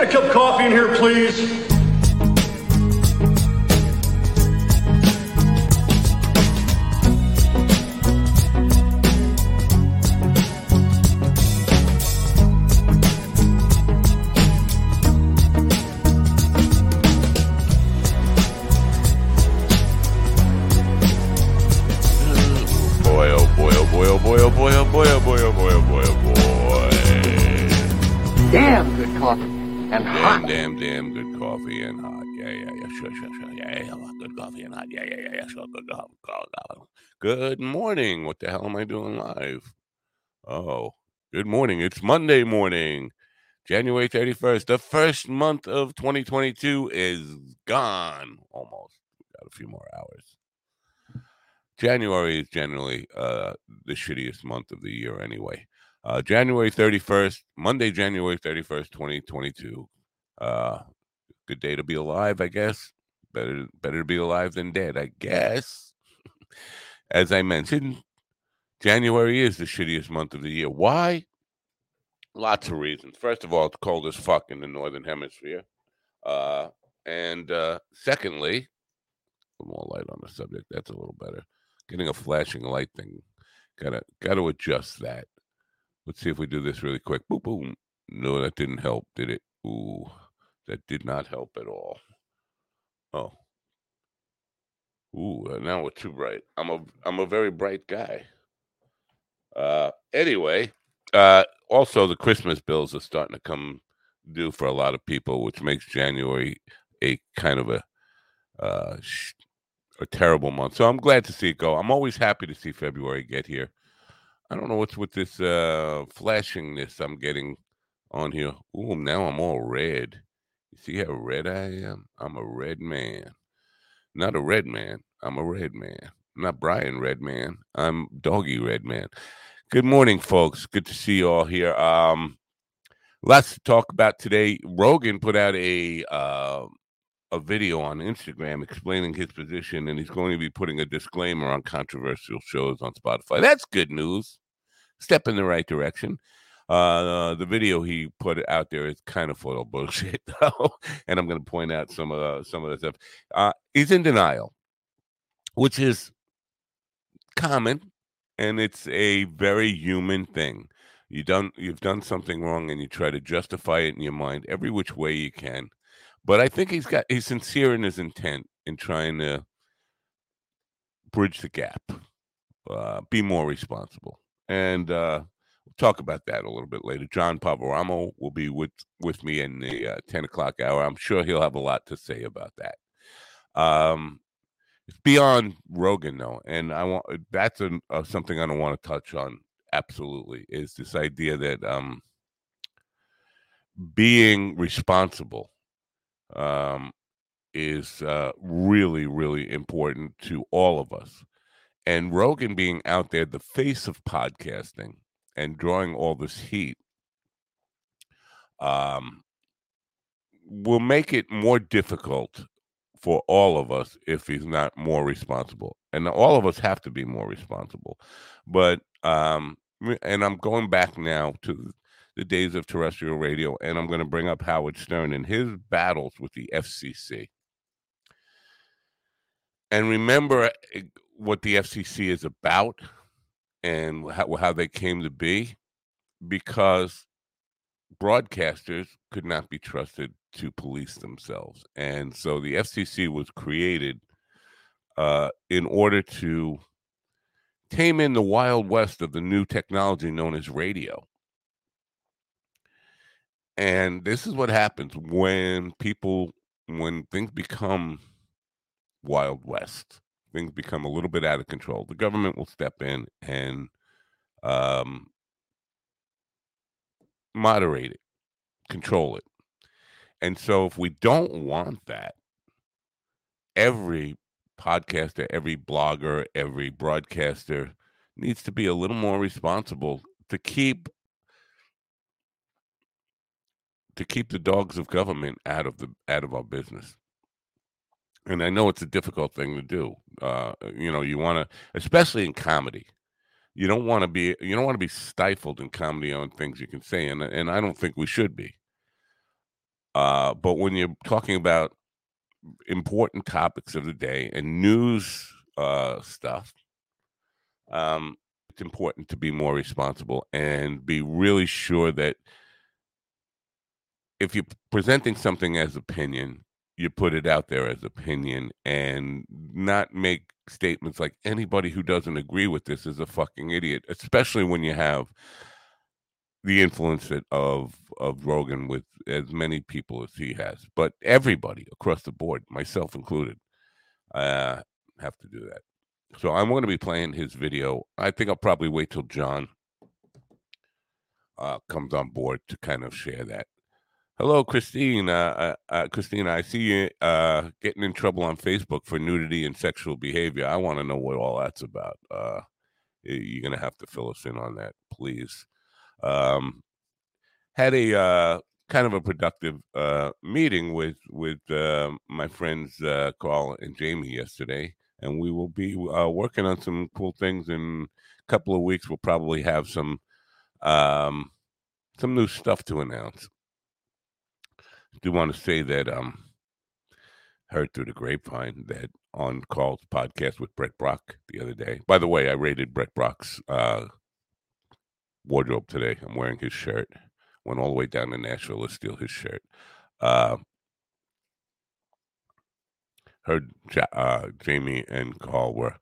get a cup of coffee in here, please? Good coffee or not. Yeah, yeah, yeah, yeah, sure, good coffee. Good morning. What the hell am I doing live? Oh, good morning. It's Monday morning, January 31st. The first month of 2022 is gone almost. Got a few more hours. January is generally uh, the shittiest month of the year anyway. Uh, January 31st, Monday, January 31st, 2022. Uh, good day to be alive, I guess. Better better to be alive than dead, I guess. As I mentioned, January is the shittiest month of the year. Why? Lots of reasons. First of all, it's cold as fuck in the northern hemisphere. Uh, and uh, secondly, little more light on the subject. That's a little better. Getting a flashing light thing. Gotta gotta adjust that. Let's see if we do this really quick. Boom, boom. No, that didn't help, did it? Ooh, that did not help at all. Oh. Ooh, now we're too bright. I'm a I'm a very bright guy. Uh anyway, uh also the Christmas bills are starting to come due for a lot of people, which makes January a kind of a uh a terrible month. So I'm glad to see it go. I'm always happy to see February get here. I don't know what's with this uh flashingness I'm getting on here. Ooh, now I'm all red. See how red I am? I'm a red man. Not a red man. I'm a red man. Not Brian Redman. I'm Doggy Redman. Good morning, folks. Good to see you all here. Um lots to talk about today. Rogan put out a uh a video on Instagram explaining his position, and he's going to be putting a disclaimer on controversial shows on Spotify. That's good news. Step in the right direction. Uh, the video he put out there is kind of full of bullshit, though, and I'm going to point out some of the, some of the stuff. Uh, he's in denial, which is common, and it's a very human thing. You done you've done something wrong, and you try to justify it in your mind every which way you can but I think he's got he's sincere in his intent in trying to bridge the gap, uh, be more responsible, and uh, talk about that a little bit later. John Poveromo will be with with me in the uh, ten o'clock hour. I'm sure he'll have a lot to say about that. Um, it's beyond Rogan though, and I want that's uh, something I don't want to touch on. Absolutely, is this idea that um, being responsible um, is uh, really, really important to all of us. And Rogan being out there, the face of podcasting and drawing all this heat, um, will make it more difficult for all of us if he's not more responsible. And all of us have to be more responsible. But, um, and I'm going back now to the days of terrestrial radio, and I'm going to bring up Howard Stern and his battles with the FCC. And remember eh, what the FCC is about and how, how they came to be, because broadcasters could not be trusted to police themselves. And so the FCC was created uh, in order to tame in the wild west of the new technology known as radio. And this is what happens when people, when things become wild west, things become a little bit out of control. The government will step in and um, moderate it, control it. And so, if we don't want that, every podcaster, every blogger, every broadcaster needs to be a little more responsible to keep to keep the dogs of government out of the out of our business. And I know it's a difficult thing to do. Uh, you know, you want to, especially in comedy, you don't want to be you don't want to be stifled in comedy on things you can say, and and I don't think we should be. Uh, but when you're talking about important topics of the day and news uh, stuff, um, it's important to be more responsible and be really sure that if you're presenting something as opinion, you put it out there as opinion and not make statements like anybody who doesn't agree with this is a fucking idiot, especially when you have the influence of of Rogan with as many people as he has, but everybody across the board, myself included, uh, have to do that. So I'm going to be playing his video. I think I'll probably wait till John uh, comes on board to kind of share that. Hello, Christine. Uh, uh, uh Christina, I see you uh, getting in trouble on Facebook for nudity and sexual behavior. I want to know what all that's about. Uh, you're going to have to fill us in on that, please. Um, had a uh, kind of a productive meeting with with uh, my friends Carl and Jamie yesterday, and we will be working on some cool things. In a couple of weeks, we'll probably have some um, some new stuff to announce. Do want to say that um, heard through the grapevine that on Carl's podcast with Brett Brock the other day. By the way, I rated Brett Brock's uh, wardrobe today. I'm wearing his shirt. Went all the way down to Nashville to steal his shirt. Uh, heard uh, Jamie and Carl were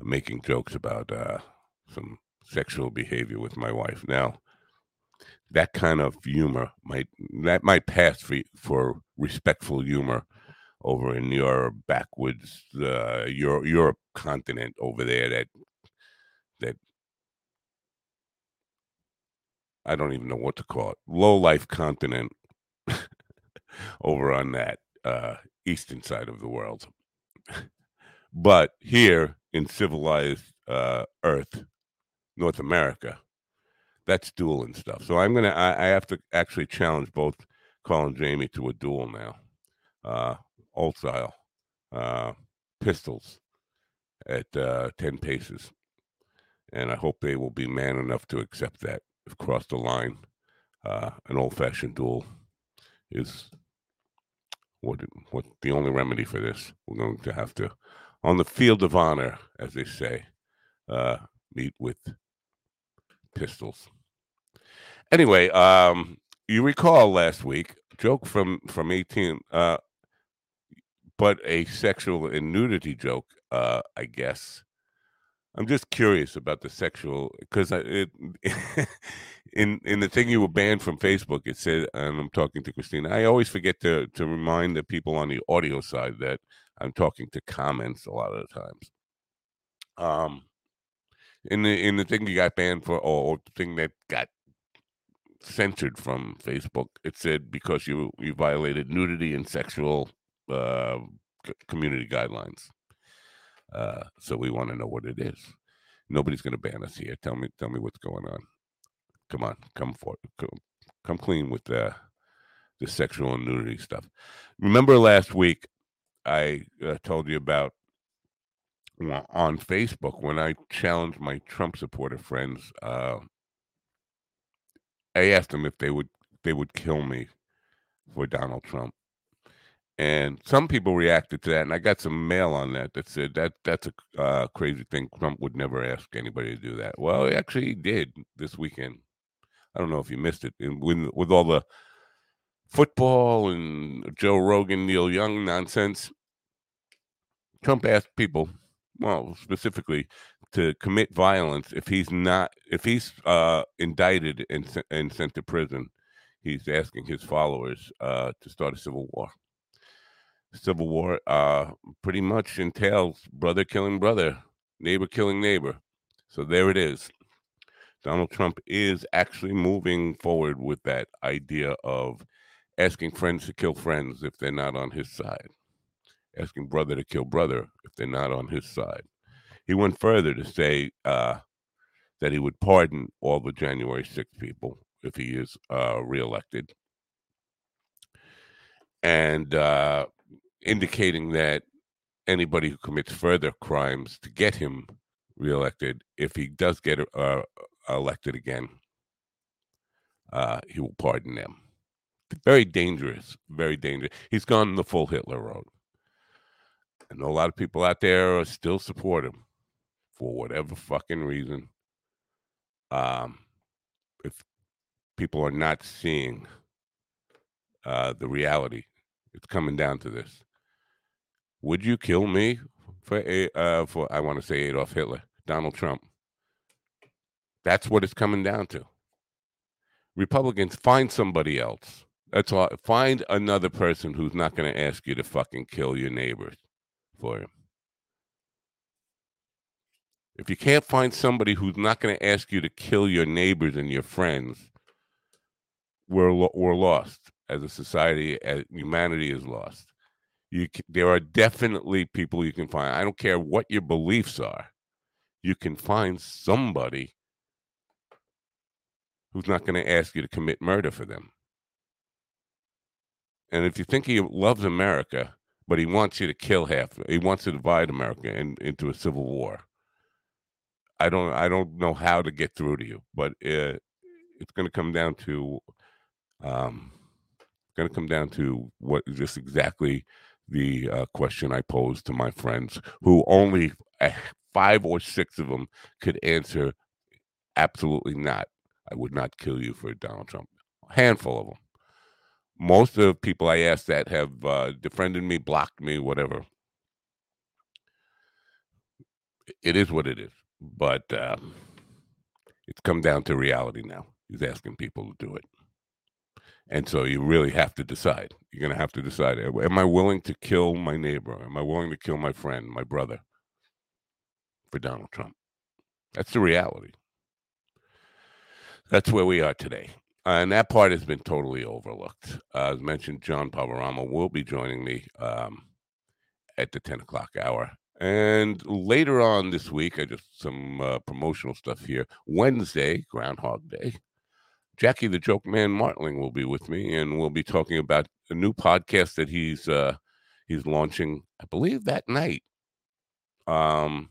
making jokes about uh, some sexual behavior with my wife. Now, that kind of humor might that might pass for for respectful humor over in your backwoods uh, your Europe continent over there that that I don't even know what to call it, low life continent over on that uh, eastern side of the world. but here in civilized uh, Earth, North America, that's dueling stuff. So I'm gonna, I, I, have to actually challenge both and Jamie to a duel now, uh, old style, uh, pistols at uh, ten paces, and I hope they will be man enough to accept that crossed the line. Uh, an old-fashioned duel is what what the only remedy for this. We're going to have to, on the field of honor, as they say, uh, meet with pistols. Anyway, um, you recall last week joke from from eighteen, uh, but a sexual and nudity joke, uh, I guess, I'm just curious about the sexual because it in in the thing you were banned from Facebook. It said, and I'm talking to Christina. I always forget to to remind the people on the audio side that I'm talking to comments a lot of the times. Um, in the in the thing you got banned for, or, or the thing that got censored from Facebook, it said because you you violated nudity and sexual uh, community guidelines. Uh, so we want to know what it is. Nobody's going to ban us here. Tell me, tell me what's going on. Come on, come for come, come clean with the the sexual and nudity stuff. Remember last week I uh, told you about on Facebook when I challenged my Trump supporter friends. Uh, I asked them if they would they would kill me for Donald Trump, and some people reacted to that, and I got some mail on that that said that that's a uh, crazy thing. Trump would never ask anybody to do that. Well, he actually did this weekend. I don't know if you missed it. And with with all the football and Joe Rogan, Neil Young nonsense, Trump asked people, well, specifically, to commit violence if he's not if he's uh, indicted and and sent to prison. He's asking his followers uh, to start a civil war. Civil War uh, pretty much entails brother killing brother, neighbor killing neighbor. So there it is. Donald Trump is actually moving forward with that idea of asking friends to kill friends if they're not on his side, asking brother to kill brother if they're not on his side. He went further to say uh, that he would pardon all the January 6 people if he is uh, reelected. And uh, indicating that anybody who commits further crimes to get him reelected, if he does get uh, elected again, uh, he will pardon them. very dangerous, very dangerous. He's gone the full Hitler road. And a lot of people out there are still support him for whatever fucking reason. Um, if people are not seeing uh, the reality, it's coming down to this. Would you kill me for a uh, for I want to say Adolf Hitler, Donald Trump? That's what it's coming down to. Republicans, find somebody else. That's all. Find another person who's not going to ask you to fucking kill your neighbors for him. If you can't find somebody who's not going to ask you to kill your neighbors and your friends, we're we're lost as a society. As humanity is lost. You there are definitely people you can find. I don't care what your beliefs are. You can find somebody who's not going to ask you to commit murder for them. And if you think he loves America, but he wants you to kill half, he wants to divide America in, into a civil war. I don't, I don't know how to get through to you, but uh, it's going to come down to, um, going to come down to what just exactly the uh, question I posed to my friends, who only uh, five or six of them could answer absolutely not. I would not kill you for Donald Trump. A handful of them. Most of the people I asked that have uh, defriended me, blocked me, whatever. It is what it is. But uh, it's come down to reality now. He's asking people to do it. And so you really have to decide. You're going to have to decide am I willing to kill my neighbor? Am I willing to kill my friend, my brother for Donald Trump? That's the reality that's where we are today. Uh, and that part has been totally overlooked. Uh, as mentioned, John Poveromo will be joining me um, at the 10 o'clock hour. And later on this week, I just some uh, promotional stuff here. Wednesday, Groundhog Day, Jackie the Joke Man Martling will be with me, and we'll be talking about a new podcast that he's uh, he's launching. I believe that night. Um,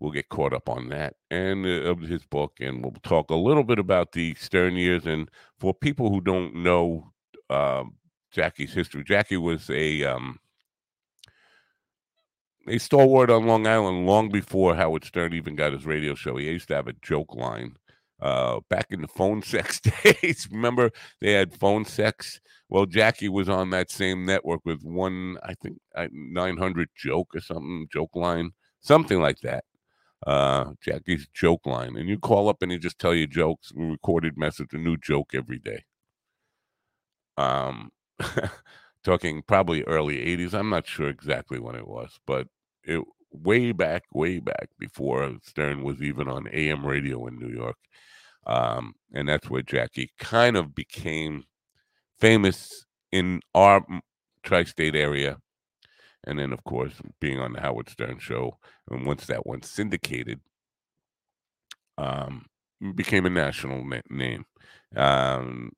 we'll get caught up on that and uh, his book, and we'll talk a little bit about the Stern years. And for people who don't know uh, Jackie's history, Jackie was a um, a stalwart on Long Island long before Howard Stern even got his radio show. He used to have a joke line uh, back in the phone sex days. Remember they had phone sex? Well, Jackie was on that same network with one, I think, 900 joke or something, joke line, something like that uh, Jackie's joke line, and you call up and he just tell you jokes, recorded message, a new joke every day. Um, talking probably early '80s. I'm not sure exactly when it was, but it way back, way back before Stern was even on AM radio in New York. Um, and that's where Jackie kind of became famous in our tri-state area and then of course being on the Howard Stern show, and once that one syndicated, um, became a national na- name. Um,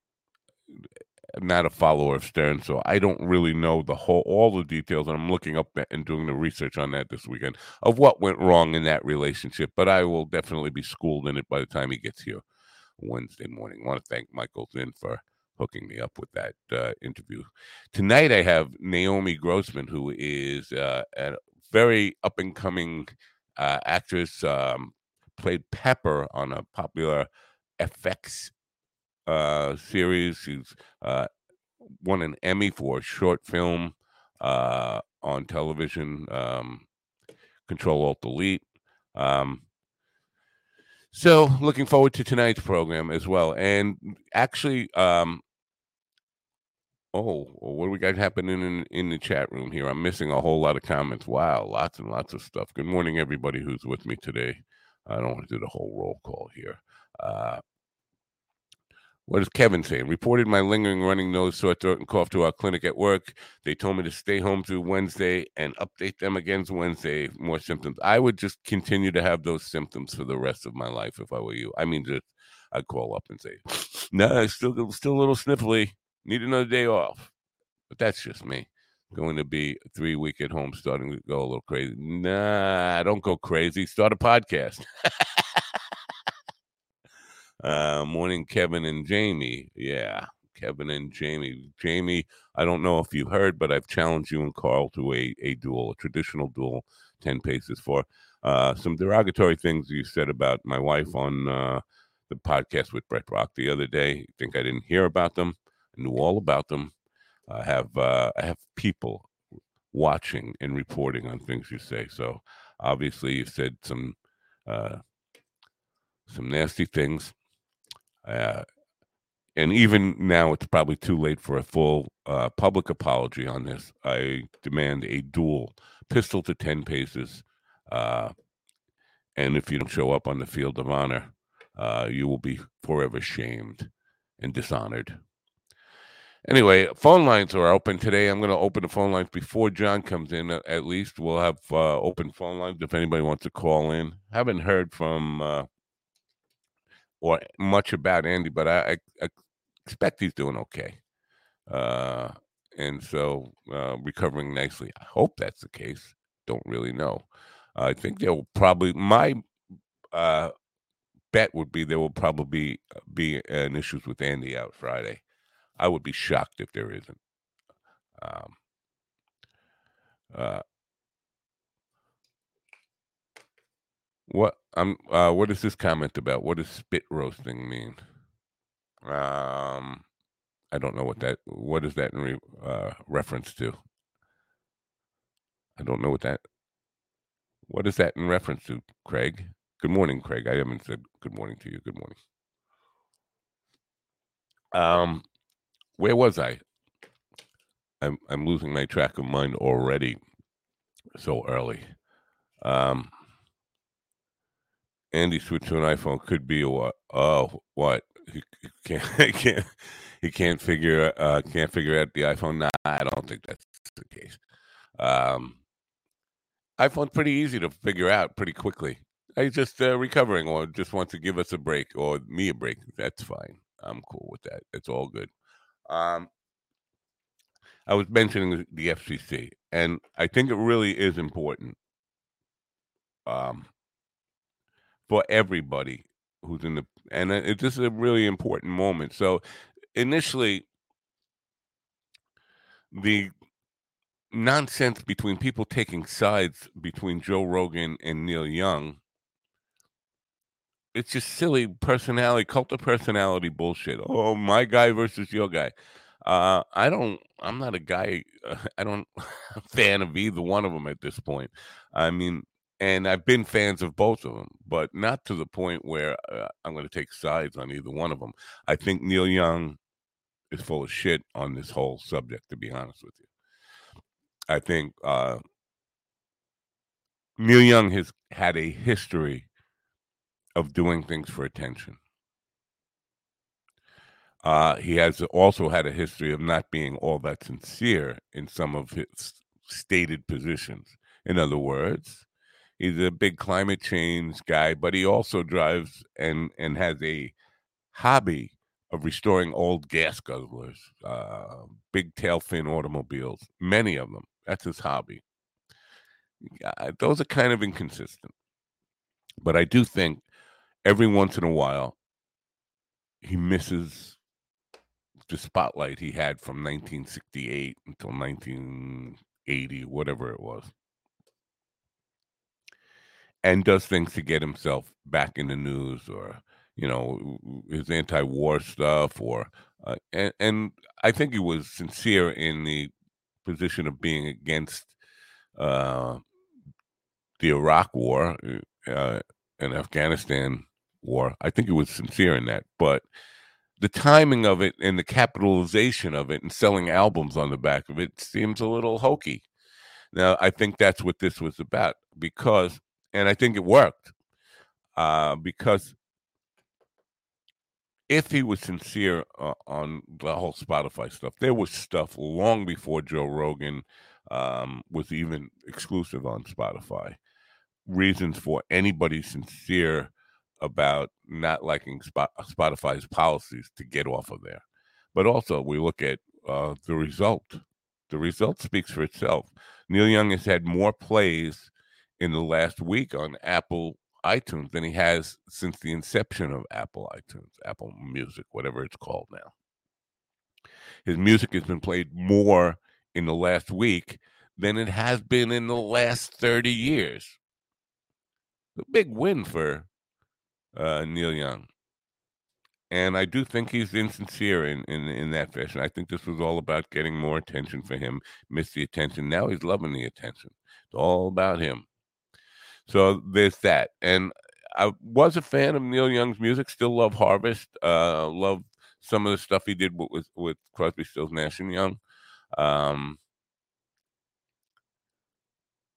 not a follower of Stern, so I don't really know the whole all the details. And I'm looking up and doing the research on that this weekend of what went wrong in that relationship. But I will definitely be schooled in it by the time he gets here Wednesday morning. I want to thank Michael Zinn for hooking me up with that uh, interview. Tonight, I have Naomi Grossman, who is uh, a very up and coming uh, actress, um, played Pepper on a popular FX uh, series. She's uh, won an Emmy for a short film uh, on television, um, Control Alt Delete. Um, so, looking forward to tonight's program as well. And actually, um, oh, what do we got happening in in the chat room here? I'm missing a whole lot of comments. Wow, lots and lots of stuff. Good morning, everybody who's with me today. I don't want to do the whole roll call here. Uh, what is Kevin saying? Reported my lingering running nose, sore throat, and cough to our clinic at work. They told me to stay home through Wednesday and update them against Wednesday. More symptoms. I would just continue to have those symptoms for the rest of my life if I were you. I mean, just I'd call up and say, "No, nah, still still a little sniffly. Need another day off." But that's just me. Going to be three week at home, starting to go a little crazy. Nah, don't go crazy. Start a podcast. Uh, morning, Kevin and Jamie. Yeah, Kevin and Jamie. Jamie, I don't know if you heard, but I've challenged you and Carl to a, a duel, a traditional duel, 10 paces for uh, some derogatory things you said about my wife on uh, the podcast with Brett Rock the other day. You think I didn't hear about them? Knew all about them. I have uh, I have people watching and reporting on things you say. So obviously, you said some uh, some nasty things. Uh, and even now, it's probably too late for a full uh, public apology on this. I demand a duel, pistol to 10 paces. Uh, and if you don't show up on the field of honor, uh, you will be forever shamed and dishonored. Anyway, phone lines are open today. I'm going to open the phone lines before John comes in. At least we'll have uh, open phone lines if anybody wants to call in. Haven't heard from uh, or much about Andy, but I, I expect he's doing okay. Uh, and so uh, recovering nicely. I hope that's the case. Don't really know. I think there will probably my uh, bet would be there will probably be an issues with Andy out Friday. I would be shocked if there isn't. Um, uh, what I'm uh, what is this comment about? What does spit roasting mean? Um, I don't know what that. What is that in re, uh, reference to? I don't know what that. What is that in reference to, Craig? Good morning, Craig. I haven't said good morning to you. Good morning. Um, where was I? I'm I'm losing my track of mind already. So early. Um, Andy switch to an iPhone could be a what? Oh, what? He, he can't he can't he can't figure uh can't figure out the iPhone. Nah, I don't think that's the case. Um, iPhone's pretty easy to figure out pretty quickly. He's just uh, recovering, or just wants to give us a break, or me a break. That's fine. I'm cool with that. It's all good. Um, I was mentioning the FCC, and I think it really is important um, for everybody who's in the, and it, this is a really important moment. So, initially, the nonsense between people taking sides between Joe Rogan and Neil Young it's just silly personality, cult of personality bullshit. Oh, my guy versus your guy. Uh, I don't. I'm not a guy. Uh, I don't fan of either one of them at this point. I mean, and I've been fans of both of them, but not to the point where uh, I'm going to take sides on either one of them. I think Neil Young is full of shit on this whole subject. To be honest with you, I think uh, Neil Young has had a history of doing things for attention. Uh, he has also had a history of not being all that sincere in some of his stated positions. In other words, he's a big climate change guy, but he also drives and and has a hobby of restoring old gas guzzlers, uh, big tail fin automobiles, many of them. That's his hobby. Uh, those are kind of inconsistent, but I do think every once in a while he misses the spotlight he had from 1968 until 1980 whatever it was. And does things to get himself back in the news or you know his anti-war stuff or uh, and, and i think he was sincere in the position of being against uh, the iraq war uh, and afghanistan war. I think it was sincere in that, but the timing of it and the capitalization of it and selling albums on the back of it seems a little hokey. Now, I think that's what this was about because, and I think it worked uh, because if he was sincere uh, on the whole Spotify stuff, there was stuff long before Joe Rogan um, was even exclusive on Spotify. Reasons for anybody sincere about not liking Spotify's policies to get off of there. But also, we look at uh, the result. The result speaks for itself. Neil Young has had more plays in the last week on Apple iTunes than he has since the inception of Apple iTunes, Apple Music, whatever it's called now. His music has been played more in the last week than it has been in the last 30 years. A big win for uh, Neil Young. And I do think he's insincere in, in, in that fashion. I think this was all about getting more attention for him, missed the attention. Now he's loving the attention. It's all about him. So there's that. And I was a fan of Neil Young's music, still love Harvest, uh, love some of the stuff he did with, with, Crosby, Stills, Nash and Young. Um,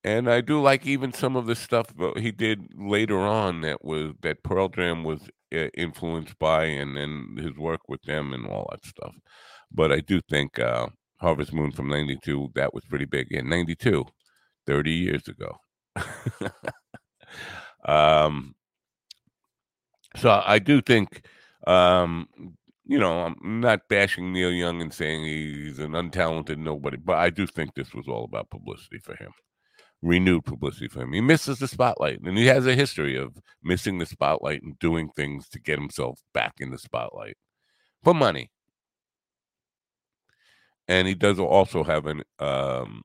and I do like even some of the stuff he did later on that was that Pearl Jam was uh, influenced by, and then his work with them and all that stuff. But I do think uh, Harvest Moon from '92 that was pretty big in '92, 30 years ago. um, so I do think, um, you know, I'm not bashing Neil Young and saying he's an untalented nobody, but I do think this was all about publicity for him renewed publicity for him. He misses the spotlight, and he has a history of missing the spotlight and doing things to get himself back in the spotlight for money. And he does also have an um,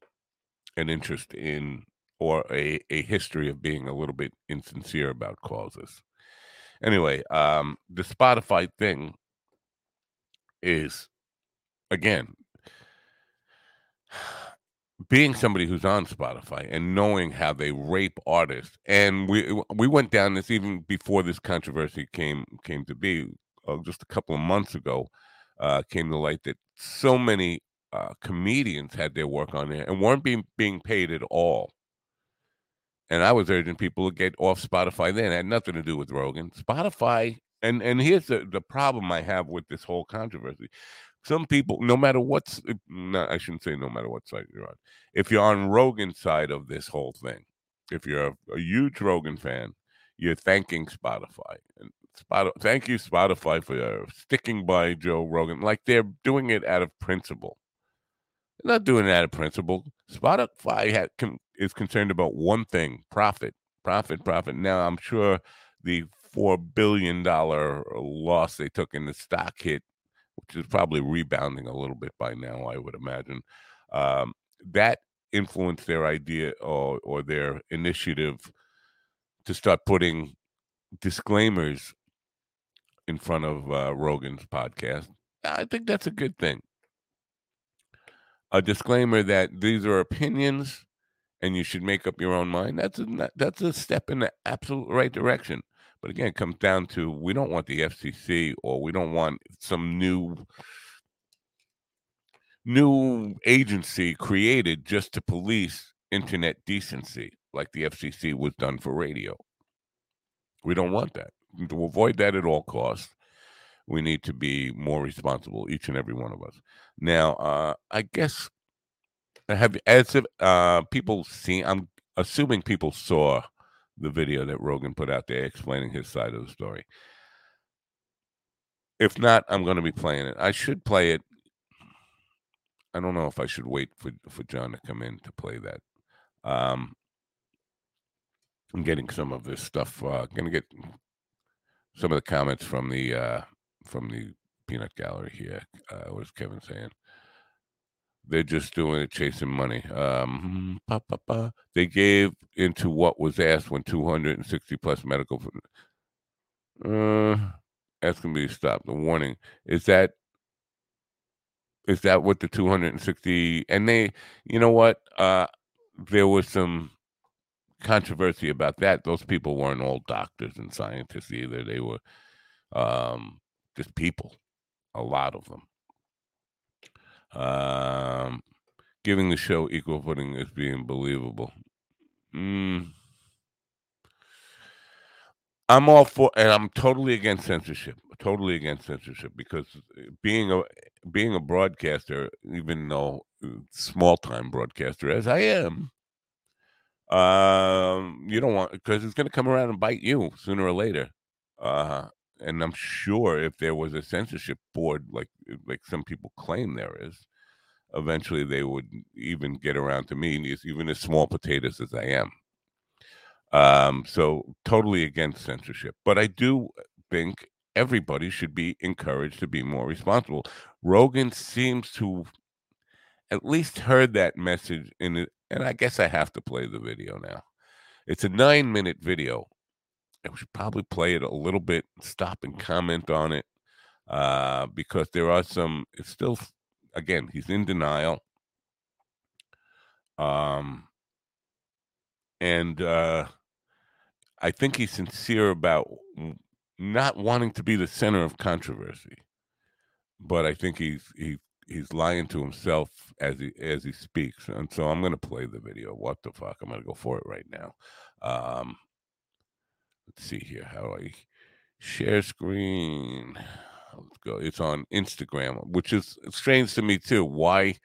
an interest in or a, a history of being a little bit insincere about causes. Anyway, um, the Spotify thing is again being somebody who's on Spotify and knowing how they rape artists, and we we went down this even before this controversy came came to be. Uh, just a couple of months ago, uh, came to light that so many uh, comedians had their work on there and weren't being being paid at all. And I was urging people to get off Spotify. Then it had nothing to do with Rogan. Spotify, and and here's the the problem I have with this whole controversy some people, no matter what's, no, I shouldn't say no matter what side you're on. If you're on Rogan's side of this whole thing, if you're a, a huge Rogan fan, you're thanking Spotify and Spotify. Thank you, Spotify, for uh, sticking by Joe Rogan. Like they're doing it out of principle. They're not doing it out of principle. Spotify is concerned about one thing: profit, profit, profit. Now, I'm sure the four billion dollar loss they took in the stock hit is probably rebounding a little bit by now, I would imagine. Um, that influenced their idea or, or their initiative to start putting disclaimers in front of uh, Rogan's podcast. I think that's a good thing. A disclaimer that these are opinions and you should make up your own mind. That's a, that's a step in the absolute right direction. But again, it comes down to we don't want the FCC or we don't want some new new agency created just to police internet decency like the FCC was done for radio. We don't want that. To avoid that at all costs, we need to be more responsible, each and every one of us. Now, uh, I guess have as if uh, people seen. I'm assuming people saw the video that Rogan put out there explaining his side of the story. If not, I'm going to be playing it. I should play it. I don't know if I should wait for, for John to come in to play that. Um, I'm getting some of this stuff. Uh, going to get some of the comments from the uh, from the peanut gallery here. Uh, what is Kevin saying? They're just doing it chasing money. Um, they gave into what was asked when 260 plus medical. Uh, asking me to stop. The warning is that is that what the 260 and they you know what uh there was some controversy about that those people weren't all doctors and scientists either they were um just people a lot of them um, giving the show equal footing is being believable. Mm. I'm all for, and I'm totally against censorship. Totally against censorship because uh, being a being a broadcaster, even though uh, small time broadcaster as I am, um, you don't want because it's going to come around and bite you sooner or later. Uh, and I'm sure if there was a censorship board like like some people claim there is, eventually they would even get around to me, even as small potatoes as I am. Um, so totally against censorship, but I do think everybody should be encouraged to be more responsible. Rogan seems to at least heard that message in it, and I guess I have to play the video now. It's a nine minute video. I should probably play it a little bit, stop and comment on it, uh, because there are some. It's still, again, he's in denial. Um, and uh, I think he's sincere about not wanting to be the center of controversy, but I think he's he he's lying to himself as he as he speaks. And so I'm going to play the video. What the fuck? I'm going to go for it right now. Um, let's see here. How do I share screen? Let's go. It's on Instagram, which is strange to me too. Why?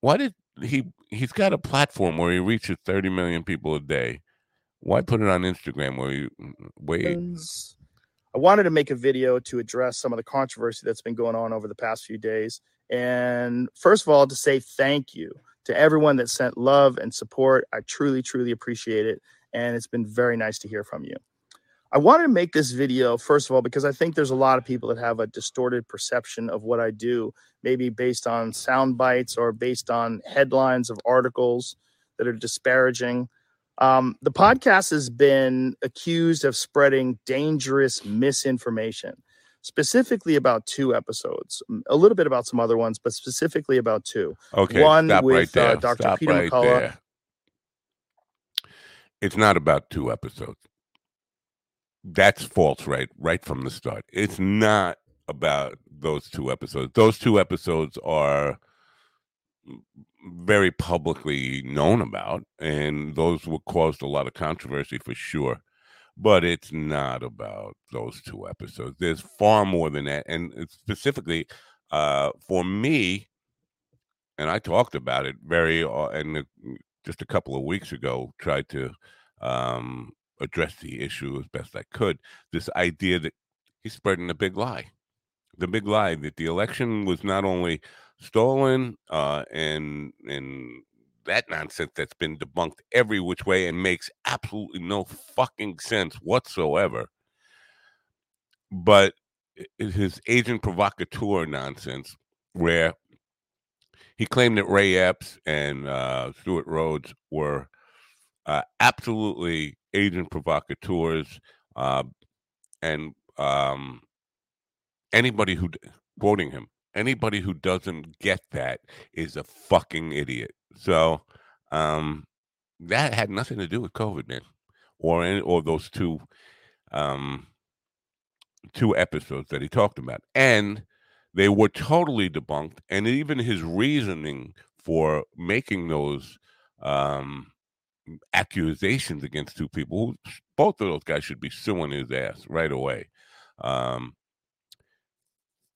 Why did he? He's got a platform where he reaches 30 million people a day. Why put it on Instagram where you mm, mm, wait? I wanted to make a video to address some of the controversy that's been going on over the past few days. And first of all, to say thank you to everyone that sent love and support. I truly, truly appreciate it. And it's been very nice to hear from you. I wanted to make this video, first of all, because I think there's a lot of people that have a distorted perception of what I do, maybe based on sound bites or based on headlines of articles that are disparaging. Um, the podcast has been accused of spreading dangerous misinformation, specifically about two episodes, a little bit about some other ones, but specifically about two. Okay, one stop with right there. uh, Dr. Stop Peter right McCullough. there. It's not about two episodes. That's false, right? Right from the start. It's not about those two episodes. Those two episodes are very publicly known about, and those were caused a lot of controversy for sure. But it's not about those two episodes. There's far more than that, and specifically uh, for me. And I talked about it very, uh, and uh, just a couple of weeks ago, tried to um, address the issue as best I could. This idea that he's spreading a big lie, the big lie that the election was not only stolen uh, and and that nonsense that's been debunked every which way and makes absolutely no fucking sense whatsoever. But his agent provocateur nonsense, where he claimed that Ray Epps and uh, Stewart Rhodes were uh, absolutely agent provocateurs, uh, and um, anybody who quoting him anybody who doesn't get that is a fucking idiot. So um that had nothing to do with COVID, man, or any, or those two um two episodes that he talked about, and they were totally debunked. And even his reasoning for making those um accusations against two people, both of those guys should be suing his ass right away. Um,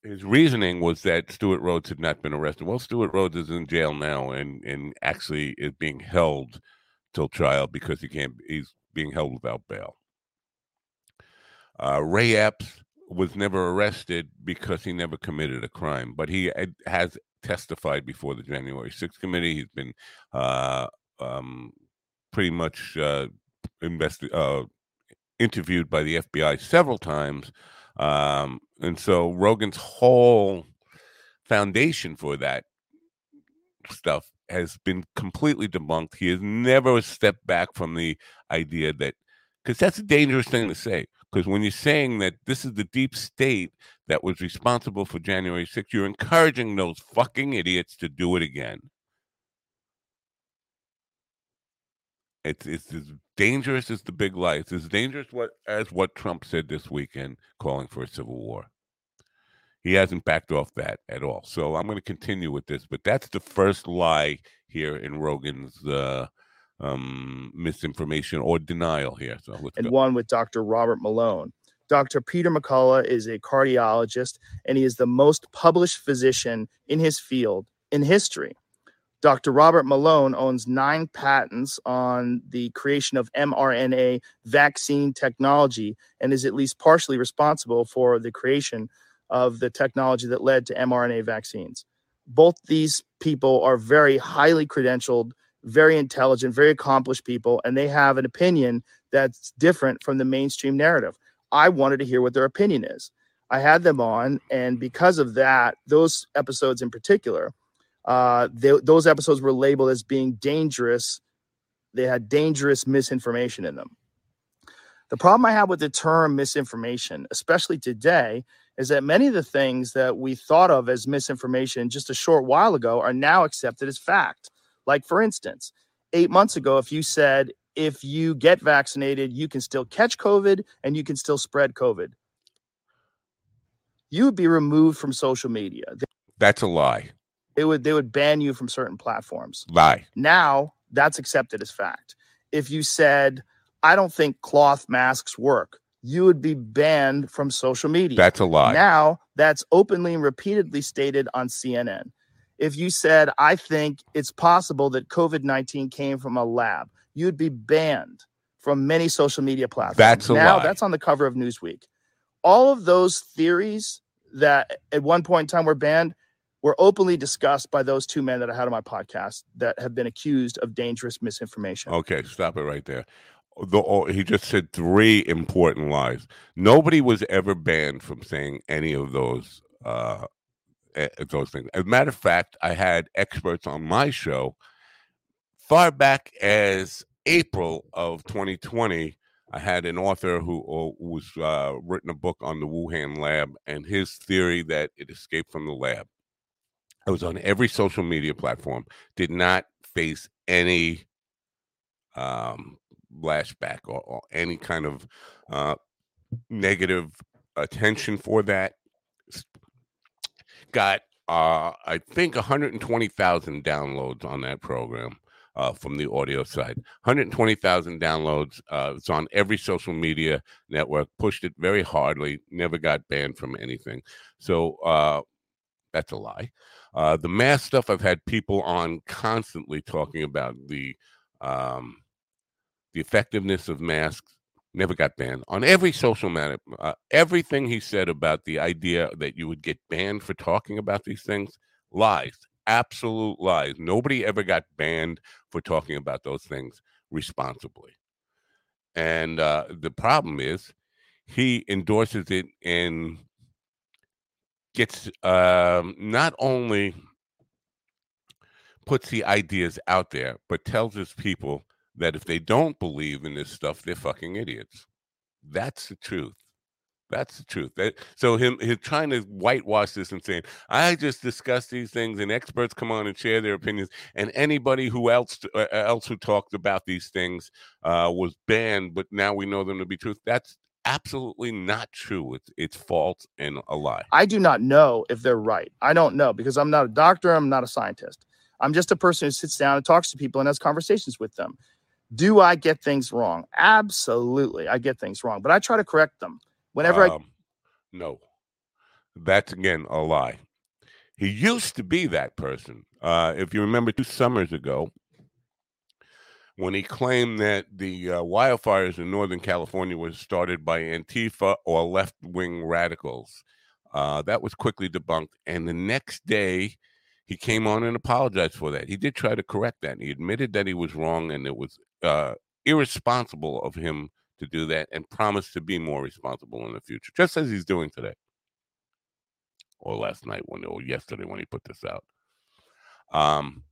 his reasoning was that Stewart Rhodes had not been arrested. Well, Stewart Rhodes is in jail now and and actually is being held till trial because he can't. He's being held without bail. Uh, Ray Epps was never arrested because he never committed a crime, but he has testified before the January 6th committee. He's been uh, um, pretty much uh, investi- uh, interviewed by the FBI several times. Um, and so Rogan's whole foundation for that stuff has been completely debunked. He has never stepped back from the idea that, because that's a dangerous thing to say. Because when you're saying that this is the deep state that was responsible for January 6th, you're encouraging those fucking idiots to do it again. It's it's as dangerous as the big lie. It's as dangerous what as what Trump said this weekend, calling for a civil war. He hasn't backed off that at all. So I'm going to continue with this, but that's the first lie here in Rogan's uh, um, misinformation or denial here. So let's and go. one with Dr. Robert Malone. Dr. Peter McCullough is a cardiologist and he is the most published physician in his field in history. Dr. Robert Malone owns nine patents on the creation of mRNA vaccine technology and is at least partially responsible for the creation of the technology that led to mRNA vaccines. Both these people are very highly credentialed, very intelligent, very accomplished people, and they have an opinion that's different from the mainstream narrative. I wanted to hear what their opinion is. I had them on, and because of that, those episodes in particular, uh, they, those episodes were labeled as being dangerous. They had dangerous misinformation in them. The problem I have with the term misinformation, especially today, is that many of the things that we thought of as misinformation just a short while ago are now accepted as fact. Like, for instance, eight months ago, if you said, if you get vaccinated, you can still catch COVID and you can still spread COVID, you would be removed from social media. That's a lie. They would they would ban you from certain platforms. Lie. Now that's accepted as fact. If you said, I don't think cloth masks work, you would be banned from social media. That's a lie. Now that's openly and repeatedly stated on CNN. If you said, I think it's possible that COVID 19 came from a lab, you'd be banned from many social media platforms. That's a now lie. that's on the cover of Newsweek. All of those theories that at one point in time were banned were openly discussed by those two men that I had on my podcast that have been accused of dangerous misinformation. Okay, stop it right there. The, oh, he just said three important lies. Nobody was ever banned from saying any of those uh, those things. As a matter of fact, I had experts on my show far back as April of 2020. I had an author who, who was uh, written a book on the Wuhan lab and his theory that it escaped from the lab. I was on every social media platform. Did not face any um, flashback or, or any kind of uh, negative attention for that. Got uh, I think 120,000 downloads on that program uh, from the audio side. 120,000 downloads. Uh, it's on every social media network. Pushed it very hardly. Never got banned from anything. So uh, that's a lie. Uh, the mask stuff, I've had people on constantly talking about the um, the effectiveness of masks. Never got banned on every social matter. Uh, everything he said about the idea that you would get banned for talking about these things, lies, absolute lies. Nobody ever got banned for talking about those things responsibly. And uh, the problem is, he endorses it and gets um, not only puts the ideas out there, but tells his people that if they don't believe in this stuff, they're fucking idiots. That's the truth. That's the truth. That, so him, him trying to whitewash this and saying, "I just discuss these things, and experts come on and share their opinions, and anybody who else uh, else who talked about these things uh, was banned, but now we know them to be truth." That's absolutely not true. It's it's false and a lie. I do not know if they're right. I don't know because I'm not a doctor. I'm not a scientist. I'm just a person who sits down and talks to people and has conversations with them. Do I get things wrong? Absolutely. I get things wrong, but I try to correct them. Whenever I Um, no, that's again a lie. He used to be that person. Uh, if you remember, two summers ago, when he claimed that the uh, wildfires in Northern California was started by Antifa or left wing radicals, uh, that was quickly debunked. And the next day, he came on and apologized for that. He did try to correct that. He admitted that he was wrong and it was uh, irresponsible of him to do that and promise to be more responsible in the future, just as he's doing today or last night when or yesterday when he put this out. Um,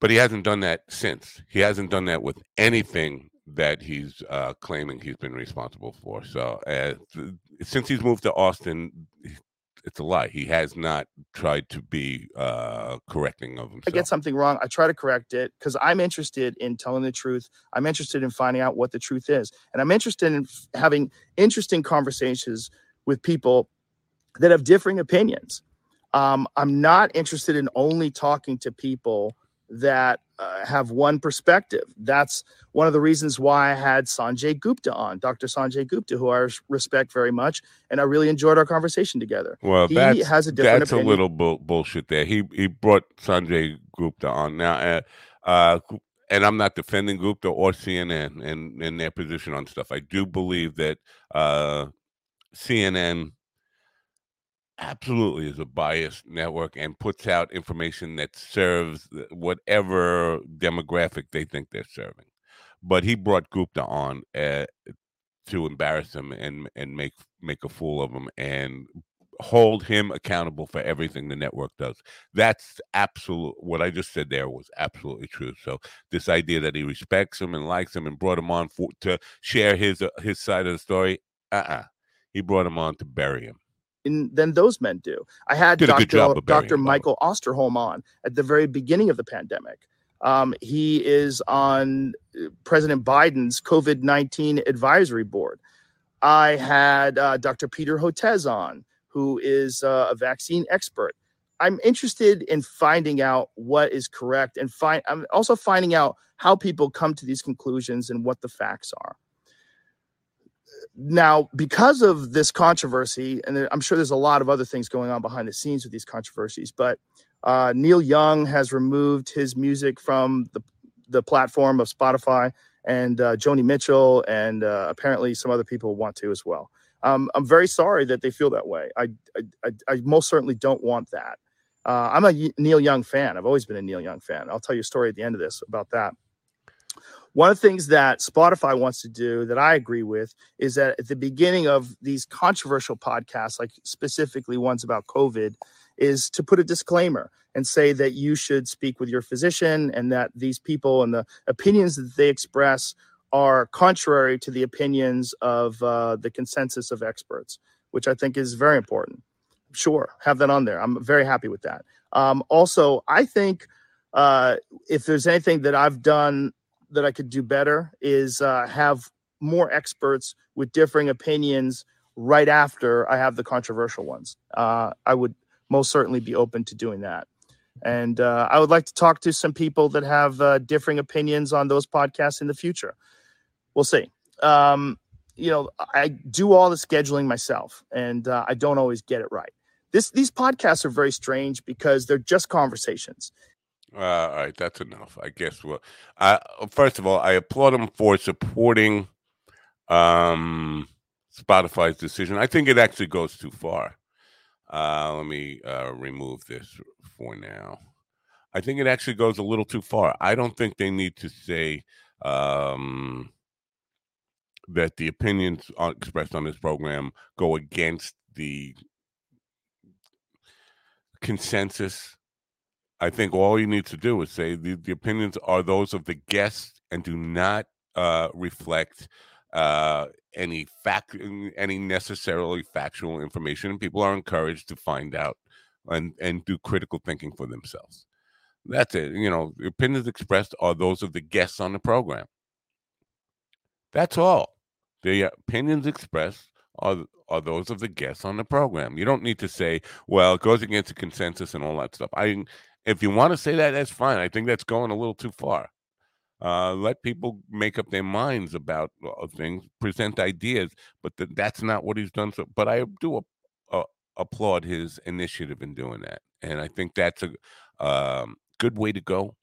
but he hasn't done that since. He hasn't done that with anything that he's uh, claiming he's been responsible for. So uh, since he's moved to Austin, it's a lie. He has not tried to be uh, correcting of himself. I get something wrong, I try to correct it because I'm interested in telling the truth. I'm interested in finding out what the truth is. And I'm interested in f- having interesting conversations with people that have differing opinions. Um, I'm not interested in only talking to people that uh, have one perspective. That's one of the reasons why I had Sanjay Gupta on, Dr. Sanjay Gupta, who I respect very much. And I really enjoyed our conversation together. Well, He that's has a different that's opinion. a little bull- bullshit there. He he brought Sanjay Gupta on now, uh, uh, and I'm not defending Gupta or CNN and and their position on stuff. I do believe that uh, CNN absolutely is a biased network and puts out information that serves whatever demographic they think they're serving. But he brought Gupta on uh, to embarrass him and and make make a fool of him and hold him accountable for everything the network does. That's absolute. What I just said there was absolutely true. So this idea that he respects him and likes him and brought him on for, to share his uh, his side of the story, uh, uh he brought him on to bury him. And than those men do. I had Did Dr. Dr. Michael Osterholm on at the very beginning of the pandemic. Um, he is on uh, President Biden's COVID 19 advisory board. I had uh, Dr. Peter Hotez on, who is uh, a vaccine expert. I'm interested in finding out what is correct and find. I'm also finding out how people come to these conclusions and what the facts are. Now, because of this controversy, and I'm sure there's a lot of other things going on behind the scenes with these controversies, but uh, Neil Young has removed his music from the the platform of Spotify, and uh, Joni Mitchell, and uh, apparently some other people want to as well. Um, I'm very sorry that they feel that way. I I, I, most certainly don't want that. Uh, I'm a Neil Young fan. I've always been a Neil Young fan. I'll tell you a story at the end of this about that. One of the things that Spotify wants to do that I agree with is that at the beginning of these controversial podcasts, like specifically ones about COVID, is to put a disclaimer and say that you should speak with your physician and that these people and the opinions that they express are contrary to the opinions of uh, the consensus of experts, which I think is very important. Sure, have that on there. I'm very happy with that. Um, also, I think uh, if there's anything that I've done that I could do better is uh, have more experts with differing opinions right after I have the controversial ones. Uh, I would most certainly be open to doing that. And uh, I would like to talk to some people that have uh, differing opinions on those podcasts in the future. We'll see. Um, you know, I do all the scheduling myself, and uh, I don't always get it right. This these podcasts are very strange because they're just conversations. Uh, all right, that's enough. I guess. Well, I, first of all, I applaud him for supporting um, Spotify's decision. I think it actually goes too far. Uh, let me uh, remove this for now. I think it actually goes a little too far. I don't think they need to say um, that the opinions on, expressed on this program go against the consensus. I think all you need to do is say the, the opinions are those of the guests and do not uh, reflect uh, any fact, any necessarily factual information. People are encouraged to find out and and do critical thinking for themselves. That's it. You know, opinions expressed are those of the guests on the program. That's all. The opinions expressed are are those of the guests on the program. You don't need to say, well, it goes against the consensus and all that stuff. I if you want to say that, that's fine. I think that's going a little too far. Uh, let people make up their minds about uh, things, present ideas, but th- that's not what he's done. So, but I do a, a, applaud his initiative in doing that, and I think that's a um, good way to go.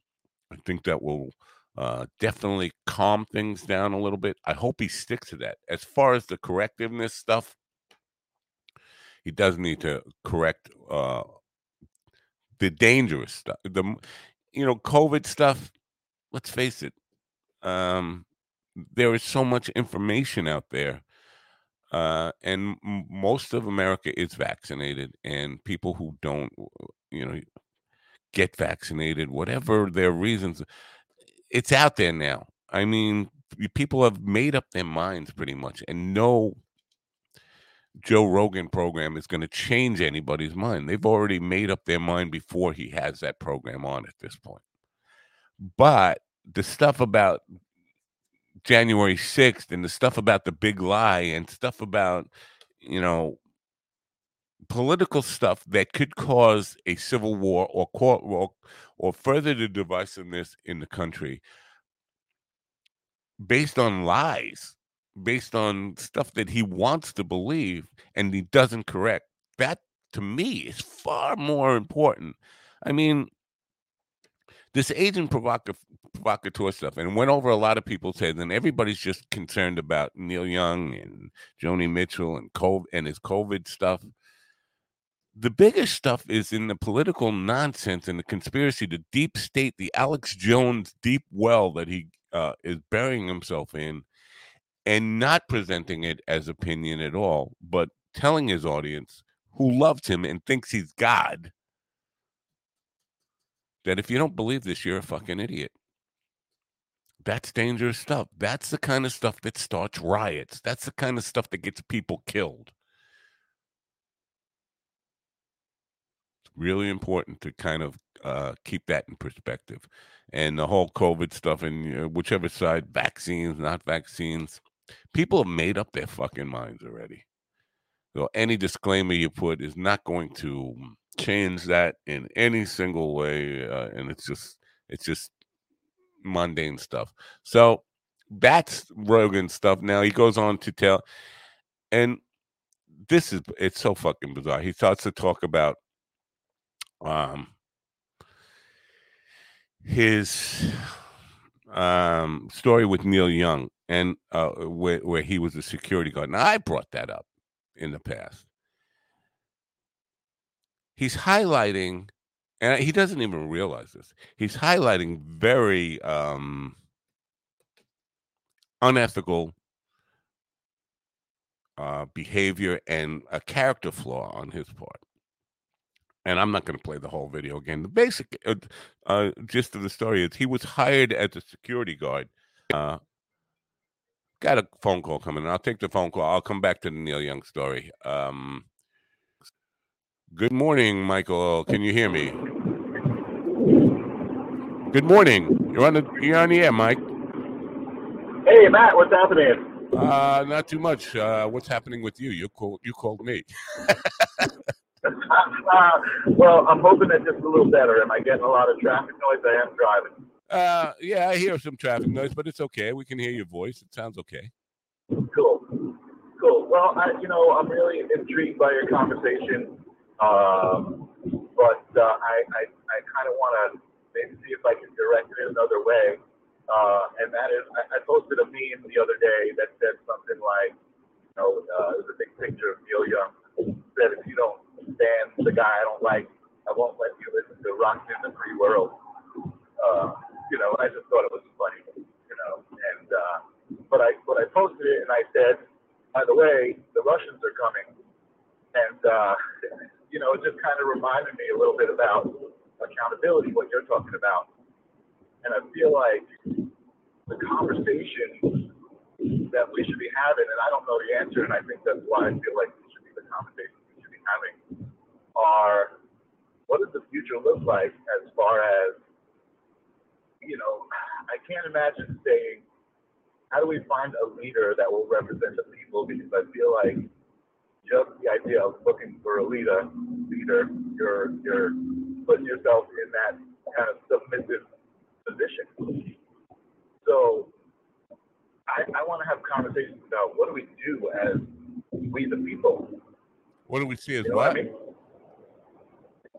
I think that will uh, definitely calm things down a little bit. I hope he sticks to that. As far as the correctiveness stuff, he does need to correct uh, the dangerous stuff. The you know COVID stuff. Let's face it. Um, there is so much information out there, uh, and m- most of America is vaccinated, and people who don't, you know, get vaccinated, whatever their reasons, it's out there now. I mean, people have made up their minds pretty much, and no Joe Rogan program is going to change anybody's mind. They've already made up their mind before he has that program on at this point. But the stuff about January 6th and the stuff about the big lie and stuff about, you know, political stuff that could cause a civil war or court or, or further the divisiveness in the country based on lies, based on stuff that he wants to believe and he doesn't correct. That to me is far more important. I mean, this agent provocateur stuff and went over a lot of people's heads and everybody's just concerned about Neil Young and Joni Mitchell and COVID and his COVID stuff. The biggest stuff is in the political nonsense and the conspiracy, the deep state, the Alex Jones deep well that he uh, is burying himself in. And not presenting it as opinion at all, but telling his audience who loves him and thinks he's God that if you don't believe this, you're a fucking idiot. That's dangerous stuff. That's the kind of stuff that starts riots. That's the kind of stuff that gets people killed. It's really important to kind of uh, keep that in perspective. And the whole COVID stuff, and know, whichever side, vaccines, not vaccines, people have made up their fucking minds already. So any disclaimer you put is not going to change that in any single way, uh, and it's just it's just mundane stuff. So that's Rogan stuff. Now he goes on to tell, and this is it's so fucking bizarre. He starts to talk about um his um story with Neil Young and uh where, where he was a security guard. Now I brought that up in the past. He's highlighting and he doesn't even realize this. He's highlighting very um, unethical uh, behavior and a character flaw on his part. And I'm not going to play the whole video again. The basic uh, uh, gist of the story is he was hired as a security guard. Got a phone call coming. in. I'll take the phone call. I'll come back to the Neil Young story. Um, Good morning, Michael. Can you hear me? Good morning. You're on the you're on the air, Mike. Hey, Matt. What's happening? Uh, not too much. Uh, what's happening with you? You called you called me. uh, well, I'm hoping that just a little better. Am I getting a lot of traffic noise? I am driving. Uh, yeah, I hear some traffic noise, but it's okay. We can hear your voice. It sounds okay. Cool. Cool. Well, I, you know, I'm really intrigued by your conversation. Um, but uh, I, I, I kind of want to maybe see if I can direct it another way. Uh, and that is, I, I posted a meme the other day that said something like, you know, uh, it was a big picture of Neil Young. Said, if you don't stand the guy I don't like, I won't let you listen to Rockin' in the Free World. Uh, you know, I just thought it was funny, you know. And uh, but I but I posted it and I said, by the way, the Russians are coming, and uh, you know, it just kind of reminded me a little bit about accountability, what you're talking about. And I feel like the conversation that we should be having, and I don't know the answer, and I think that's why I feel like this should be the conversation we should be having, are what does the future look like as far as, you know, I can't imagine saying, how do we find a leader that will represent the people? Because I feel like just the idea of looking for a leader, leader, you're you're putting yourself in that kind of submissive position. So I, I want to have conversations about what do we do as we the people. What do we see as You know what? what I mean?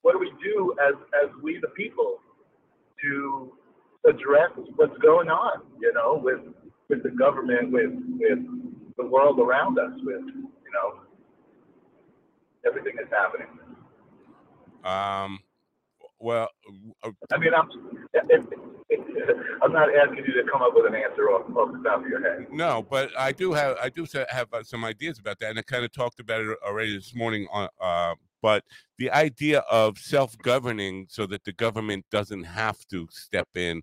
What do we do as as we the people to address what's going on? You know, with with the government, with with the world around us, with you know everything that's happening. Um, well, uh, I mean, I'm it, I'm not asking you to come up with an answer off, off the top of your head. no, but I do have I do have uh, some ideas about that, and I kind of talked about it already this morning. On uh, but the idea of self-governing so that the government doesn't have to step in.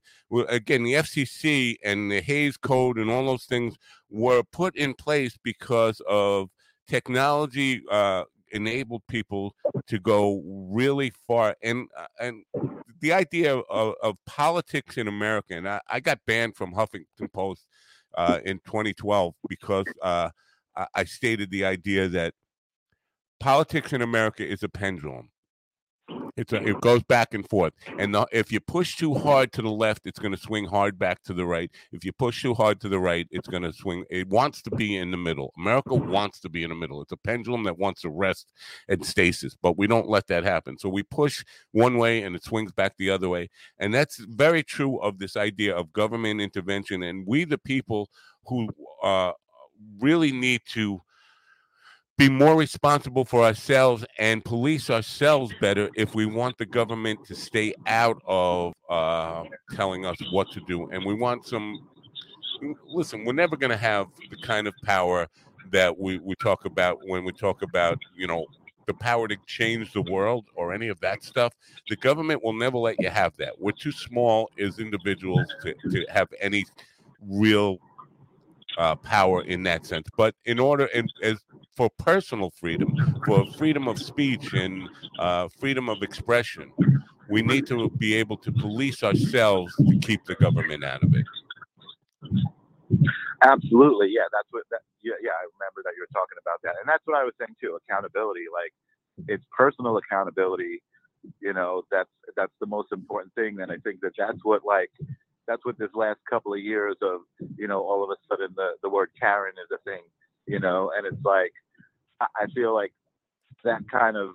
Again, the FCC and the Hays Code and all those things were put in place because of technology uh, enabled people to go really far and uh, and the idea of, of politics in america and I, I got banned from huffington post uh, in 2012 because uh, I stated the idea that politics in america is a pendulum. It's a, it goes back and forth. And the, if you push too hard to the left it's going to swing hard back to the right. If you push too hard to the right it's going to swing it wants to be in the middle. America wants to be in the middle. It's a pendulum that wants to rest and stasis but we don't let that happen. So we push one way and it swings back the other way. And that's very true of this idea of government intervention. And we the people who uh, really need to be more responsible for ourselves and police ourselves better if we want the government to stay out of uh, telling us what to do. And we want some listen, we're never going to have the kind of power that we, we talk about when we talk about, you know, the power to change the world or any of that stuff. The government will never let you have that. We're too small as individuals to, to have any real uh, power in that sense. But in order, and as for personal freedom, for freedom of speech and uh, freedom of expression, we need to be able to police ourselves to keep the government out of it. Absolutely, yeah. That's what. That, yeah, yeah. I remember that you were talking about that, and that's what I was saying too. Accountability, like it's personal accountability. You know, that's that's the most important thing, and I think that that's what like that's what this last couple of years of you know all of a sudden the the word Karen is a thing. You know, and it's like I feel like that kind of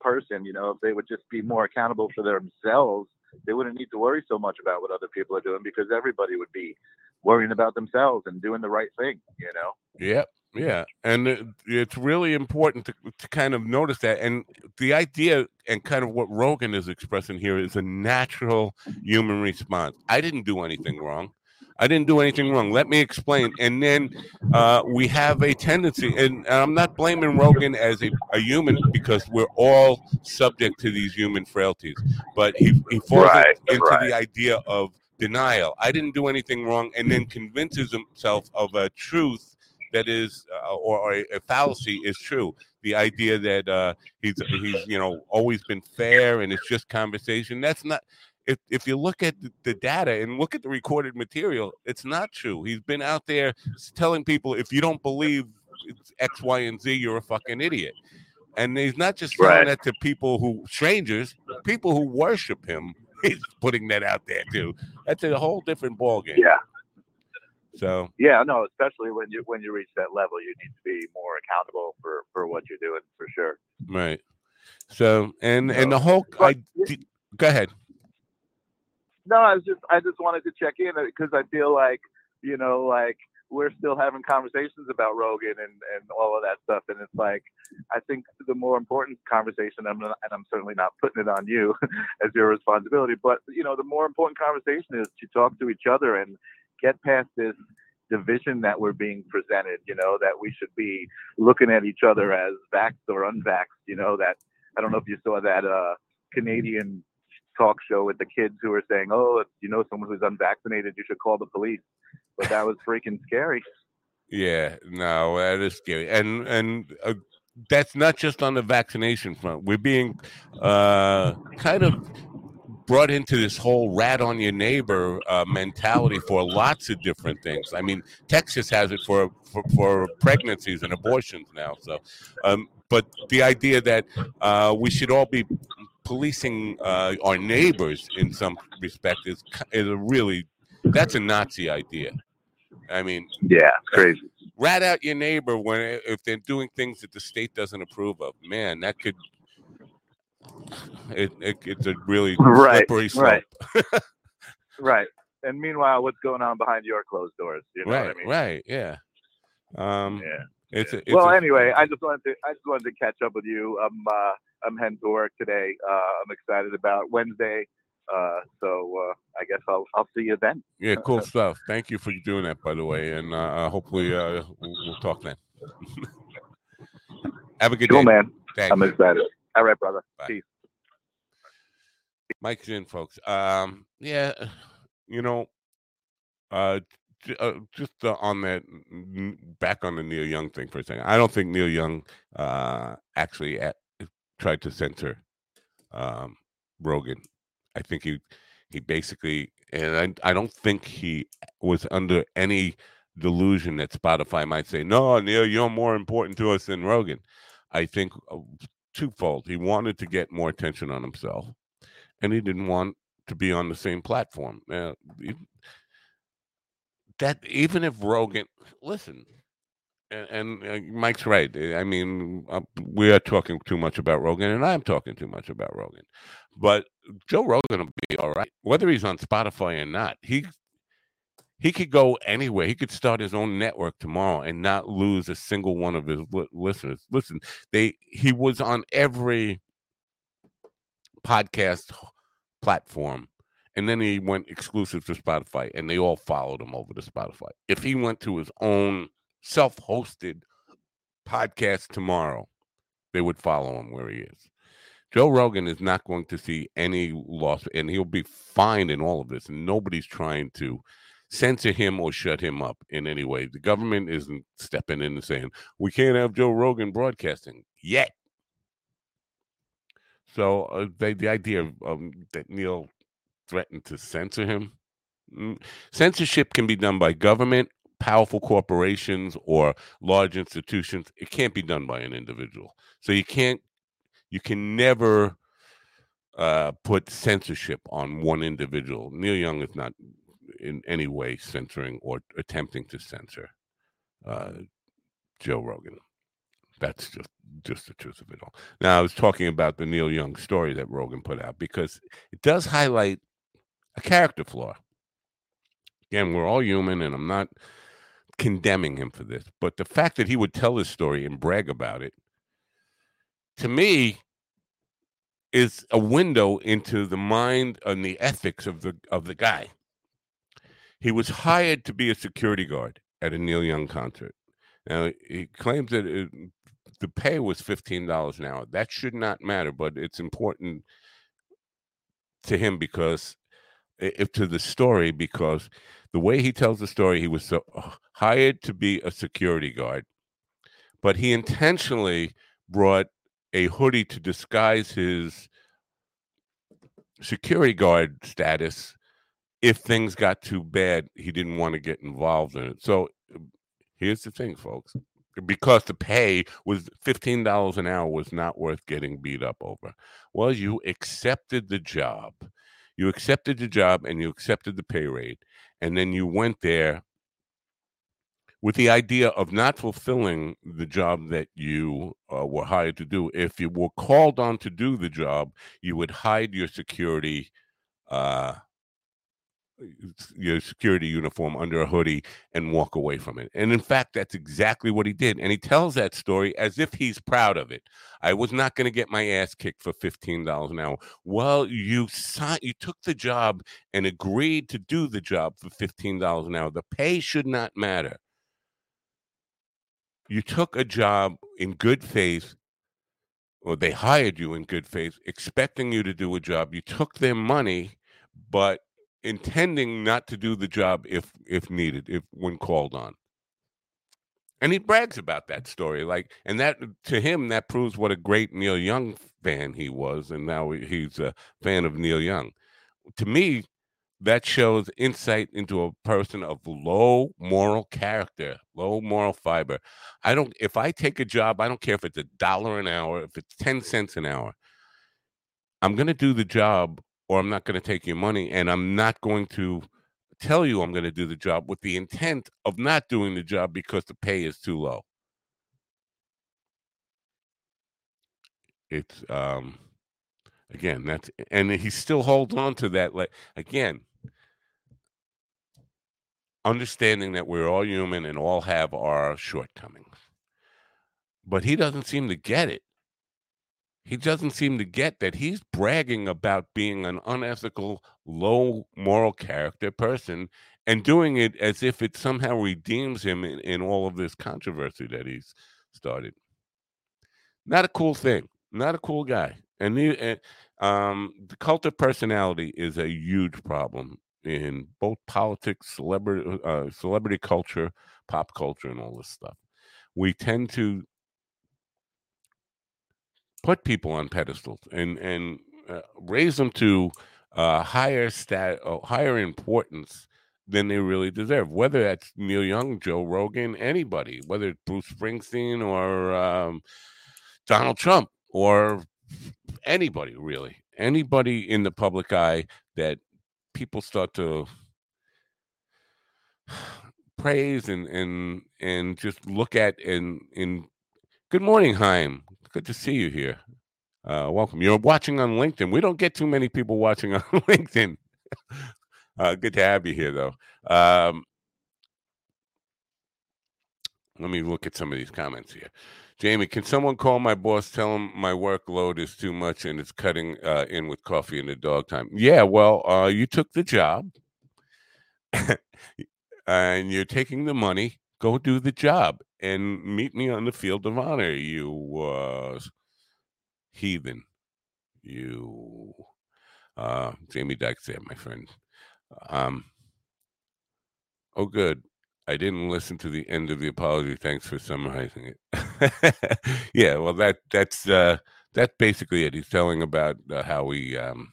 person, you know, if they would just be more accountable for themselves, they wouldn't need to worry so much about what other people are doing because everybody would be worrying about themselves and doing the right thing, you know? Yep. Yeah. And it's really important to, to kind of notice that. And the idea and kind of what Rogan is expressing here is a natural human response. I didn't do anything wrong. I didn't do anything wrong. Let me explain. And then uh, we have a tendency, and I'm not blaming Rogan as a, a, human because we're all subject to these human frailties. But he, he falls right, into right. the idea of denial. I didn't do anything wrong, and then convinces himself of a truth that is, uh, or, or, a fallacy is true. The idea that uh, he's he's you know always been fair and it's just conversation. That's not if if you look at the data and look at the recorded material, it's not true. He's been out there telling people if you don't believe X, Y, and Z, you're a fucking idiot. And he's not just saying Right. that to people who strangers, people who worship him. He's putting that out there too. That's a whole different ballgame. Yeah. So Yeah, no, especially when you when you reach that level, you need to be more accountable for for what you're doing for sure. right. So and and the whole but- I go ahead. No, I was just I just wanted to check in uh, because I feel like you know like we're still having conversations about Rogan and and all of that stuff, and it's like I think the more important conversation, I'm not, and I'm certainly not putting it on you as your responsibility, but you know the more important conversation is to talk to each other and get past this division that we're being presented. You know that we should be looking at each other as vaxxed or unvaxxed. You know that I don't know if you saw that uh, Canadian talk show with the kids who were saying, "Oh, if you know someone who's unvaccinated, you should call the police." But that was freaking scary. Yeah, no, that is scary, and and uh, that's not just on the vaccination front. We're being uh, kind of brought into this whole rat on your neighbor uh, mentality for lots of different things. I mean, Texas has it for for, for pregnancies and abortions now. So, um, but the idea that uh, we should all be policing uh, our neighbors in some respect is is a really that's a Nazi idea. I mean, Yeah, crazy. rat out your neighbor when if they're doing things that the state doesn't approve of. Man, that could it, it it's a really Right, slippery slope. right. Right. And meanwhile, what's going on behind your closed doors? You know Right, what I mean? right, yeah. Um, Yeah. it's, a, it's well, a- anyway, I just wanted to I just wanted to catch up with you. I'm uh, I'm heading to work today. Uh, I'm excited about Wednesday. Uh, so uh, I guess I'll I'll see you then. yeah, cool stuff. Thank you for doing that, by the way, and uh, uh, hopefully uh, we'll, we'll talk then. Have a good Cool, day. man. Thanks. I'm excited. All right, brother. Bye. Peace. Mike's in, folks. Um, yeah, you know, uh, j- uh just uh, on that, back on the Neil Young thing for a second. I don't think Neil Young uh actually at, tried to censor um Rogan. I think he he basically, and I, I don't think he was under any delusion that Spotify might say, "No, Neil, you're more important to us than Rogan." I think uh, twofold. He wanted to get more attention on himself, and he didn't want to be on the same platform. Uh, e- that even if Rogan, listen, and, and uh, Mike's right. I mean, uh, we are talking too much about Rogan, and I'm talking too much about Rogan. But Joe Rogan will be all right, whether he's on Spotify or not. He he could go anywhere. He could start his own network tomorrow and not lose a single one of his li- listeners. Listen, they he was on every podcast platform and then he went exclusive to Spotify, and they all followed him over to Spotify. If he went to his own self-hosted podcast tomorrow, they would follow him where he is. Joe Rogan is not going to see any loss, and he'll be fine in all of this. And nobody's trying to censor him or shut him up in any way. The government isn't stepping in and saying we can't have Joe Rogan broadcasting yet. So uh, the the idea um, that Neil threatened to censor him, mm, censorship can be done by government, powerful corporations, or large institutions. It can't be done by an individual. So you can't, you can never uh, put censorship on one individual. Neil Young is not in any way censoring or attempting to censor uh, Joe Rogan. That's just just the truth of it all. Now I was talking about the Neil Young story that Rogan put out because it does highlight a character flaw. Again, we're all human, and I'm not condemning him for this, but the fact that he would tell his story and brag about it, to me, is a window into the mind and the ethics of the of the guy. He was hired to be a security guard at a Neil Young concert. Now he claims that it, the pay was fifteen dollars an hour. That should not matter, but it's important to him because if to the story because the way he tells the story, he was so, uh, hired to be a security guard, but he intentionally brought a hoodie to disguise his security guard status. If things got too bad, he didn't want to get involved in it. So here's the thing, folks because the pay was $15 an hour was not worth getting beat up over. Well, you accepted the job. You accepted the job and you accepted the pay rate. And then you went there with the idea of not fulfilling the job that you uh, were hired to do. If you were called on to do the job, you would hide your security uh, your security uniform under a hoodie and walk away from it. And in fact, that's exactly what he did. And he tells that story as if he's proud of it. I was not going to get my ass kicked for $15 an hour. Well, you signed, you took the job and agreed to do the job for $15 an hour. The pay should not matter. You took a job in good faith or they hired you in good faith, expecting you to do a job. You took their money, but intending not to do the job if if needed, if when called on. And he brags about that story, like, and that to him that proves what a great Neil Young fan he was, and now he's a fan of Neil Young. To me, that shows insight into a person of low moral character, low moral fiber. I don't, if I take a job, I don't care if it's a dollar an hour, if it's 10 cents an hour, I'm going to do the job or I'm not going to take your money and I'm not going to tell you I'm going to do the job with the intent of not doing the job because the pay is too low. It's um again that's and he still holds on to that like again understanding that we're all human and all have our shortcomings. But he doesn't seem to get it he doesn't seem to get that he's bragging about being an unethical, low moral character person and doing it as if it somehow redeems him in, in all of this controversy that he's started. Not a cool thing. Not a cool guy. And the, um, the cult of personality is a huge problem in both politics, celebrity, uh, celebrity culture, pop culture, and all this stuff. We tend to put people on pedestals and and uh, raise them to uh, higher stat, uh, higher importance than they really deserve. Whether that's Neil Young, Joe Rogan, anybody, whether it's Bruce Springsteen or um, Donald Trump or anybody really, anybody in the public eye that people start to praise and and and just look at and in good morning Heim good to see you here. Uh, welcome. You're watching on LinkedIn. We don't get too many people watching on LinkedIn. uh, good to have you here, though. Um, let me look at some of these comments here. Jamie, can someone call my boss, tell him my workload is too much and it's cutting uh, in with coffee and the dog time? Yeah, well, uh, you took the job and you're taking the money. Go do the job and meet me on the field of honor, you uh, heathen. You, uh, Jamie Dykes there, my friend. Um, oh, good. I didn't listen to the end of the apology. Thanks for summarizing it. yeah, well, that that's uh, that's basically it. He's telling about uh, how he um,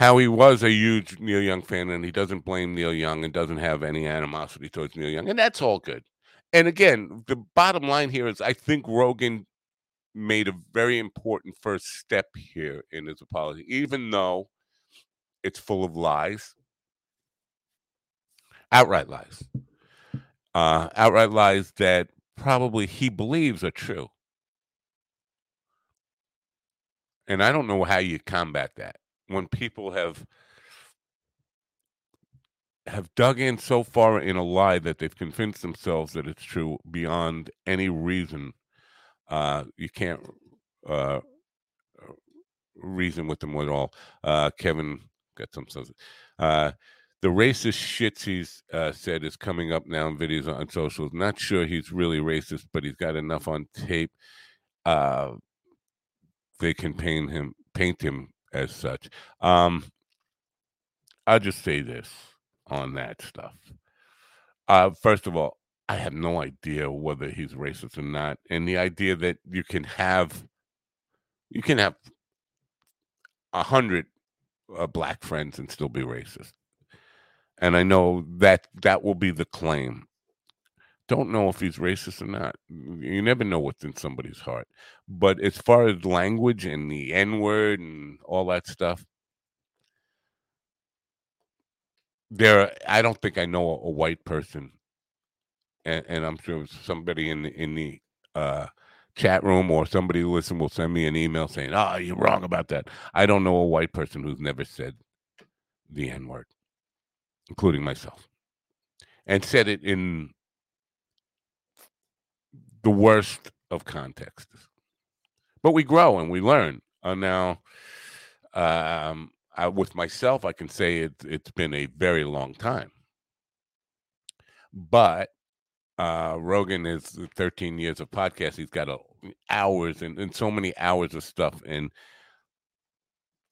how he was a huge Neil Young fan, and he doesn't blame Neil Young and doesn't have any animosity towards Neil Young, and that's all good. And again, the bottom line here is, I think Rogan made a very important first step here in his apology, even though it's full of lies outright lies. Uh, outright lies that probably he believes are true. And I don't know how you combat that when people have have dug in so far in a lie that they've convinced themselves that it's true beyond any reason. Uh, you can't uh, reason with them at all. Uh, Kevin got some. Uh, the racist shits he's uh, said is coming up now in videos on socials. Not sure he's really racist, but he's got enough on tape. Uh, they can paint him paint him as such. Um, I'll just say this on that stuff. Uh, first of all, I have no idea whether he's racist or not, and the idea that you can have you can have a hundred uh, black friends and still be racist and I know that that will be the claim. Don't know if he's racist or not. You never know what's in somebody's heart. But as far as language and the N word and all that stuff, there I don't think I know a, a white person, and, and, I'm sure somebody in the, in the uh, chat room or somebody listen will send me an email saying, "Oh, you're wrong about that." I don't know a white person who's never said the N word including myself, and said it in the worst of contexts. But we grow and we learn. Uh, now, um, I, with myself, I can say it, it's been a very long time. But uh, Rogan is 13 years of podcast. He's got a, hours and, and so many hours of stuff. And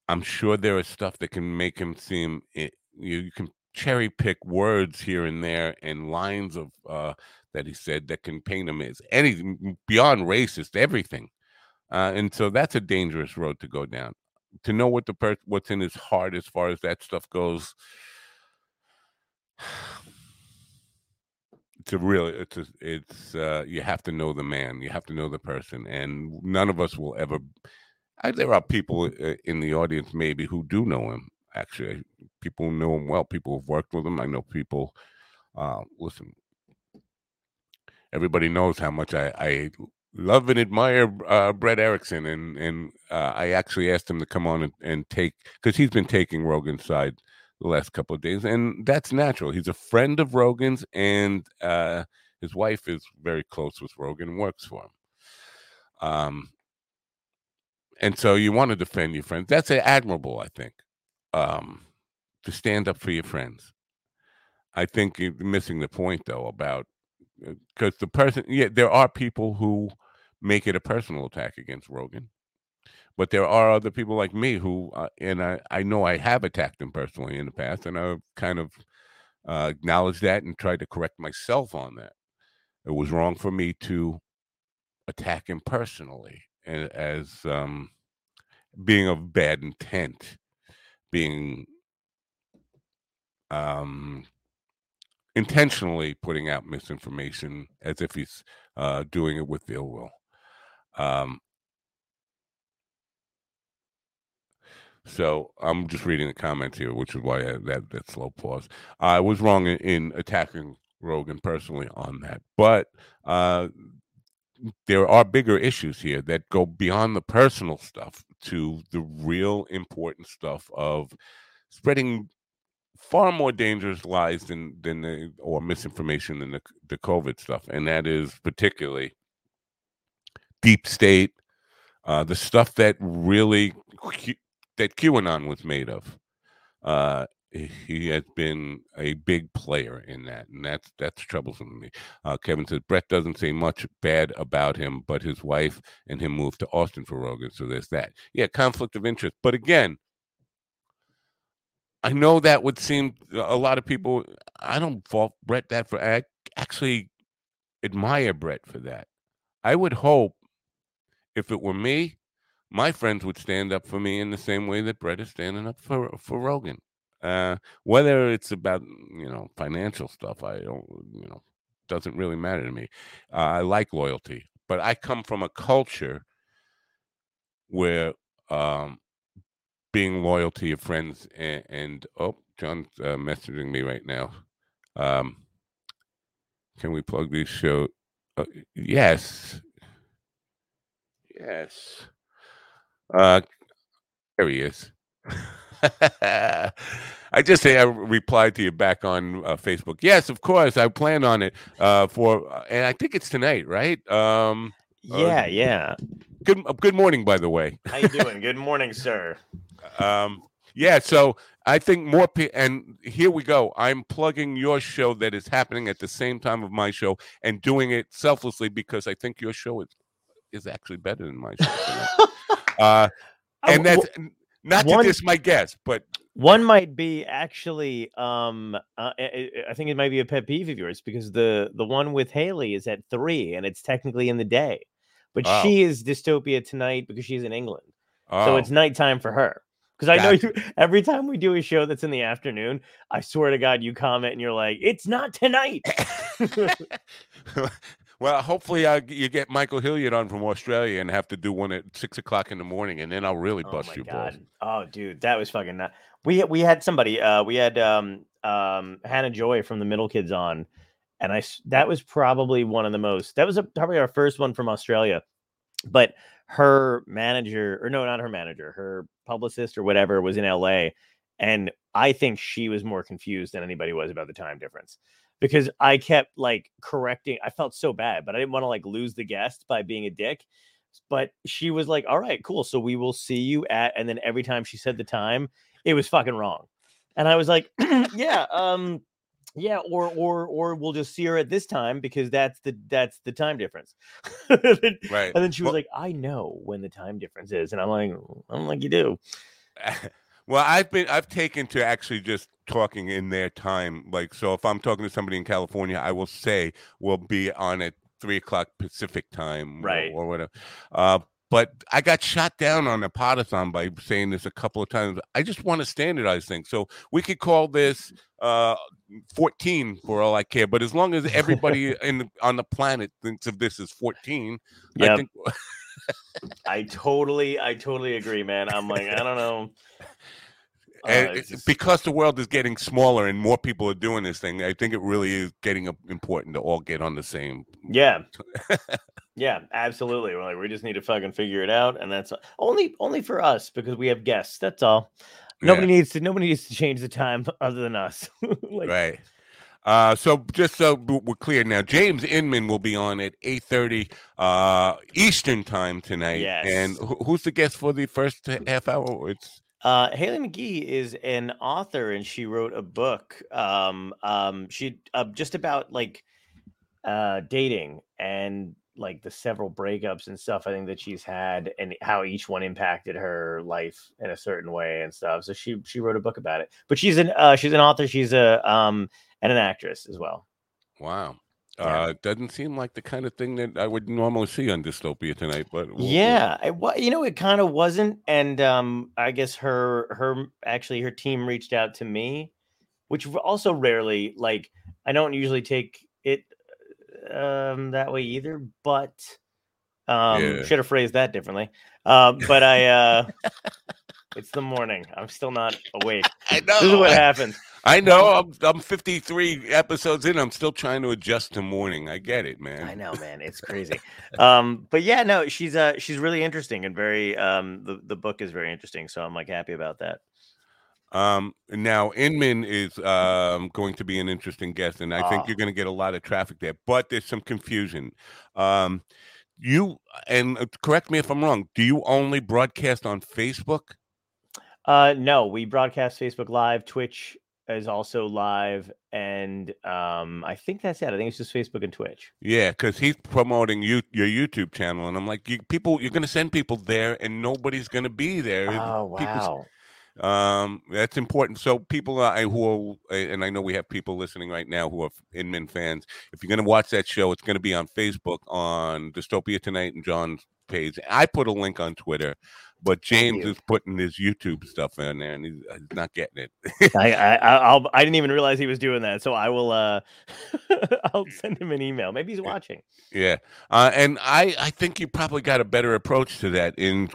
I'm sure there is stuff that can make him seem it, you, you can cherry pick words here and there and lines of uh, that he said that can paint him as anything beyond racist, everything. Uh, and so that's a dangerous road to go down. To know what the per- what's in his heart as far as that stuff goes, it's a really it's a, it's uh, you have to know the man, you have to know the person, and none of us will ever. I, there are people uh, in the audience maybe who do know him, actually. People know him well. People have worked with him. I know people. Uh, listen, everybody knows how much I, I love and admire uh, Brett Erickson, and and uh, I actually asked him to come on and, and take because he's been taking Rogan's side the last couple of days, and that's natural. He's a friend of Rogan's, and uh, his wife is very close with Rogan works for him. Um, and so you want to defend your friends. That's admirable, I think um, to stand up for your friends. I think you're missing the point though about because uh, the person, yeah, there are people who make it a personal attack against Rogan, but there are other people like me who, uh, and I, I know I have attacked him personally in the past, and I've kind of uh, acknowledged that and tried to correct myself on that. It was wrong for me to attack him personally and as um, being of bad intent being um, intentionally putting out misinformation as if he's uh, doing it with ill will. Um, so I'm just reading the comments here, which is why I, that that slow pause. I was wrong in, in attacking Rogan personally on that, but uh, there are bigger issues here that go beyond the personal stuff to the real important stuff of spreading far more dangerous lies than than the or misinformation than the the COVID stuff, and that is particularly deep state, uh, the stuff that really that QAnon was made of. Uh, he has been a big player in that, and that's that's troublesome to me. Uh, Kevin says Brett doesn't say much bad about him, but his wife and him moved to Austin for Rogan, so there's that. Yeah, conflict of interest, but again, I know that would seem a lot of people. I don't fault Brett that for. I actually admire Brett for that. I would hope if it were me, my friends would stand up for me in the same way that Brett is standing up for for Rogan. Uh, whether it's about you know financial stuff, I don't you know doesn't really matter to me. Uh, I like loyalty, but I come from a culture where um, being loyal to your friends and, and oh, John's uh, messaging me right now. Um, can we plug this show? Uh, yes, yes. Uh, there he is. I just say I replied to you back on uh, Facebook. Yes, of course, I plan on it uh, for, uh, and I think it's tonight, right? Um, yeah, yeah. Good, uh, good morning, by the way. How you doing? good morning, sir. Um, yeah, so I think more people, and here we go. I'm plugging your show that is happening at the same time of my show and doing it selflessly because I think your show is is actually better than my show. uh, and that's not one, to diss my guest, but one might be actually. Um, uh, I think it might be a pet peeve of yours because the the one with Haley is at three, and it's technically in the day, but oh. she is dystopia tonight because she's in England, oh. so it's nighttime for her. Because I know you every time we do a show that's in the afternoon, I swear to God, you comment and you're like, it's not tonight. well, hopefully uh, you get Michael Hilliard on from Australia and have to do one at six o'clock in the morning, and then I'll really oh bust you God. balls. Oh, dude, that was fucking not. We we had somebody. Uh, we had um um Hannah Joy from the Middle Kids on, and I that was probably one of the most. That was a, probably our first one from Australia, but her manager or no, not her manager, her publicist or whatever was in LA. And I think she was more confused than anybody was about the time difference because I kept like correcting. I felt so bad, but I didn't want to like lose the guest by being a dick. But she was like, all right, cool. So we will see you at, and then every time she said the time, it was fucking wrong. And I was like, yeah, um, yeah, or or or we'll just see her at this time because that's the that's the time difference. right. And then she was well, like, I know when the time difference is. And I'm like, I'm like, you do. Well, I've been I've taken to actually just talking in their time. Like so if I'm talking to somebody in California, I will say we'll be on at three o'clock Pacific time right. or, or whatever. Uh, but I got shot down on a podathon by saying this a couple of times. I just want to standardize things. So we could call this uh, 14 for all I care. But as long as everybody in on the planet thinks of this as 14, yep. I think I totally, I totally agree, man. I'm like, I don't know. Uh, just... because the world is getting smaller and more people are doing this thing, I think it really is getting important to all get on the same. Yeah, yeah, absolutely. We're like, we just need to fucking figure it out, and that's only only for us because we have guests. That's all. Nobody yeah. needs to. Nobody needs to change the time other than us. like, right. Uh, so just so we're clear now, James Inman will be on at eight thirty uh, Eastern time tonight. Yes. And who's the guest for the first half hour? It's uh, Haley McGee is an author, and she wrote a book. Um, um, she uh, just about like uh, dating and like the several breakups and stuff. I think that she's had, and how each one impacted her life in a certain way and stuff. So she she wrote a book about it. But she's an uh, she's an author. She's a um and an actress as well. Wow. Yeah. Uh, doesn't seem like the kind of thing that I would normally see on Dystopia tonight, but we'll, yeah, we'll... It, you know, it kind of wasn't, and um, I guess her her actually her team reached out to me, which also rarely like I don't usually take it um that way either, but um, yeah. should have phrased that differently. Uh, but I uh, it's the morning. I'm still not awake. I know. This is what happens. I know. I'm I'm 53 episodes in. I'm still trying to adjust to morning. I get it, man. I know, man. It's crazy. um, but yeah, no, she's uh she's really interesting and very um the the book is very interesting. So I'm like happy about that. Um, now Inman is um, going to be an interesting guest, and I think Ah. you're going to get a lot of traffic there. But there's some confusion. Um, you and uh, correct me if I'm wrong. Do you only broadcast on Facebook? Uh, no, we broadcast Facebook Live. Twitch is also live, and um, I think that's it. I think it's just Facebook and Twitch. Yeah, because he's promoting you your YouTube channel, and I'm like, you, people, you're going to send people there, and nobody's going to be there. Oh People's- wow! Um, that's important. So people uh, who are, and I know we have people listening right now who are Inman fans. If you're going to watch that show, it's going to be on Facebook on Dystopia Tonight and John's page. I put a link on Twitter, but James is putting his YouTube stuff in there, and he's, he's not getting it. I, I I- I'll I didn't even realize he was doing that, so I will uh I'll send him an email. Maybe he's watching. Yeah, uh, and I I think you probably got a better approach to that in.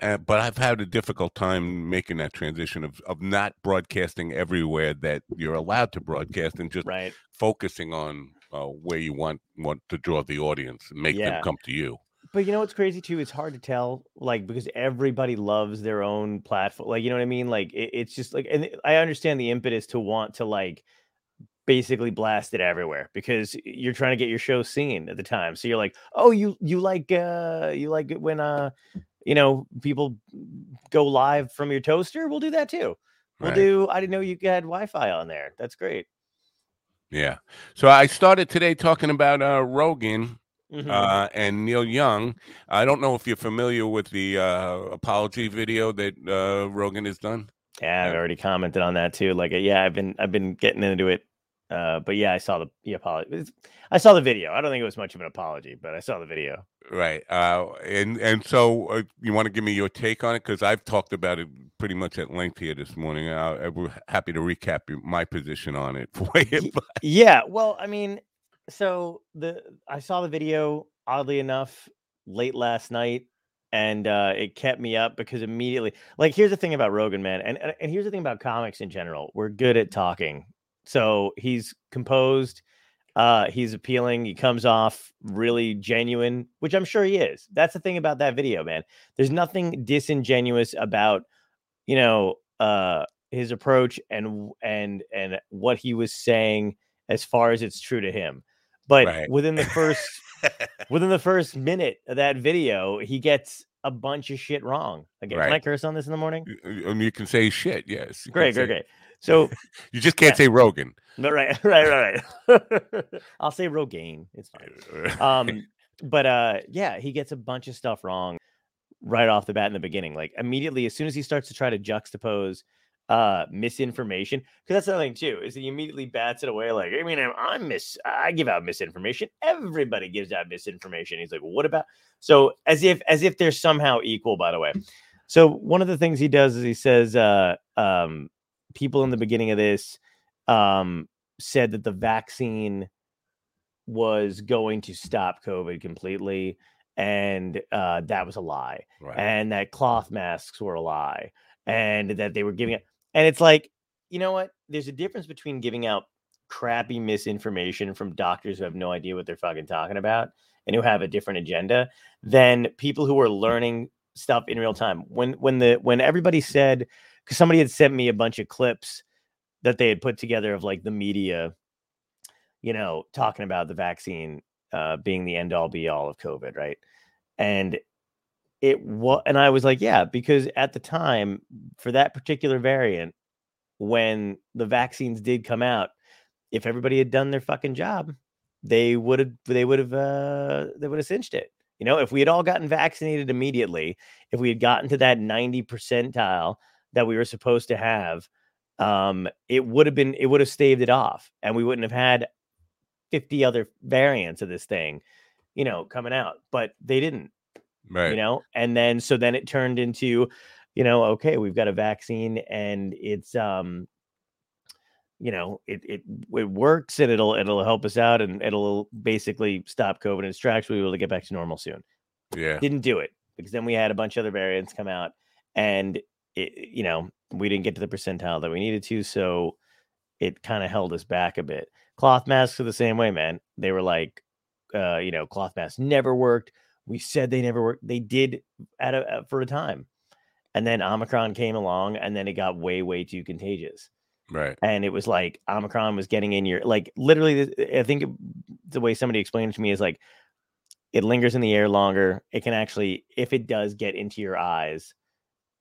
But I've had a difficult time making that transition of, of not broadcasting everywhere that you're allowed to broadcast and just Right? focusing on uh, where you want want to draw the audience and make Yeah. them come to you. But you know what's crazy too? It's hard to tell, like because everybody loves their own platform. Like you know what I mean? Like it, it's just like, and I understand the impetus to want to like basically blast it everywhere because you're trying to get your show seen at the time. So you're like, oh, you you like uh you like it when uh you know people go live from your toaster? We'll do that too. We'll Right. do. I didn't know you had Wi-Fi on there. That's great. Yeah. So I started today talking about uh, Rogan Mhm. uh, and Neil Young. I don't know if you're familiar with the uh, apology video that uh, Rogan has done. Yeah, I've already commented on that too. Like, yeah, I've been I've been getting into it. Uh, but yeah, I saw the, the apology. I saw the video. I don't think it was much of an apology, but I saw the video. Right. Uh, and and so uh, you want to give me your take on it because I've talked about it pretty much at length here this morning. I- we're happy to recap your- my position on it for you. Ye- Yeah, well, I mean, so the I saw the video oddly enough late last night, and uh, it kept me up because immediately, like, here's the thing about Rogan, man, and and here's the thing about comics in general. We're good at talking, so he's composed. Uh, he's appealing. He comes off really genuine, which I'm sure he is. That's the thing about that video, man. There's nothing disingenuous about, you know, uh, his approach and and and what he was saying as far as it's true to him. But Right. within the first within the first minute of that video, he gets a bunch of shit wrong. Again, can I curse on this in the morning? And you can say shit. Yes. Great, say- great, great. So, You just can't Yeah. say Rogan. no, right, right, right, right. I'll say Rogaine. It's fine. um but uh yeah he gets a bunch of stuff wrong right off the bat in the beginning like immediately as soon as he starts to try to juxtapose uh misinformation because that's another thing too is he immediately bats it away like i mean i'm, I'm mis i give out misinformation everybody gives out misinformation he's like what about so as if as if they're somehow equal by the way so one of the things he does is he says uh um people in the beginning of this um said that the vaccine was going to stop COVID completely, and uh, that was a lie, right. and that cloth masks were a lie, and that they were giving it. And it's like, you know what? There's a difference between giving out crappy misinformation from doctors who have no idea what they're fucking talking about and who have a different agenda than people who are learning stuff in real time. When when the when everybody said, because somebody had sent me a bunch of clips that they had put together of like the media you know, talking about the vaccine uh, being the end all be all of COVID, right? And it was, and I was like, yeah, because at the time for that particular variant, when the vaccines did come out, if everybody had done their fucking job, they would have, they would have, uh, they would have cinched it. You know, if we had all gotten vaccinated immediately, if we had gotten to that 90 percentile that we were supposed to have, um, it would have been, it would have staved it off and we wouldn't have had 50 other variants of this thing, you know, coming out, but they didn't, right. you know, and then so then it turned into, you know, okay, we've got a vaccine and it's um you know, it it it works and it'll it'll help us out and it'll basically stop COVID and its tracks. We'll be able to get back to normal soon. yeah. Didn't do it because then we had a bunch of other variants come out and it, you know, we didn't get to the percentile that we needed to, so it kind of held us back a bit. Cloth masks are the same way, man. They were like, uh, you know, cloth masks never worked. We said they never worked. They did at a, for a time, and then Omicron came along, and then it got way way too contagious. Right. and it was like Omicron was getting in your like literally. I think it- the way somebody explained it to me is like it lingers in the air longer. It can actually, if it does get into your eyes,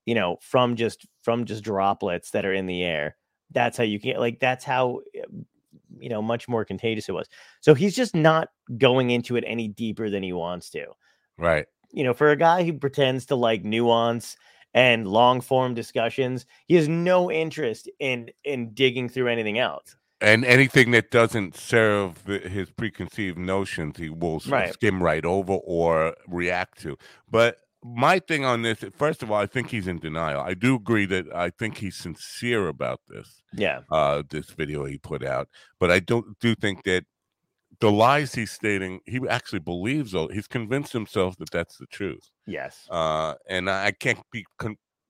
you know, from just from just droplets that are in the air. That's how you can like. That's how uh, you know much more contagious it was. So he's just not going into it any deeper than he wants to Right. you know, for a guy who pretends to like nuance and long form discussions, he has no interest in in digging through anything else. And anything that doesn't serve the- his preconceived notions, he will Right. skim right over or react to. But my thing on this, first of all, I think he's in denial. I do agree that I think he's sincere about this. Yeah, uh, this video he put out. But I don't do think that the lies he's stating, he actually believes. Though he's convinced himself that that's the truth, yes, uh, and I can't be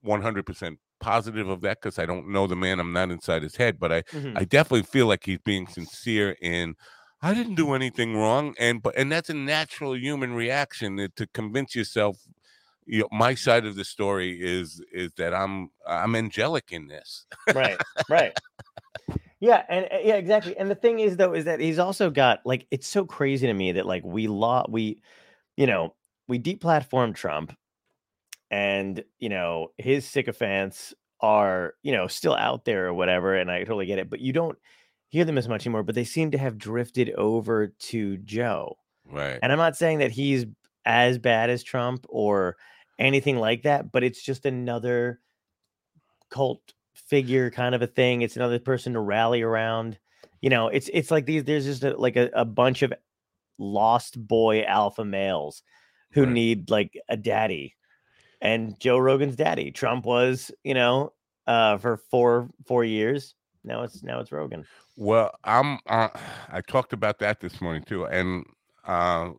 one hundred percent positive of that because I don't know the man. I'm not inside his head, but I Mhm. I definitely feel like he's being sincere in. I didn't do anything wrong, and but and that's a natural human reaction that- to convince yourself. You know, my side of the story is is that I'm I'm angelic in this. right, right. Yeah, and uh, yeah, exactly. And the thing is, though, is that he's also got like it's so crazy to me that like we law we, you know, we deplatform Trump, and you know his sycophants are you know still out there or whatever, and I totally get it. But you don't hear them as much anymore. But they seem to have drifted over to Joe. Right. And I'm not saying that he's as bad as Trump or anything like that, but it's just another cult figure kind of a thing. It's another person to rally around. You know, it's it's like these there's just a, like a, a bunch of lost boy alpha males who Right. need like a daddy. And Joe Rogan's daddy. Trump was, you know, uh for four four years. Now it's now it's Rogan. Well, I'm. Uh, I talked about that this morning too, and uh,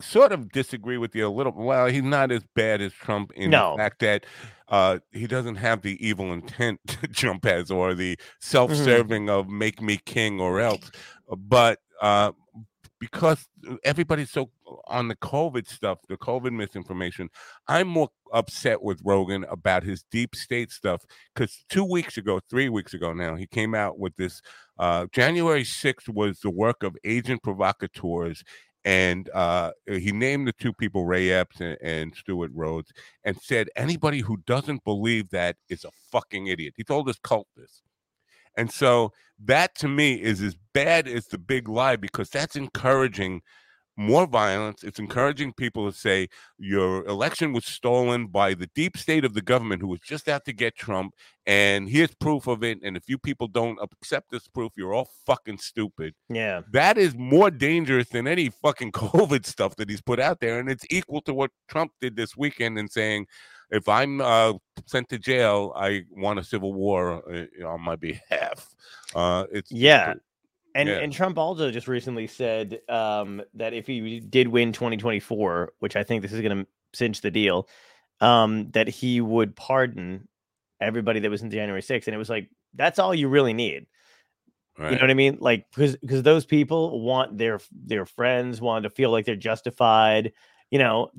sort of disagree with you a little. Well, he's not as bad as Trump in No. the fact that uh, he doesn't have the evil intent Trump has, or the self-serving of "make me king" or else. But uh, because everybody's so on the COVID stuff, the COVID misinformation, I'm more upset with Rogan about his deep state stuff. Because two weeks ago, three weeks ago now, he came out with this. Uh, January 6th was the work of agent provocateurs. And uh, he named the two people, Ray Epps and, and Stewart Rhodes, and said anybody who doesn't believe that is a fucking idiot. He told his cult this. And so that to me is as bad as the big lie because that's encouraging more violence. It's encouraging people to say your election was stolen by the deep state of the government who was just out to get Trump. And here's proof of it. And if you people don't accept this proof, you're all fucking stupid. Yeah. That is more dangerous than any fucking COVID stuff that he's put out there. And it's equal to what Trump did this weekend in saying, if I'm uh, sent to jail, I want a civil war uh, on my behalf. Uh, it's Yeah. And Yeah. and Trump also just recently said um, that if he did win 2024, which I think this is going to cinch the deal, um, that he would pardon everybody that was in January 6th. And it was like, that's all you really need. right. You know what I mean? Like, because because those people want their their friends want to feel like they're justified. You know,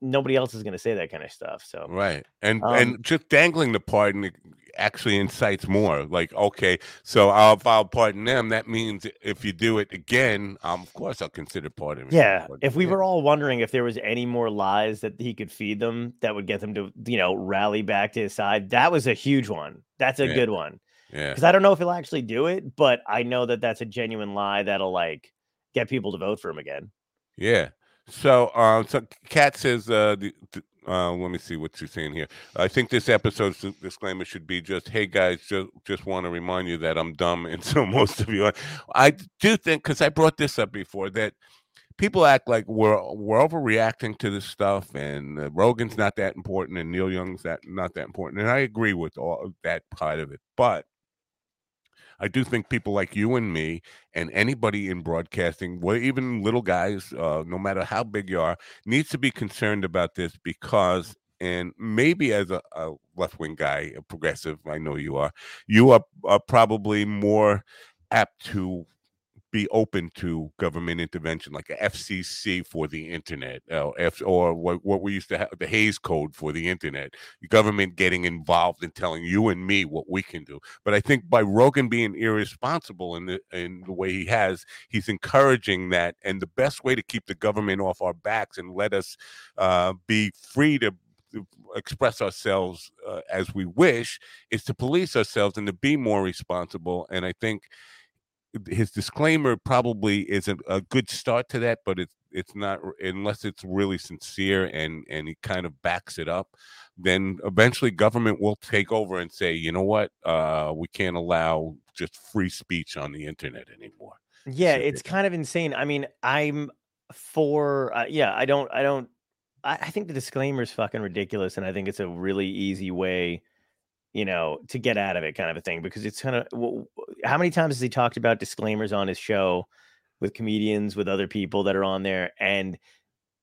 nobody else is going to say that kind of stuff. So Right. And Um, and just dangling the pardon actually incites more. Like, okay, so I'll, if I'll pardon them, that means if you do it again, um, of course I'll consider pardoning. Yeah, But, if we yeah. were all wondering if there was any more lies that he could feed them that would get them to, you know, rally back to his side, that was a huge one. That's a Yeah. good one yeah. because I don't know if he'll actually do it, but I know that that's a genuine lie that'll like get people to vote for him again. Yeah. So, um, so Kat says, uh, the, the, uh, let me see what she's saying here. I think this episode's disclaimer should be just, hey guys, just just want to remind you that I'm dumb, and so most of you, are. I do think because I brought this up before that people act like we're we're overreacting to this stuff, and uh, Rogan's not that important, and Neil Young's that not that important, and I agree with all that part of it, but. I do think people like you and me and anybody in broadcasting, well, even little guys, uh, no matter how big you are, needs to be concerned about this because, and maybe as a, a left wing guy, a progressive, I know you are, you are, are probably more apt to be open to government intervention, like a FCC for the internet, uh, F, or what, what we used to have the Hays Code for the internet. Government getting involved and telling you and me what we can do. But I think by Rogan being irresponsible in the in the way he has, he's encouraging that. And the best way to keep the government off our backs and let us uh, be free to express ourselves uh, as we wish is to police ourselves and to be more responsible. And I think his disclaimer probably is a, a, good start to that, but it's it's not unless it's really sincere and and he kind of backs it up. Then eventually, government will take over and say, you know what, uh, we can't allow just free speech on the internet anymore. Yeah, so, it's kind of insane. I mean, I'm for uh, yeah, I don't I don't I, I think the disclaimer is fucking ridiculous, and I think it's a really easy way you know, to get out of it kind of a thing because it's kind of how many times has he talked about disclaimers on his show with comedians, with other people that are on there and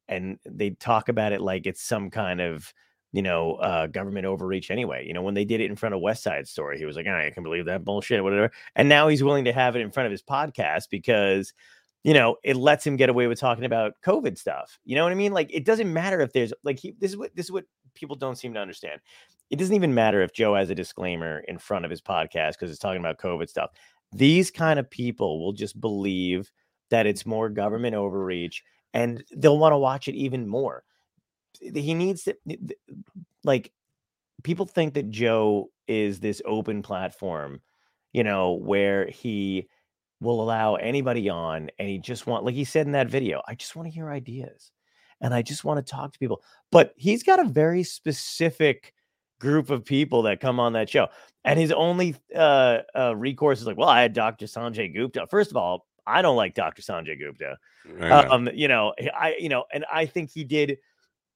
and they talk about it like it's some kind of you know, uh, government overreach anyway. You know, when they did it in front of West Side Story, he was like, I can believe that bullshit, whatever. And now he's willing to have it in front of his podcast because, you know, it lets him get away with talking about COVID stuff. You know what I mean? Like, it doesn't matter if there's like he, this is what this is what people don't seem to understand it doesn't even matter if Joe has a disclaimer in front of his podcast because it's talking about COVID stuff. These kind of people will just believe that it's more government overreach and they'll want to watch it even more. He needs to, like, people think that Joe is this open platform, you know, where he will allow anybody on and he just want, like he said in that video, I just want to hear ideas and I just want to talk to people. But he's got a very specific group of people that come on that show. And his only uh, uh, recourse is like, well, I had Dr. Sanjay Gupta. First of all, I don't like Dr. Sanjay Gupta. Um, you know, I, you know, and I think he did,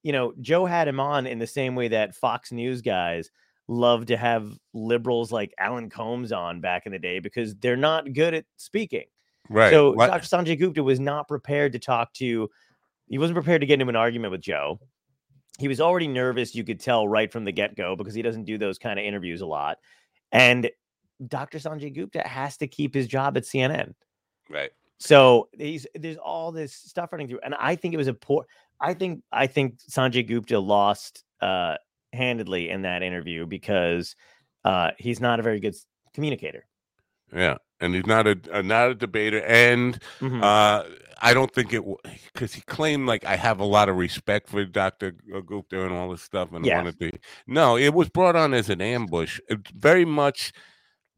you know, Joe had him on in the same way that Fox News guys love to have liberals like Alan Colmes on back in the day because they're not good at speaking. Right. So what? Dr. Sanjay Gupta was not prepared to talk to, he wasn't prepared to get into an argument with Joe he was already nervous. You could tell right from the get go because he doesn't do those kind of interviews a lot. And Dr. Sanjay Gupta has to keep his job at CNN. Right. So he's there's all this stuff running through, and I think it was a poor. I think I think Sanjay Gupta lost uh, handedly in that interview because uh, he's not a very good communicator. Yeah, and he's not a, a not a debater, and mm-hmm. uh, I don't think it because he claimed like I have a lot of respect for Doctor Gupta and all this stuff, and wanted to. No, it was brought on as an ambush. It's very much,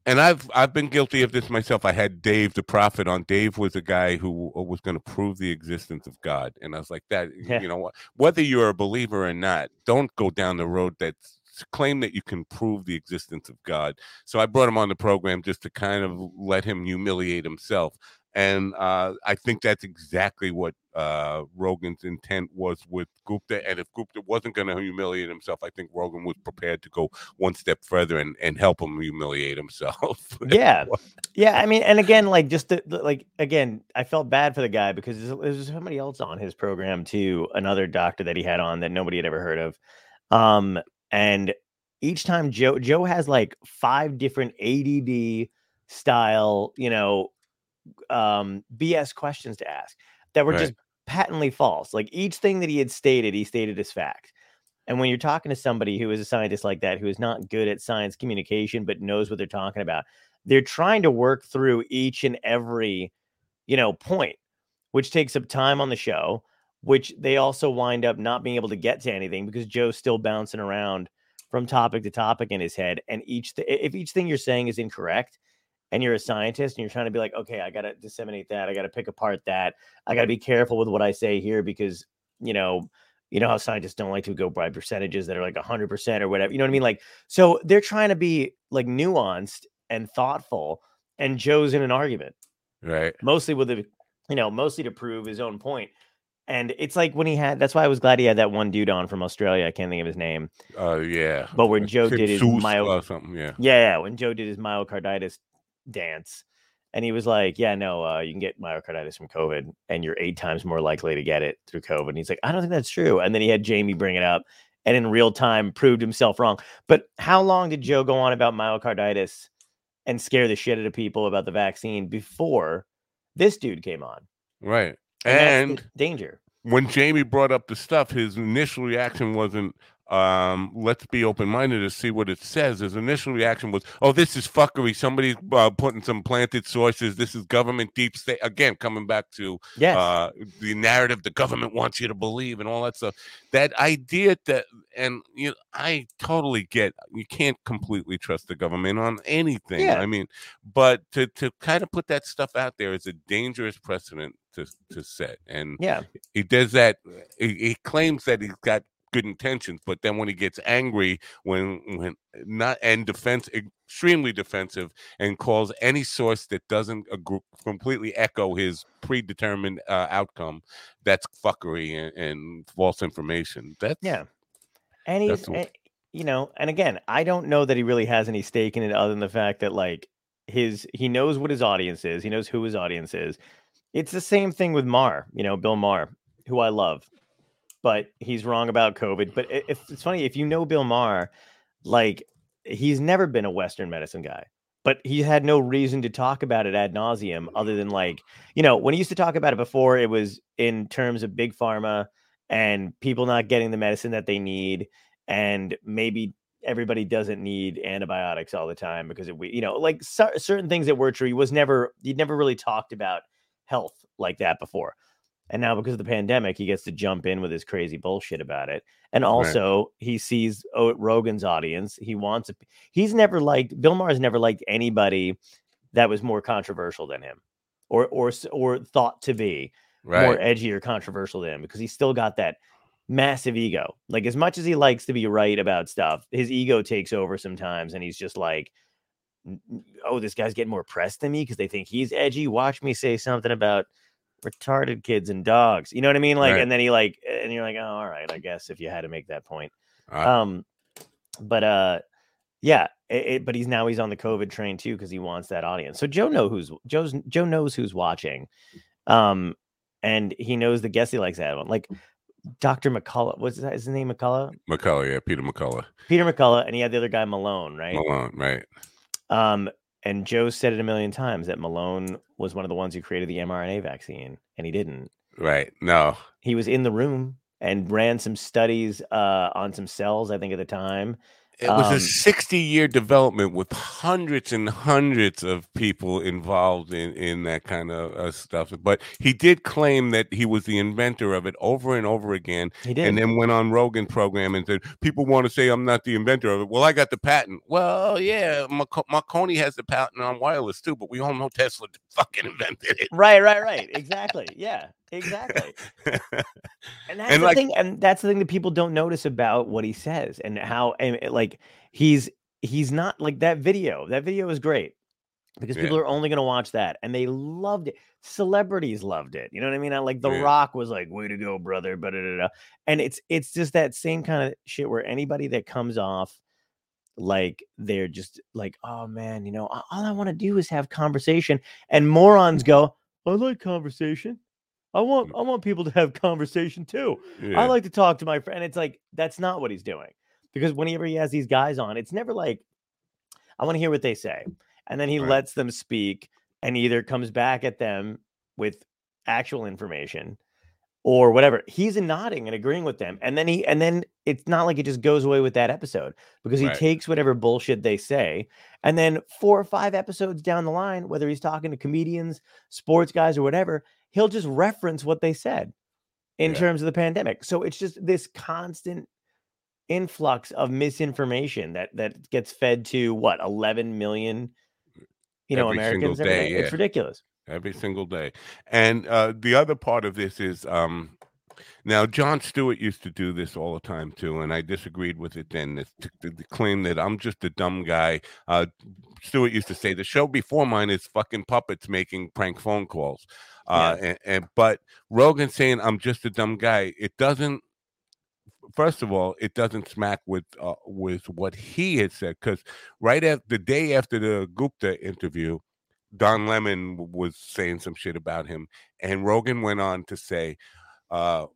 and I've I've been guilty of this myself. I had Dave the Prophet on. Dave was a guy who uh, was going to prove the existence of God, and I was like that. Yeah. You know, whether you're a believer or not, don't go down the road that's claim that you can prove the existence of God. So I brought him on the program just to kind of let him humiliate himself. And uh, I think that's exactly what uh, Rogan's intent was with Gupta. And if Gupta wasn't going to humiliate himself, I think Rogan was prepared to go one step further and, and help him humiliate himself. yeah. Yeah. I mean, and again, like just the, the, like, again, I felt bad for the guy because there's, there's somebody else on his program too, another doctor that he had on that nobody had ever heard of. Um, and each time Joe Joe has like five different ADD style, you know, um, BS questions to ask that were right. just patently false. Like each thing that he had stated, he stated as fact. And when you're talking to somebody who is a scientist like that, who is not good at science communication but knows what they're talking about, they're trying to work through each and every, you know, point, which takes up time on the show which they also wind up not being able to get to anything because Joe's still bouncing around from topic to topic in his head. And each th- if each thing you're saying is incorrect, and you're a scientist and you're trying to be like, okay, I got to disseminate that, I got to pick apart that, I got to be careful with what I say here because you know, you know how scientists don't like to go by percentages that are like hundred percent or whatever. You know what I mean? Like, so they're trying to be like nuanced and thoughtful, and Joe's in an argument, right? Mostly with the, you know, mostly to prove his own point. And it's like when he had that's why I was glad he had that one dude on from Australia. I can't think of his name. Oh uh, yeah. But when Joe did his myo something, yeah. Yeah, yeah. When Joe did his myocarditis dance, and he was like, Yeah, no, uh, you can get myocarditis from COVID, and you're eight times more likely to get it through COVID. And he's like, I don't think that's true. And then he had Jamie bring it up and in real time proved himself wrong. But how long did Joe go on about myocarditis and scare the shit out of people about the vaccine before This dude came on, right. And, And danger. when Jamie brought up the stuff, his initial reaction wasn't um let's be open-minded to see what it says. His initial reaction was oh this is fuckery. Somebody's uh, putting some planted sources. This is government deep state. Again coming back to Yes, uh the narrative the government wants you to believe and all that stuff. That idea that and you know, i totally get you can't completely trust the government on anything Yeah. i mean but to to kind of put that stuff out there is a dangerous precedent to to set and yeah, he does that he, he claims that he's got good intentions but then when he gets angry when when not and defense extremely defensive and calls any source that doesn't agree, completely echo his predetermined uh, outcome that's fuckery and, and false information that's yeah. And he's, and, you know, and again, I don't know that he really has any stake in it other than the fact that like his he knows what his audience is. He knows who his audience is. It's the same thing with Maher, you know, Bill Maher, who I love, but he's wrong about COVID. But if it's funny, if you know Bill Maher, like he's never been a Western medicine guy, but he had no reason to talk about it ad nauseum other than like, you know, when he used to talk about it before, it was in terms of big pharma and people not getting the medicine that they need, and maybe everybody doesn't need antibiotics all the time because it, we, you know, like cer- certain things that were true. He was never, he'd never really talked about health like that before. And now because of the pandemic, he gets to jump in with his crazy bullshit about it. And also, he sees Rogan's audience. He wants a, he's never liked Bill Maher's never liked anybody that was more controversial than him or or or thought to be more right edgy or controversial than him because he's still got that massive ego. Like as much as he likes to be right about stuff, his ego takes over sometimes and he's just like "N- n- oh, this guy's getting more press than me because they think he's edgy. Watch me say something about retarded kids and dogs. You know what I mean? Like, Right. and then he like, and you're like, oh, all right, I guess if you had to make that point. Uh, Um, but uh, yeah, it, it- but he's now he's on the COVID train too because he wants that audience. So Joe know who's Joe's Joe knows who's watching, um, and he knows the guests he likes to have on, like Dr. McCullough. What's that, his name? McCullough, mccullough yeah peter mccullough Peter McCullough, and he had the other guy Malone, right? Malone, right Um, and Joe said it a million times that Malone was one of the ones who created the mRNA vaccine, and he didn't. right no He was in the room and ran some studies uh, on some cells, I think, at the time. It was Um, a 60 year development with hundreds and hundreds of people involved in, in that kind of uh, stuff. But he did claim that he was the inventor of it over and over again. He did. And then went on Rogan program and said, People want to say I'm not the inventor of it. Well, I got the patent. Well, yeah, Marco- Marconi has the patent on wireless too, but we all know Tesla fucking invented it. Right, right, right. Exactly. Yeah, exactly. And that's And, the like- thing, and that's the thing that people don't notice about what he says and how and it- like he's he's not like that video. That video is great because Yeah. people are only gonna watch that and they loved it. Celebrities loved it. You know what I mean? I, like The Yeah. Rock was like, "Way to go, brother!" But and it's it's just that same kind of shit where anybody that comes off like they're just like, "Oh man, you know, all I want to do is have conversation," and morons go, "I like conversation." I want mm. I want people to have conversation too. Yeah. I like to talk to my friend. It's like that's not what he's doing. Because whenever he has these guys on, it's never like I want to hear what they say. And then he Right. lets them speak and either comes back at them with actual information or whatever. He's nodding and agreeing with them. And then he and then it's not like it just goes away with that episode because he Right. takes whatever bullshit they say and then four or five episodes down the line, whether he's talking to comedians, sports guys or whatever, he'll just reference what they said in Yeah. terms of the pandemic. So it's just this constant influx of misinformation that that gets fed to what 11 million you know Every single Americans every day, day. It's yeah. ridiculous. every single day. And uh, the other part of this is um, now Jon Stewart used to do this all the time too, and I disagreed with it then. The, the, the claim that I'm just a dumb guy. Uh, Stewart used to say the show before mine is fucking puppets making prank phone calls. Uh, and, and but Rogan saying I'm just a dumb guy. It doesn't. First of all, it doesn't smack with uh, with what he had said because right at the day after the Gupta interview, Don Lemon was saying some shit about him, and Rogan went on to say, uh,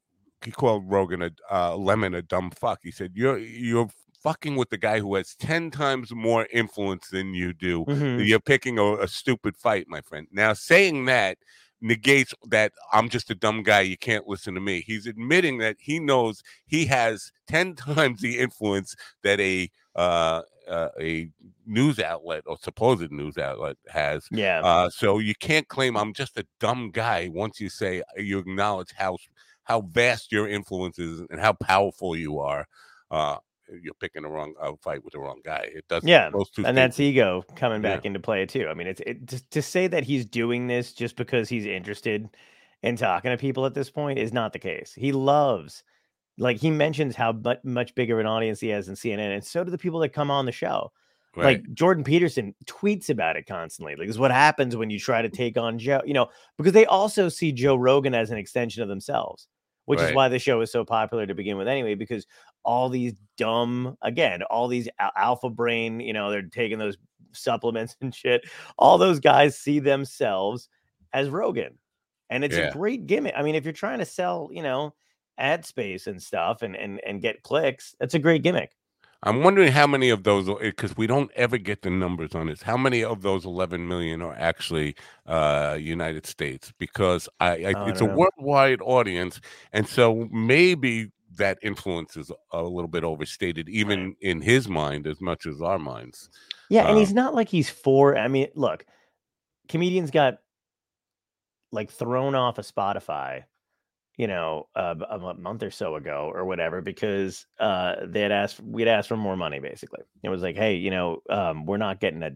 he called Rogan a uh, Lemon a dumb fuck. He said, "You're you're fucking with the guy who has ten times more influence than you do. Mhm. You're picking a, a stupid fight, my friend." Now, saying that negates that I'm just a dumb guy. You can't listen to me. He's admitting that he knows he has ten times the influence that a uh, uh, a news outlet or supposed news outlet has. Yeah. Uh, so you can't claim I'm just a dumb guy once you say you acknowledge how how vast your influence is and how powerful you are. Uh, you're picking the wrong uh, fight with the wrong guy. It doesn't. Yeah, and things- that's ego coming Yeah. back into play too. I mean, it's it to, to say that he's doing this just because he's interested in talking to people at this point is not the case. He loves, like he mentions how much, much bigger an audience he has in CNN, and so do the people that come on the show. right. Like Jordan Peterson tweets about it constantly. Like, this is what happens when you try to take on Joe. You know, because they also see Joe Rogan as an extension of themselves, which is why the show is so popular to begin with, anyway. Because all these dumb, again, all these alpha brain, you know, they're taking those supplements and shit. All those guys see themselves as Rogan, and it's Yeah. a great gimmick. I mean, if you're trying to sell, you know, ad space and stuff, and and and get clicks, that's a great gimmick. I'm wondering how many of those, because we don't ever get the numbers on this. How many of those 11 million are actually uh, United States? Because I, I Oh, I it's a know. worldwide audience, and so maybe that influence is a little bit overstated, even in his mind as much as our minds. Yeah, and Um, he's not like he's for. I mean, look, comedians got like thrown off of Spotify, you know, uh, a month or so ago or whatever because uh, they had asked we'd asked for more money. Basically, it was like, hey, you know, um, we're not getting a.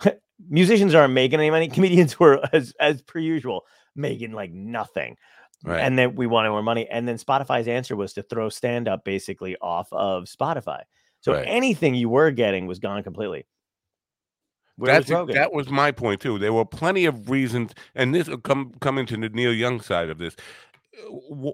Musicians aren't making any money. Comedians were as as per usual making like nothing Right. and then we wanted more money. And then Spotify's answer was to throw stand up basically off of Spotify. So Right. anything you were getting was gone completely. Where That's was that was my point too. There were plenty of reasons, and this will come coming to the Neil Young side of this. Uh,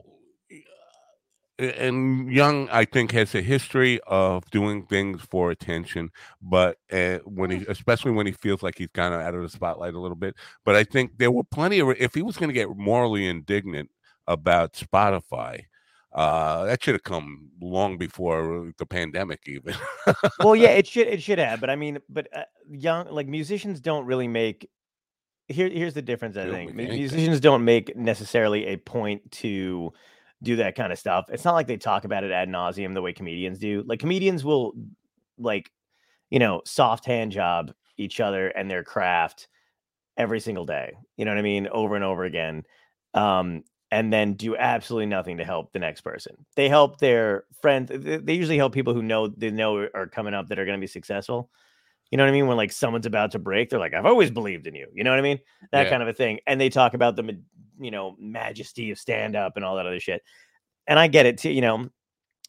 And Young, I think, has a history of doing things for attention, but uh, when he, especially when he feels like he's kind of out of the spotlight a little bit. But I think there were plenty of. If he was going to get morally indignant about Spotify, uh, that should have come long before the pandemic, even. well, yeah, it should it should have, but I mean, but uh, young like musicians don't really make. Here, here's the difference. I think make Mu- anything. musicians don't make necessarily a point to do that kind of stuff. It's not like they talk about it ad nauseum the way comedians do. Like comedians will, like, you know, soft hand job each other and their craft every single day. You know what I mean? Over and over again. Um, and then do absolutely nothing to help the next person. They help their friends. They they usually help people who know they know are coming up that are going to be successful. You know what I mean? When like someone's about to break, they're like, "I've always believed in you." You know what I mean? That Yeah. kind of a thing. And they talk about the you know majesty of stand up and all that other shit. And I get it too. You know,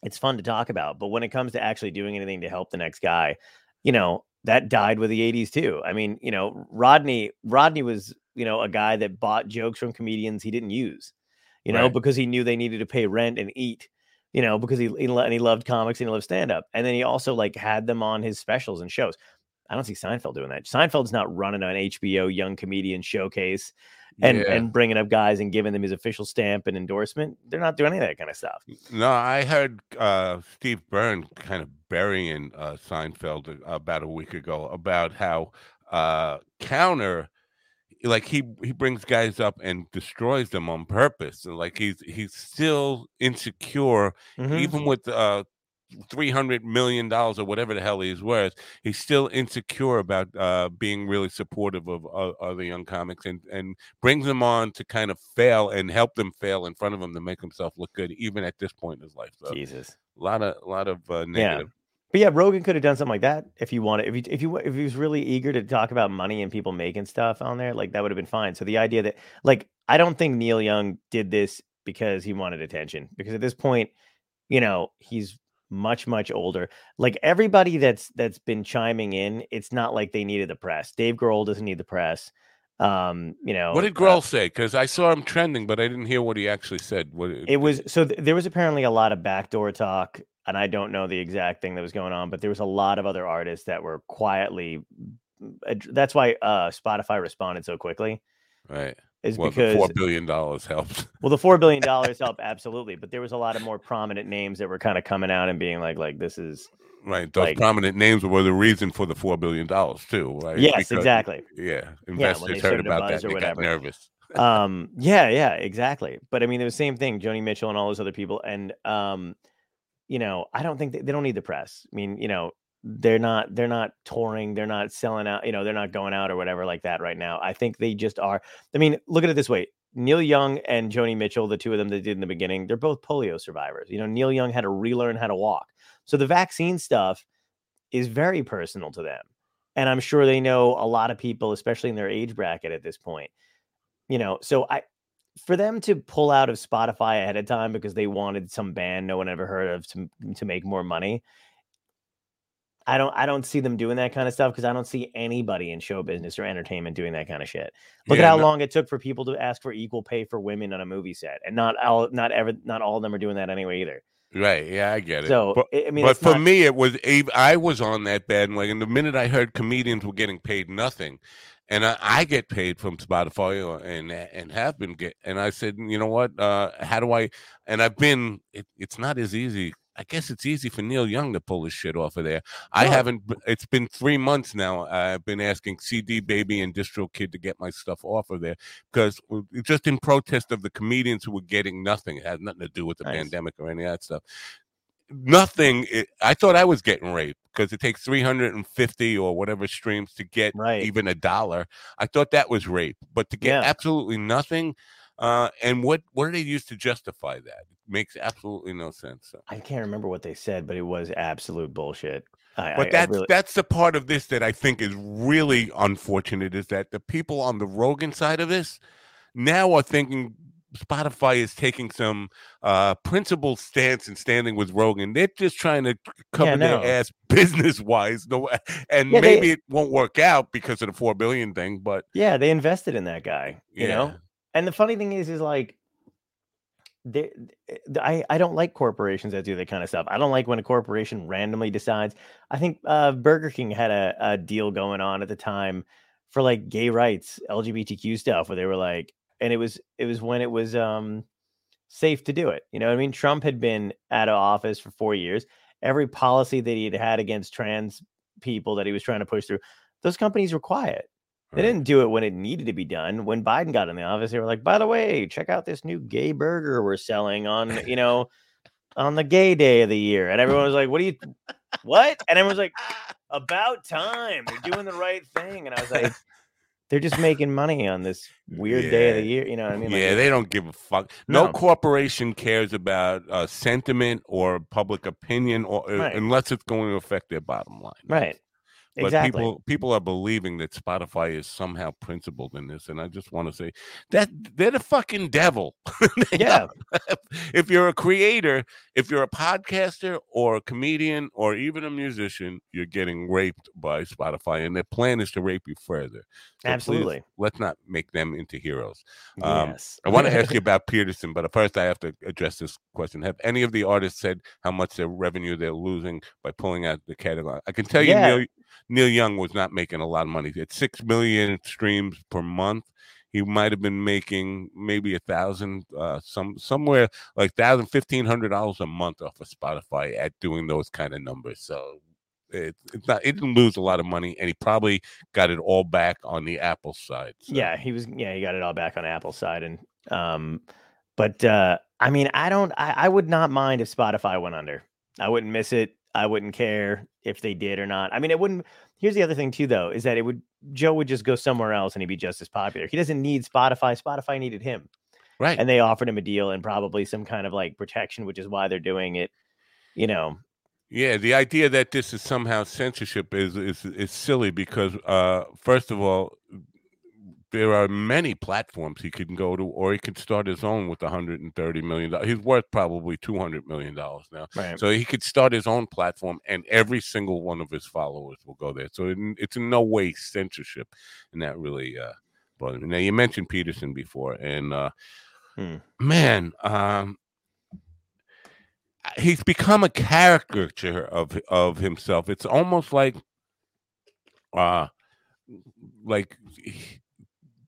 it's fun to talk about, but when it comes to actually doing anything to help the next guy, you know, that died with the 80s too. I mean, you know, Rodney Rodney was, you know, a guy that bought jokes from comedians he didn't use, you know, Right. because he knew they needed to pay rent and eat, you know, because he, he and he loved comics and he loved stand up. And then he also like had them on his specials and shows. I don't see Seinfeld doing that. Seinfeld's not running an HBO young comedian showcase and Yeah. and bringing up guys and giving them his official stamp and endorsement. They're not doing any of that kind of stuff. No, I heard uh, Steve Byrne kind of burying uh, Seinfeld about a week ago about how uh, counter, like he he brings guys up and destroys them on purpose, and like he's he's still insecure Mhm. even with uh. Three hundred million dollars or whatever the hell he's worth, he's still insecure about uh, being really supportive of uh, other young comics and and brings them on to kind of fail and help them fail in front of him to make himself look good, even at this point in his life. So, Jesus. a lot of a lot of uh, Yeah. negative. But yeah, Rogan could have done something like that if you wanted. If you if you if he was really eager to talk about money and people making stuff on there, like that would have been fine. So the idea that like I don't think Neil Young did this because he wanted attention. Because at this point, you know, he's much much older. Like everybody that's that's been chiming in, it's not like they needed the press. Dave Grohl doesn't need the press. Um, you know, What did uh, Grohl say? Because I saw him trending, but I didn't hear what he actually said. What it was so th- there was apparently a lot of backdoor talk and i don't know the exact thing that was going on but there was a lot of other artists that were quietly ad- that's why uh spotify responded so quickly right. Is Well, the because four billion dollars helped. well the four billion dollars helped absolutely but there was a lot of more prominent names that were kind of coming out and being like like this is Right. Those Like- prominent names were the reason for the four billion dollars too. Right. yes Because- exactly Yeah. Investors they heard about that or they got nervous. um, yeah, yeah, exactly. But I mean, it was the same thing, Joni Mitchell and all those other people. And um, you know, I don't think they, they don't need the press. I mean, you know, they're not they're not touring, they're not selling out, you know, they're not going out or whatever like that right now. I think they just are. I mean, look at it this way. Neil Young and Joni Mitchell, the two of them that did in the beginning, they're both polio survivors. You know, Neil Young had to relearn how to walk. So the vaccine stuff is very personal to them. And I'm sure they know a lot of people, especially in their age bracket at this point. You know, so I for them to pull out of Spotify ahead of time because they wanted some band no one ever heard of to to make more money. I don't I don't see them doing that kind of stuff because I don't see anybody in show business or entertainment doing that kind of shit. Look Yeah, at how no- long it took for people to ask for equal pay for women on a movie set, and not all not ever not all of them are doing that anyway either. Right. Yeah, I get it. So but, I mean, but for not- me, it was I was on that bandwagon. The minute I heard comedians were getting paid nothing, and I, I get paid from Spotify and and have been get, and I said, you know what? Uh, how do I? And I've been. It, it's not as easy. I guess it's easy for Neil Young to pull his shit off of there. I No. haven't. It's been three months now. I've been asking CD Baby and DistroKid to get my stuff off of there because just in protest of the comedians who were getting nothing. It had nothing to do with the Nice. pandemic or any of that stuff nothing i I thought I was getting raped because it takes 350 or whatever streams to get Right. even a dollar. I thought that was rape, but to get Yeah. absolutely nothing, uh, and what what do they use to justify that? Makes absolutely no sense. So. I can't remember what they said, but it was absolute bullshit. I, But I- I that's really- that's the part of this that I think is really unfortunate is that the people on the Rogan side of this now are thinking Spotify is taking some uh principled stance and standing with Rogan. They're just trying to cover no. their ass business wise. No, and Yeah, they- maybe it won't work out because of the four billion thing. But yeah, they invested in that guy. You know, and the funny thing is, is like, they, th- I I don't like corporations that do that kind of stuff. I don't like when a corporation randomly decides. I think uh, Burger King had a, a deal going on at the time for like gay rights, LGBTQ stuff, where they were like, and it was it was when it was um safe to do it. You know I mean? Trump had been out of office for four years. Every policy that he had had against trans people that he was trying to push through, those companies were quiet. They Right. didn't do it when it needed to be done. When Biden got in the office, they were like, by the way, check out this new gay burger we're selling on, you know, on the gay day of the year. And everyone was like, what do you, what? And everyone was like, about time. They're doing the right thing. And I was like, they're just making money on this weird day of the year. You know what I mean? Like, yeah, they don't give a fuck. No, No. corporation cares about uh, sentiment or public opinion, or uh, Right. unless it's going to affect their bottom line. right. But Exactly. people people are believing that Spotify is somehow principled in this, and I just want to say that they're the fucking devil. Yeah. if you're a creator, if you're a podcaster or a comedian or even a musician, you're getting raped by Spotify, and their plan is to rape you further. So please, Absolutely. let's not make them into heroes. Um, yes. I want to ask you about Peterson, but first I have to address this question. Have any of the artists said how much their revenue they're losing by pulling out the catalog? I can tell you, Yeah. Neil, Neil Young was not making a lot of money. At six million streams per month, he might have been making maybe a thousand, uh, some somewhere like thousand, fifteen hundred dollars a month off of Spotify at doing those kind of numbers. So. It, it's not. It didn't lose a lot of money, and he probably got it all back on the Apple side. so- Yeah, he was. Yeah, he got it all back on Apple side, and um, but uh, I mean, I don't. I, I would not mind if Spotify went under. I wouldn't miss it. I wouldn't care if they did or not. I mean, it wouldn't. Here's the other thing too, though, is that it would Joe would just go somewhere else and he'd be just as popular. He doesn't need Spotify. Spotify needed him, right. and they offered him a deal and probably some kind of like protection, which is why they're doing it. You know, Yeah, the idea that this is somehow censorship is is is silly because uh first of all there are many platforms he can go to or he could start his own with 130 million dollars. He's worth probably 200 million dollars now. right? So he could start his own platform and every single one of his followers will go there. So it, it's in no way censorship and that really uh bothers me. Now you mentioned Peterson before and uh Hmm. man, um he's become a caricature of of himself. It's almost like uh like he-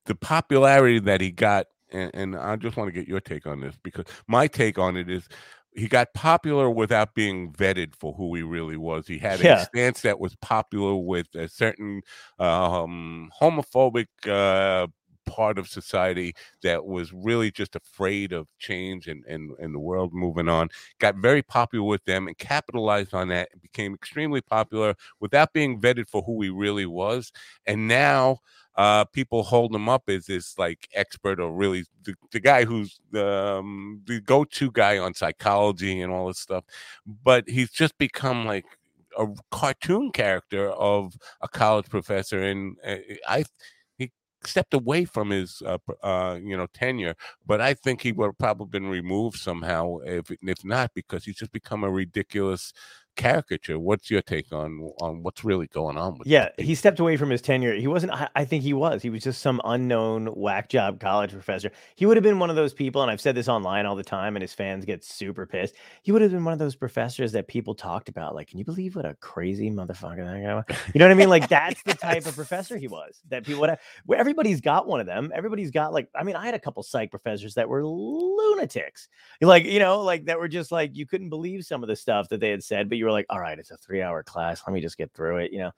the popularity that he got and, and I just want to get your take on this because my take on it is he got popular without being vetted for who he really was. He had Yeah. a stance that was popular with a certain um homophobic uh part of society that was really just afraid of change and, and, and the world moving on. Got very popular with them and capitalized on that and became extremely popular without being vetted for who he really was. And now uh, people hold him up as this like expert or really the, the guy who's um, the go-to guy on psychology and all this stuff. But he's just become like a cartoon character of a college professor, and uh, I he stepped away from his uh, uh, you know tenure, but I think he would have probably been removed somehow if if not because he's just become a ridiculous caricature. What's your take on on what's really going on with? Yeah, he stepped away from his tenure. He wasn't. I, I, think he was. He was just some unknown whack job college professor. He would have been one of those people, and I've said this online all the time, and his fans get super pissed. He would have been one of those professors that people talked about. Like, can you believe what a crazy motherfucker that guy was? You know what I mean? Like, that's the type of professor he was. That people would have. Where everybody's got one of them. Everybody's got like. I mean, I had a couple psych professors that were lunatics. Like, you know, like that were just like you couldn't believe some of the stuff that they had said, but you were like, all right, it's a three hour class. Let me just get through it, you know.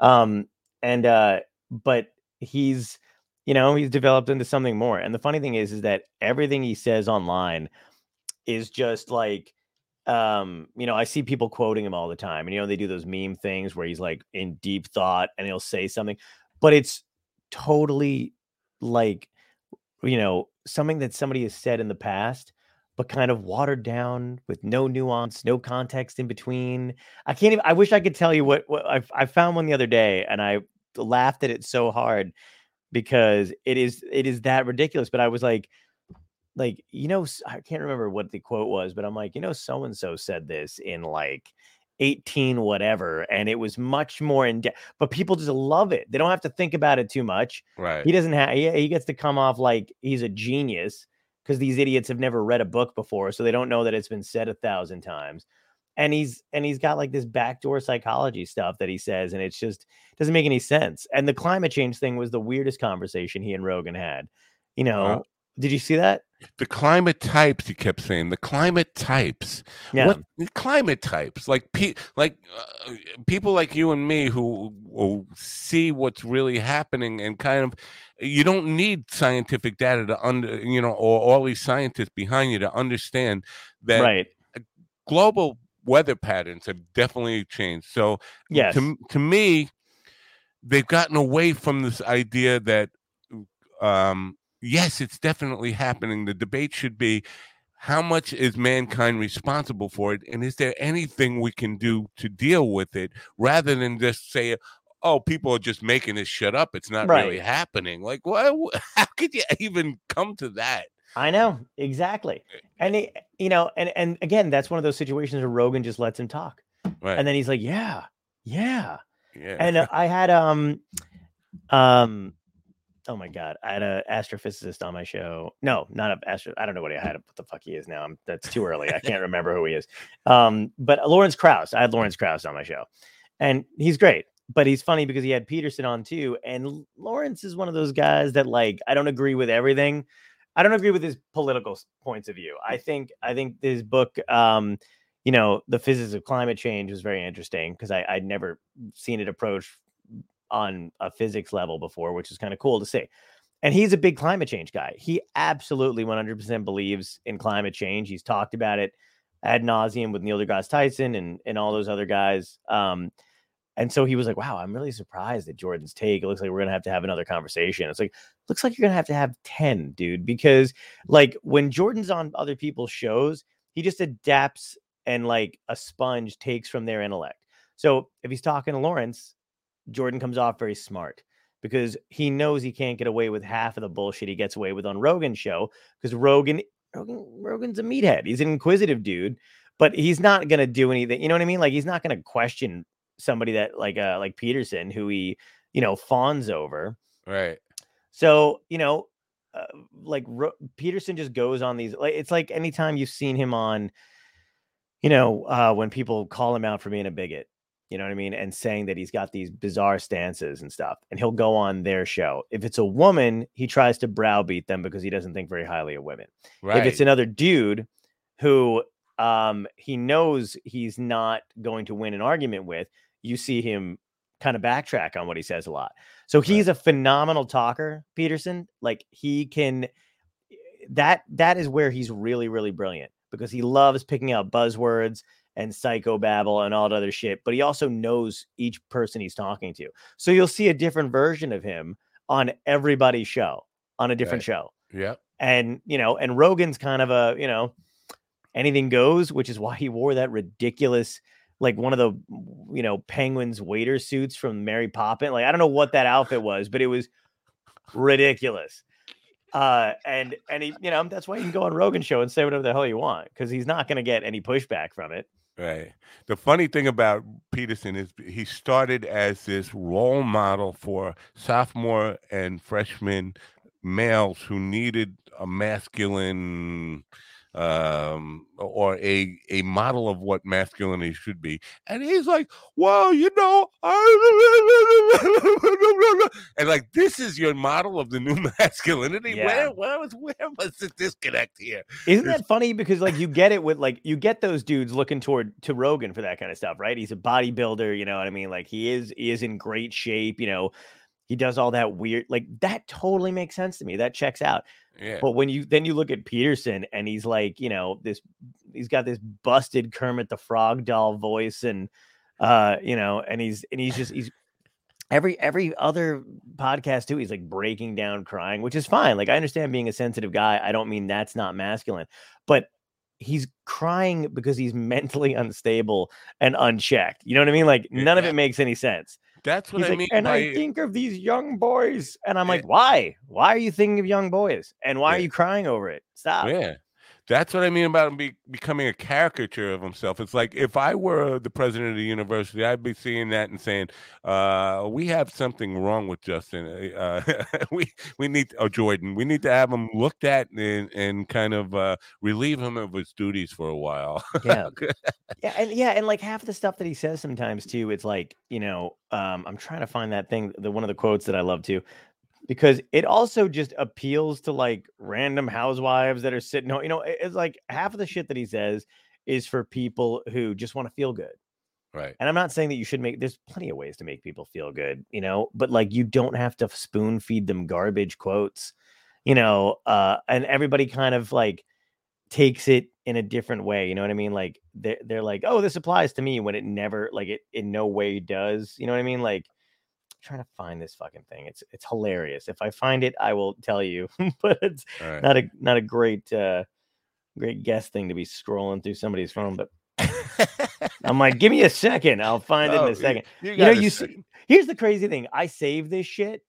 Um, and uh, but he's you know, he's developed into something more. And the funny thing is, is that everything he says online is just like um, you know, I see people quoting him all the time. And you know, they do those meme things where he's like in deep thought and he'll say something, but it's totally like you know, something that somebody has said in the past but kind of watered down with no nuance, no context in between. I can't even. I wish I could tell you what, what I, I found one the other day, and I laughed at it so hard because it is it is that ridiculous. But I was like, like you know, I can't remember what the quote was, but I'm like, you know, so and so said this in like 18 whatever and it was much more in depth but people just love it they don't have to think about it too much right he doesn't have he, he gets to come off like he's a genius because these idiots have never read a book before, so they don't know that it's been said a thousand times. And he's and he's got like this backdoor psychology stuff that he says, and it's just doesn't make any sense. And the climate change thing was the weirdest conversation he and Rogan had. You know, did you see that? The climate types, he kept saying. The climate types. Yeah. What climate types? Like pe- like uh, people like you and me who, who see what's really happening and kind of you don't need scientific data to under you know or all these scientists behind you to understand that right. global weather patterns have definitely changed. So yes. to to me, they've gotten away from this idea that um yes, it's definitely happening. The debate should be how much is mankind responsible for it? And is there anything we can do to deal with it rather than just say, oh, people are just making this shut up. It's not Right. really happening. Like, what? How could you even come to that? I know exactly, and he, you know, and and again, that's one of those situations where Rogan just lets him talk, Right. and then he's like, "Yeah, yeah," yeah. and uh, I had um, um, oh my god, I had a astrophysicist on my show. No, not a astro. I don't know what I had. What the fuck he is now? I'm, that's too early. I can't remember who he is. Um, but Lawrence Krauss. I had Lawrence Krauss on my show, and he's great. But he's funny because he had Peterson on too, and Lawrence is one of those guys that like I don't agree with everything. I don't agree with his political points of view. I think I think his book, um, you know, the physics of climate change was very interesting because I I'd never seen it approached on a physics level before, which is kind of cool to see. And he's a big climate change guy. He absolutely 100% believes in climate change. He's talked about it ad nauseum with Neil deGrasse Tyson and and all those other guys. Um, and so he was like, "Wow, I'm really surprised at Jordan's take. It looks like we're gonna have to have another conversation." It's like, looks like you're gonna have to have ten, dude, because like when Jordan's on other people's shows, he just adapts and like a sponge takes from their intellect. So if he's talking to Lawrence, Jordan comes off very smart because he knows he can't get away with half of the bullshit he gets away with on Rogan's show because Rogan, Rogan Rogan's a meathead. He's an inquisitive dude, but he's not gonna do anything. You know what I mean? Like he's not gonna question somebody that like uh like Peterson who he you know fawns over. right. So you know, uh, like Ro- Peterson just goes on these. Like it's like anytime you've seen him on, you know, uh, when people call him out for being a bigot, you know what I mean, and saying that he's got these bizarre stances and stuff, and he'll go on their show. If it's a woman, he tries to browbeat them because he doesn't think very highly of women. Right. If it's another dude who um he knows he's not going to win an argument with, you see him kind of backtrack on what he says a lot. So he's a phenomenal talker, Peterson. Like he can that that is where he's really really brilliant because he loves picking out buzzwords and psychobabble and all that other shit, but he also knows each person he's talking to. So you'll see a different version of him on everybody's show, on a different Right. show. Yeah. And, you know, and Rogan's kind of a, you know, anything goes, which is why he wore that ridiculous, like one of the, you know, penguins waiter suits from Mary Poppins. Like, I don't know what that outfit was, but it was ridiculous. Uh, and, and he, you know, that's why you can go on Rogan show and say whatever the hell you want because he's not going to get any pushback from it. Right. The funny thing about Peterson is he started as this role model for sophomore and freshman males who needed a masculine um or a a model of what masculinity should be and he's like well you know and like this is your model of the new masculinity Yeah. where where was where was the disconnect here Isn't that funny? Because like you get it with like you get those dudes looking toward to Rogan for that kind of stuff, right? He's a bodybuilder, you know what I mean? Like he is he is in great shape, you know. He does all that weird like that totally makes sense to me. That checks out. yeah But when you then you look at Peterson and he's like, you know, this he's got this busted Kermit the Frog doll voice and uh, you know, and he's and he's just he's every every other podcast too, he's like breaking down crying, which is fine. Like I understand being a sensitive guy. I don't mean that's not masculine, but he's crying because he's mentally unstable and unchecked. You know what I mean? Like none of it makes any sense. That's what He's i like, mean and by I think of these young boys, and I'm Yeah. like, why? Why are you thinking of young boys? And why are you crying over it? Stop. Yeah. That's what I mean about him be, becoming a caricature of himself. It's like if I were the president of the university, I'd be seeing that and saying, uh, "We have something wrong with Justin. Uh, we we need oh Jordan. We need to have him looked at and and kind of uh, relieve him of his duties for a while." Yeah. Yeah, and yeah, and like half the stuff that he says sometimes too, it's like, you know, um, I'm trying to find that thing, the one of the quotes that I love too, because it also just appeals to like random housewives that are sitting home. You know, it's like half of the shit that he says is for people who just want to feel good. right. And I'm not saying that you should make there's plenty of ways to make people feel good, you know, but like you don't have to spoon feed them garbage quotes, you know, uh and everybody kind of like takes it in a different way, you know what I mean? Like they're they're like, "Oh, this applies to me" when it never like it in no way does. You know what I mean? Like trying to find this fucking thing. It's it's hilarious. If I find it, I will tell you. but it's right. not a not a great uh great guest thing to be scrolling through somebody's phone, but I'm like, give me a second. I'll find it Oh, in y- a second. You, You know, a you see, second. here's the crazy thing. I save this shit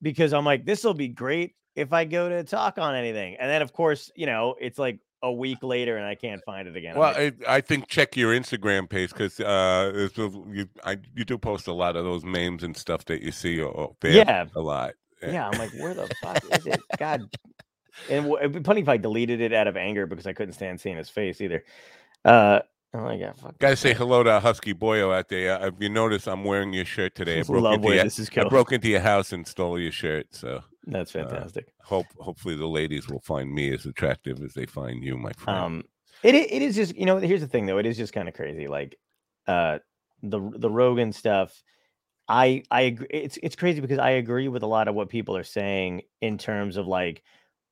because I'm like, this will be great if I go to talk on anything. And then, of course, you know, it's like a week later and I can't find it again. Well, I, I think check your Instagram page because uh, you I, you do post a lot of those memes and stuff that you see o- o- there yeah, a lot. yeah. I'm like, where the fuck is it? God. And w- it'd be funny if I deleted it out of anger because I couldn't stand seeing his face either. Uh, I'm like, yeah, fuck. Got to say hello to Husky Boyo out there. Uh, If you notice, I'm wearing your shirt today. I broke, Love into your, this is I broke into your house and stole your shirt. So That's uh, fantastic. hope hopefully the ladies will find me as attractive as they find you, my friend. Um, it it is just you know here's the thing though it is just kind of crazy like uh the the Rogan stuff. I I agree. It's it's crazy because I agree with a lot of what people are saying in terms of like,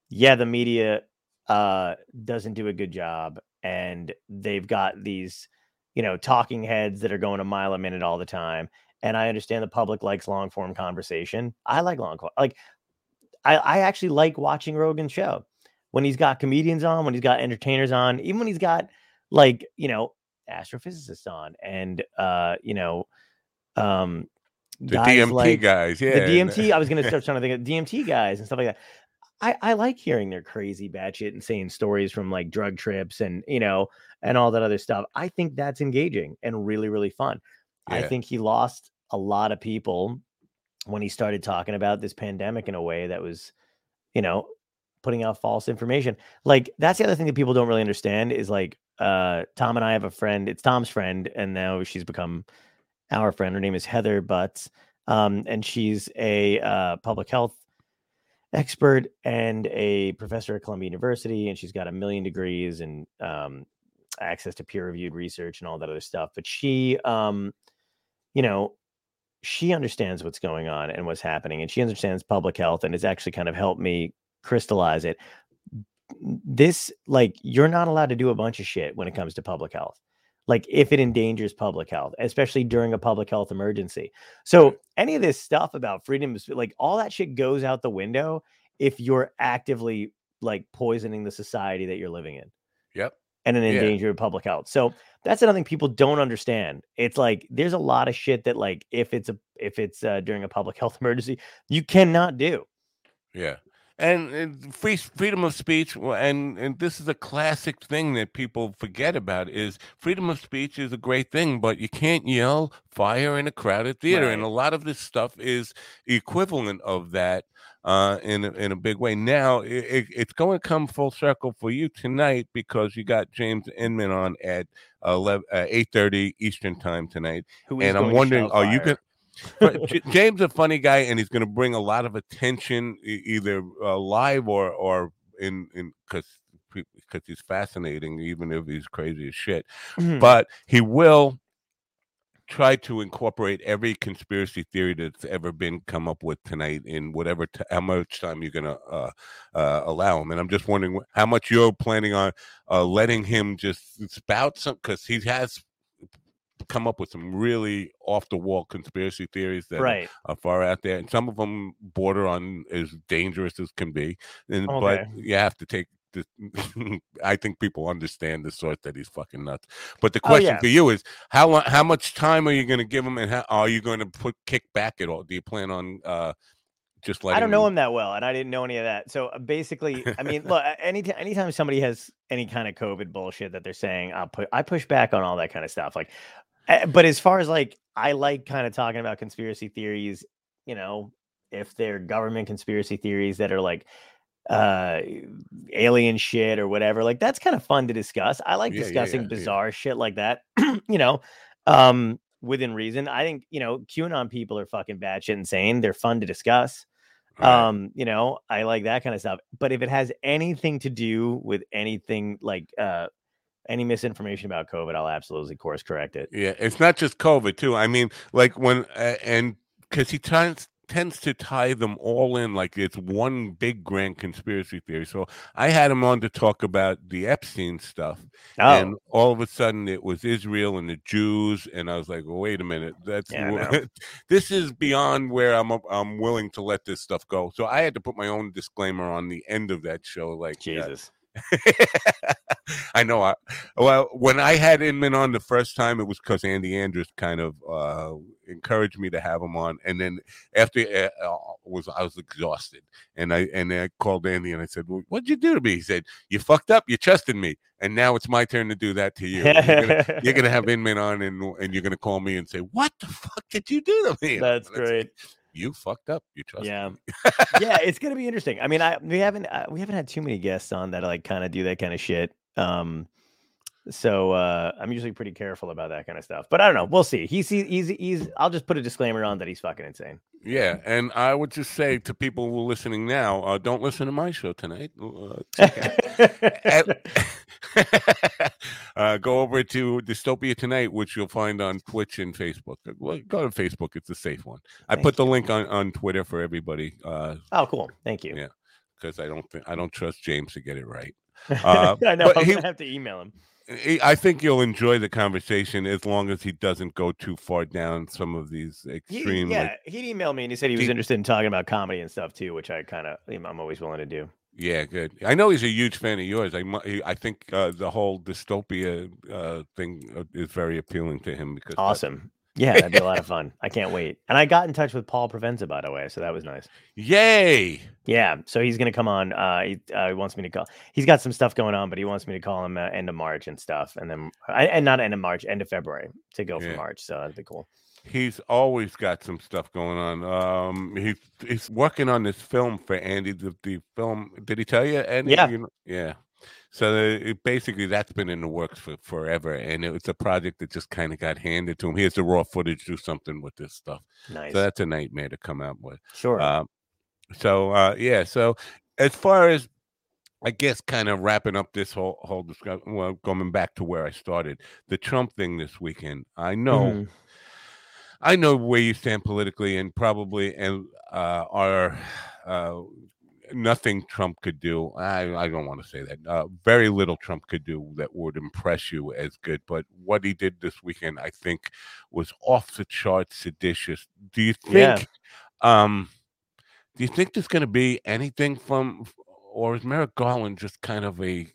yeah, the media uh doesn't do a good job and they've got these you know talking heads that are going a mile a minute all the time and i understand the public likes long form conversation i like long like I, I actually like watching rogan's show when he's got comedians on when he's got entertainers on even when he's got like you know astrophysicists on and uh you know um the guys DMT like- guys, yeah, the DMT. I was gonna start trying to think of DMT guys and stuff like that. I, I like hearing their crazy batshit insane stories from like drug trips and you know and all that other stuff. I think that's engaging and really really fun. I think he lost a lot of people when he started talking about this pandemic in a way that was, you know, putting out false information. Like that's the other thing that people don't really understand is like uh Tom and I have a friend, it's Tom's friend, and now she's become our friend. Her name is Heather Butts. Um, and she's a uh, public health expert and a professor at Columbia University, and she's got a million degrees and um, access to peer reviewed research and all that other stuff. But she, um, you know, she understands what's going on and what's happening, and she understands public health, and it's actually kind of helped me crystallize it. This, like, you're not allowed to do a bunch of shit when it comes to public health. Like, if it endangers public health, especially during a public health emergency. So, any of this stuff about freedom, like, all that shit goes out the window if you're actively like poisoning the society that you're living in Yep. And an Yeah. public health. So that's another thing people don't understand. It's like there's a lot of shit that like if it's a if it's uh, during a public health emergency, you cannot do. Yeah. And, and free freedom of speech, well, and and this is a classic thing that people forget about is freedom of speech is a great thing, but you can't yell fire in a crowded theater, and a lot of this stuff is equivalent of that uh, in a, in a big way. Now it, it, it's going to come full circle for you tonight because you got James Inman on at 11, uh, eight thirty Eastern time tonight, Who is and I'm wondering, are you going? James a funny guy, and he's going to bring a lot of attention, either uh, live or or in in because because he's fascinating, even if he's crazy as shit. Mhm. But he will try to incorporate every conspiracy theory that's ever been come up with tonight in whatever t- how much time you're going to uh, uh, allow him. And I'm just wondering how much you're planning on uh, letting him just spout some because he has come up with some really off the wall conspiracy theories that are- right. are far out there, and some of them border on as dangerous as can be. And Okay. but you have to take. I think people understand the source that he's fucking nuts. But the Oh, question yeah. for you is how lo- how much time are you going to give him, and how are you going to put kick back at all? Do you plan on uh just like I don't know him that well, and I didn't know any of that. So uh, basically, I mean, look, any anytime somebody has any kind of COVID bullshit that they're saying, I'll put I push back on all that kind of stuff. Like, uh, but as far as like, I like kind of talking about conspiracy theories. You know, if they're government conspiracy theories that are like uh alien shit or whatever like that's kind of fun to discuss i like Yeah, discussing yeah, yeah. bizarre shit like that you know um within reason i think you know qanon people are fucking batshit insane they're fun to discuss Right. um you know i like that kind of stuff but if it has anything to do with anything like uh any misinformation about covid i'll absolutely course correct it Yeah, it's not just COVID too. I mean, like when uh, and because he tends tends to tie them all in like it's one big grand conspiracy theory. So I had him on to talk about the Epstein stuff, oh and all of a sudden it was Israel and the Jews, and I was like, well, wait a minute, that's Yeah, know. this is beyond where I'm I'm willing to let this stuff go. So I had to put my own disclaimer on the end of that show, like jesus I know. I, well, when I had Inman on the first time, it was because Andy Andrews kind of uh, encouraged me to have him on, and then after uh, uh, was I was exhausted, and I and I called Andy and I said, well, "What'd you do to me?" He said, "You fucked up. You trusted me, and now it's my turn to do that to you. You're gonna, you're gonna have Inman on, and and you're gonna call me and say, "What the fuck did you do to me?" that's I great You fucked up. You trusted yeah me. yeah it's gonna be interesting i mean i we haven't uh, we haven't had too many guests on that like kind of do that kind of shit um so uh i'm usually pretty careful about that kind of stuff but i don't know we'll see he's he- he's he's i'll just put a disclaimer on that he's fucking insane Yeah, and I would just say to people who are listening now, uh, don't listen to my show tonight. Uh, uh, go over to Dystopia Tonight, which you'll find on Twitch and Facebook. Uh, well, Go to Facebook; it's a safe one. I Thank put the link on, on Twitter for everybody oh cool thank you Yeah. because I don't think I don't trust James to get it right. Uh, i know i'm he- gonna have to email him I- think you'll enjoy the conversation as long as he doesn't go too far down some of these He- extreme. yeah like, he'd emailed me and he said he was Deep- interested in talking about comedy and stuff too which i kind of i'm always willing to do Yeah, good. I know he's a huge fan of yours. I I think uh, the whole dystopia uh, thing uh, is very appealing to him because awesome yeah that'd be a lot of fun i can't wait and i got in touch with paul provenza by the way so that was nice Yay! Yeah, so he's gonna come on. Uh, he, uh, he wants me to call. He's got some stuff going on, but he wants me to call him uh, end of March and stuff, and then I, and not end of March, end of February to go Yeah. for March. So that'd be cool. He's always got some stuff going on. Um, he's he's working on this film for Andy. The, the film. Did he tell you? Andy? Yeah. You know- yeah. So it, basically, that's been in the works for forever, and it's a project that just kind of got handed to him. Here's the raw footage. Do something with this stuff. Nice. So that's a nightmare to come out with. sure. Um, so uh, yeah, so as far as I guess kind of wrapping up this whole whole discussion, well, going back to where I started, the Trump thing this weekend. I know, Mhm. I know where you stand politically, and probably and uh, are uh, nothing Trump could do. I I don't want to say that. Uh, very little Trump could do that would impress you as good. But what he did this weekend, I think, was off the charts seditious. Do you think? Yeah. Um, do you think there's going to be anything from, or is Merrick Garland just kind of a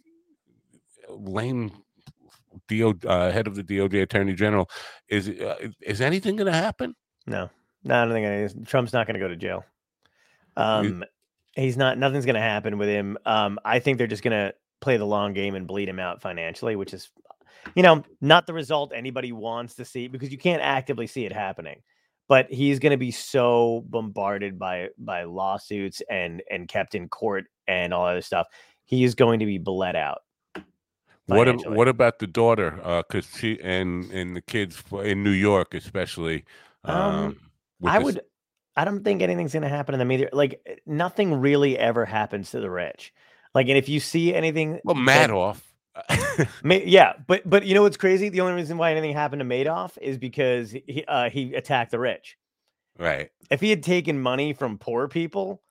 lame DO uh, head of the DOJ Attorney General? Is uh, is anything going to happen? No, no, I don't think any- Trump's not going to go to jail. Um, he's not. Nothing's going to happen with him. Um, I think they're just going to play the long game and bleed him out financially, which is, you know, not the result anybody wants to see because you can't actively see it happening. But he's going to be so bombarded by by lawsuits and and kept in court and all other stuff. He is going to be bled out. What ab- what about the daughter? Because she and and the kids in New York, especially. Um, Um, I this- would. I don't think anything's going to happen to them either. Like eh, nothing really ever happens to the rich. Like, and if you see anything, well Madoff. Ma- yeah, but but you know what's crazy? The only reason why anything happened to Madoff is because he uh, he attacked the rich. right. If he had taken money from poor people,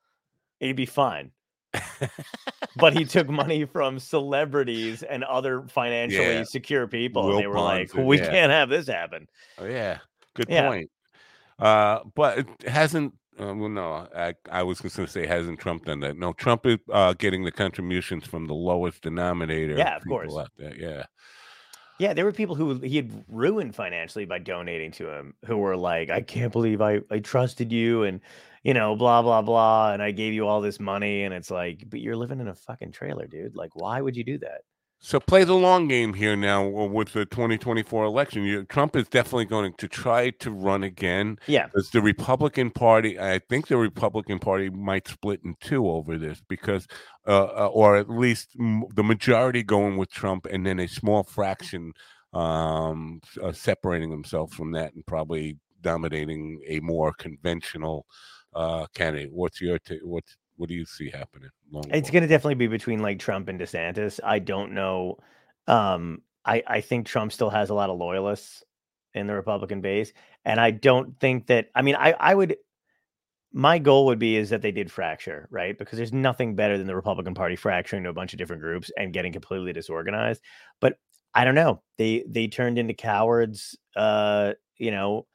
he'd be fine. but he took money from celebrities and other financially Yeah. secure people, Will and they were like, "We yeah. can't have this happen." Oh, yeah. Good Yeah. point. Uh, but it hasn't. Uh, well, no, I, I was just going to say, hasn't Trump done that? No, Trump is uh, getting the contributions from the lowest denominator. Yeah, of course. Yeah. Yeah, there were people who he had ruined financially by donating to him who were like, I can't believe I, I trusted you and, you know, blah, blah, blah. And I gave you all this money. And it's like, but you're living in a fucking trailer, dude. Like, why would you do that? So play the long game here now uh, with the 2024 election. You, Trump is definitely going to try to run again. Yeah. Because the Republican Party, I think the Republican Party might split in two over this because, uh, uh, or at least the majority going with Trump and then a small fraction um, uh, separating themselves from that and probably dominating a more conventional uh, candidate. What's your ta- what's what do you see happening? Long It's going to definitely be between like Trump and DeSantis. I don't know. Um, I, I think Trump still has a lot of loyalists in the Republican base. And I don't think that, I mean, I, I would, my goal would be is that they did fracture, right? Because there's nothing better than the Republican Party fracturing to a bunch of different groups and getting completely disorganized. But I don't know. They they turned into cowards, uh, you know,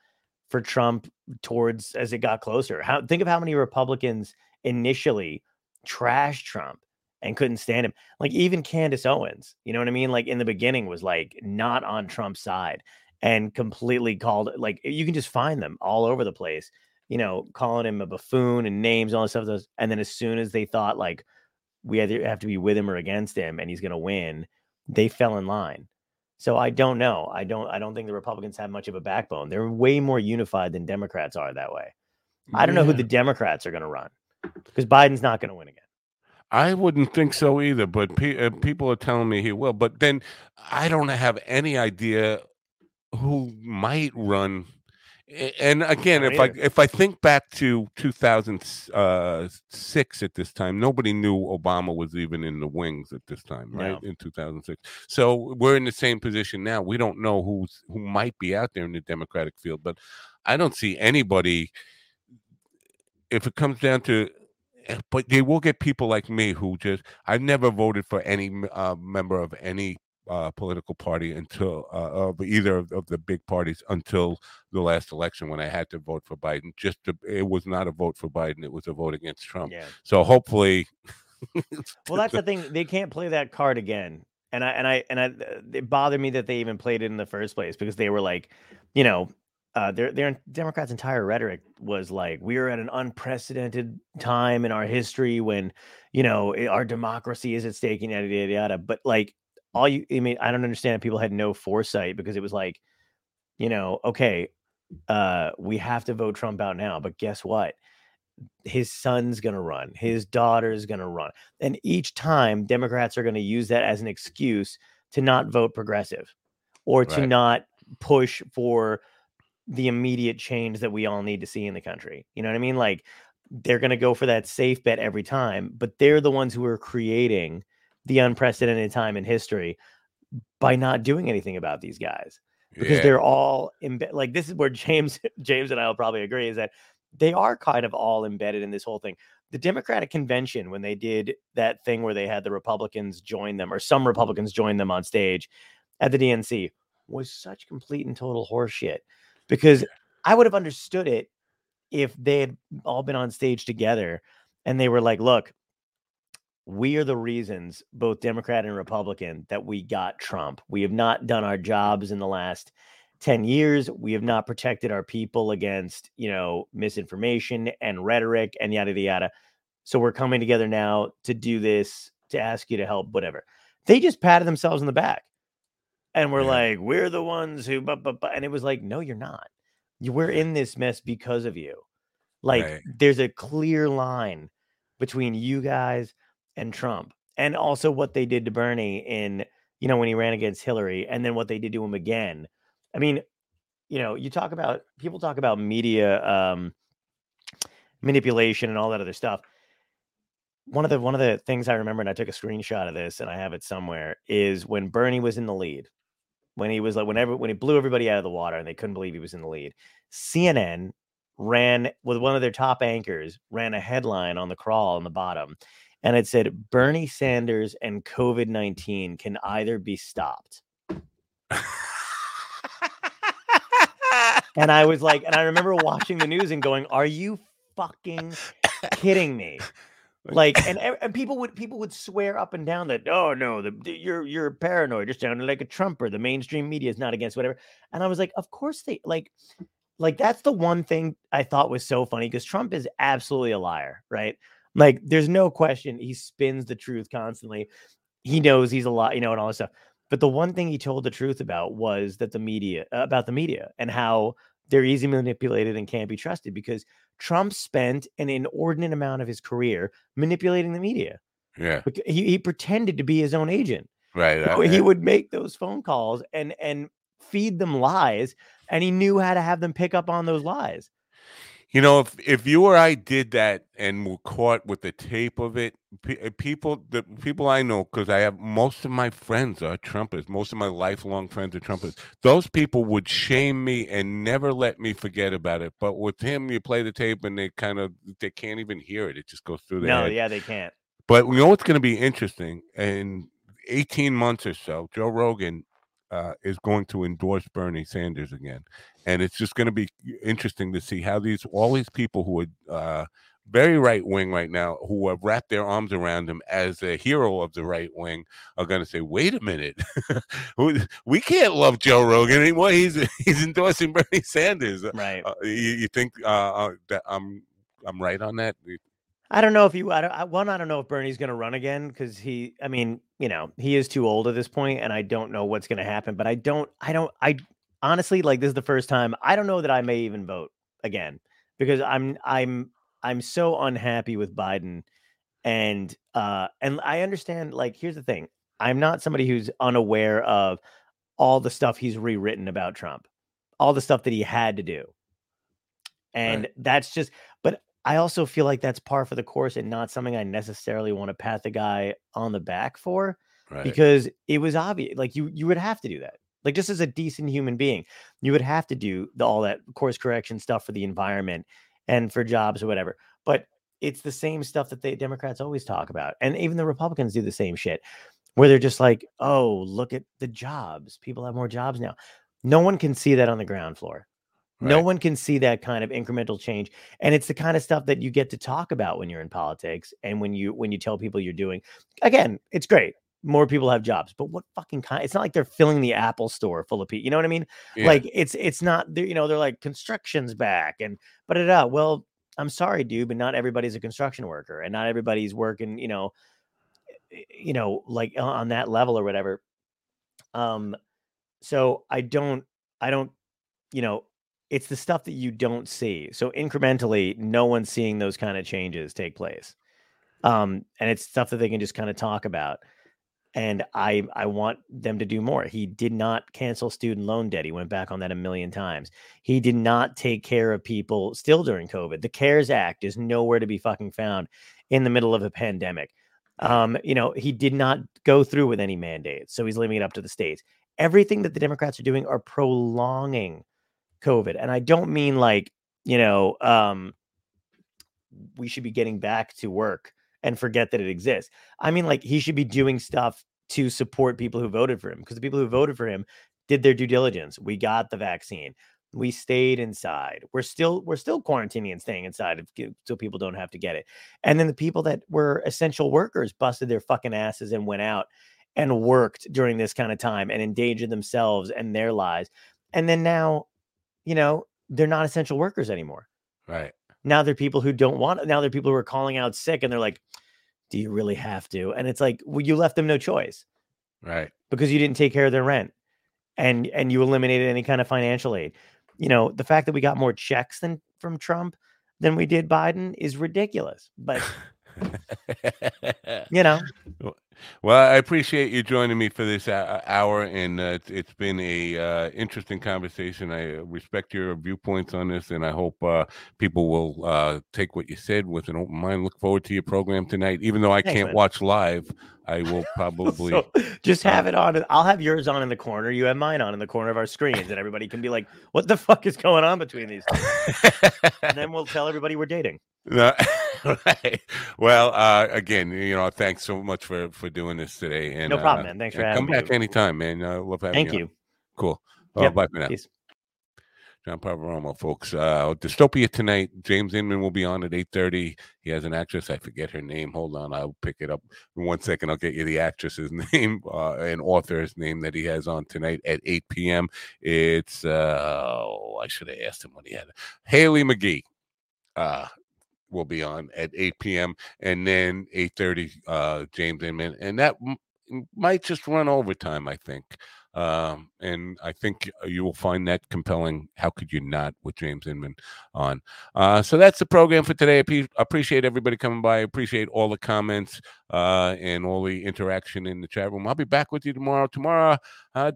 for Trump towards as it got closer. How think of how many Republicans initially trashed Trump and couldn't stand him. Like even Candace Owens, you know what I mean? Like in the beginning was like not on Trump's side and completely called like you can just find them all over the place, you know, calling him a buffoon and names, all this stuff. Those, and then as soon as they thought like we either have to be with him or against him and he's gonna win, they fell in line. So I don't know. I don't I don't think the Republicans have much of a backbone. They're way more unified than Democrats are that way. I don't know who the Democrats are going to run because Biden's not going to win again. I wouldn't think so either, but pe- uh, people are telling me he will. But then I don't have any idea who might run. And again, if I if I think back to 2006 at this time, nobody knew Obama was even in the wings at this time, right? In 2006. So we're in the same position now. We don't know who's who might be out there in the Democratic field, but I don't see anybody if it comes down to eh, but they will get people like me who just I've never voted for any uh, member of any uh, political party until uh, of either of, of the big parties until the last election when I had to vote for Biden. Just to, it was not a vote for Biden; it was a vote against Trump. Yeah. So hopefully, Well, that's the thing. They can't play that card again. And I and I and I it bothered me that they even played it in the first place because they were like, you know, uh, their their Democrats' entire rhetoric was like, we are at an unprecedented time in our history when, you know, our democracy is at stake and yada yada yada. But like, all you, I mean, I don't understand. People had no foresight because it was like, you know, okay, uh, we have to vote Trump out now, but guess what? His son's gonna run, his daughter's gonna run. And each time Democrats are to use that as an excuse to not vote progressive or to Right. not push for the immediate change that we all need to see in the country. You know what I mean? Like they're going to go for that safe bet every time, but they're the ones who are creating the unprecedented time in history by not doing anything about these guys. because Yeah. they're all embe- like this is where James James and I will probably agree is that they are kind of all embedded in this whole thing. The Democratic convention when they did that thing where they had the Republicans join them or some Republicans join them on stage at the DNC was such complete and total horseshit because I would have understood it if they had all been on stage together and they were like, look, we are the reasons, both Democrat and Republican, that we got Trump. We have not done our jobs in the last 10 years. We have not protected our people against, you know, misinformation and rhetoric and yada, yada, yada. So we're coming together now to do this, to ask you to help, whatever. They just patted themselves on the back and we're Yeah. like, we're the ones who, but, but, but, and it was like, no, you're not. We're in this mess because of you. Like, Right. there's a clear line between you guys and Trump, and also what they did to Bernie in, you know, when he ran against Hillary, and then what they did to him again. I mean, you know, you talk about people talk about media um, manipulation and all that other stuff. One of the one of the things I remember, and I took a screenshot of this, and I have it somewhere, is when Bernie was in the lead, when he was like, whenever when he blew everybody out of the water, and they couldn't believe he was in the lead. CNN ran with one of their top anchors ran a headline on the crawl on the bottom and it said bernie sanders and covid-19 can either be stopped and i was like and i remember watching the news and going are you fucking kidding me like and, and people would people would swear up and down that oh no the, the- you're you're paranoid you're sounding like a trumper the mainstream media is not against whatever. And i was like of course they like like that's the one thing i thought was so funny because trump is absolutely a liar right? Like there's no question he spins the truth constantly. He knows he's a lot you know and all this stuff. But the one thing he told the truth about was that the media about the media and how they're easily manipulated and can't be trusted because Trump spent an inordinate amount of his career manipulating the media. yeah, He, he pretended to be his own agent. right. So I- he uh, would make those phone calls and and feed them lies, and he knew how to have them pick up on those lies. You know, if if you or I did that and were caught with the tape of it, pe- uh, people, the people I know, because I have most of my friends are Trumpers. Most of my lifelong friends are Trumpers. Those people would shame me and never let me forget about it. But with him, you play the tape and they kind of they can't even hear it. It just goes through their No, head. yeah, they can't. But you know what's going to be interesting? In 18 months or so, Joe Rogan uh, is going to endorse Bernie Sanders again. And it's just going to be interesting to see how these, all these people who are uh, very right wing right now, who have wrapped their arms around him as a hero of the right wing, are going to say, wait a minute, we- can't love Joe Rogan anymore. He's, he's endorsing Bernie Sanders. Right. Uh, you, you think uh, uh, that I'm, I'm right on that? I don't know if you. I don't, I, one, I don't know if Bernie's going to run again because he. I mean, you know, he is too old at this point, and I don't know what's going to happen. But I don't. I don't. I honestly like this is the first time. I don't know that I may even vote again because I'm. I'm. I'm so unhappy with Biden, and uh, and I understand. Like, here's the thing. I'm not somebody who's unaware of all the stuff he's rewritten about Trump, all the stuff that he had to do. And that's just, but I also feel like that's par for the course and not something I necessarily want to pat the guy on the back for Right. because it was obvious. Like you, you would have to do that. Like just as a decent human being, you would have to do the, all that course correction stuff for the environment and for jobs or whatever. But it's the same stuff that the Democrats always talk about, and even the Republicans do the same shit, where they're just like, "Oh, look at the jobs. People have more jobs now." No one can see that on the ground floor. No one can see that kind of incremental change, and it's the kind of stuff that you get to talk about when you're in politics, and when you when you tell people you're doing. Again, it's great. More people have jobs, but what fucking kind? It's not like they're filling the Apple store full of people. You know what I mean? Yeah. Like it's it's not. You know, they're like construction's back, and but it out. Well, I'm sorry, dude, but not everybody's a construction worker, and not everybody's working. You know, you know, like on- on that level or whatever. Um, so I don't, I don't, you know, it's the stuff that you don't see. So incrementally, no one's seeing those kind of changes take place. Um, and it's stuff that they can just kind of talk about. And I I want them to do more. He did not cancel student loan debt. He went back on that a million times. He did not take care of people still during COVID. The CARES Act is nowhere to be fucking found in the middle of a pandemic. Um, you know, he did not go through with any mandates, so he's leaving it up to the states. everything that the Democrats are doing are prolonging COVID. And I don't mean like, you know, um, we should be getting back to work and forget that it exists. I mean, like, he should be doing stuff to support people who voted for him because the people who voted for him did their due diligence. We got the vaccine. We stayed inside. We're still we're still quarantining and staying inside so people don't have to get it. And then the people that were essential workers busted their fucking asses and went out and worked during this kind of time and endangered themselves and their lives. And then now, you know, they're not essential workers anymore. Right. Now they're people who don't want. Now they're people who are calling out sick, and they're like, "Do you really have to?" And it's like, well, you left them no choice, Right. because you didn't take care of their rent, and and you eliminated any kind of financial aid. You know, the fact that we got more checks than from Trump than we did Biden is ridiculous. But you know, Well, I appreciate you joining me for this uh, hour, and uh, it's- it's been a uh, interesting conversation. I uh, respect your viewpoints on this, and I hope uh, people will uh, take what you said with an open mind. Look forward to your program tonight. Even though I Thanks, can't man. watch live, I will probably. so just have it on. I'll have yours on in the corner. You have mine on in the corner of our screens, and everybody can be like, "What the fuck is going on between these?" two?" And then we'll tell everybody we're dating. No, right. Well, uh, again, you know, thanks so much for for doing this today. And No problem, uh, man. Thanks for having Come me. back anytime, man. Uh, love having you. Thank you. Cool. Oh, Yep. bye for now. Peace. John Poveromo, folks. Uh, Dystopia tonight. James Inman will be on at 8.30. He has an actress. I forget her name. Hold on. I'll pick it up in one second. I'll get you the actress's name uh, and author's name that he has on tonight at 8 p.m. It's, uh, oh, I should have asked him what he had. Haley McGee uh, will be on at 8 p.m. And then 8.30, uh, James Inman. And that m- might just run overtime, I think. Um, and I think you will find that compelling. How could you not with James Inman on? Uh, so that's the program for today. I appreciate everybody coming by. I appreciate all the comments uh, and all the interaction in the chat room. I'll be back with you tomorrow. Tomorrow, uh,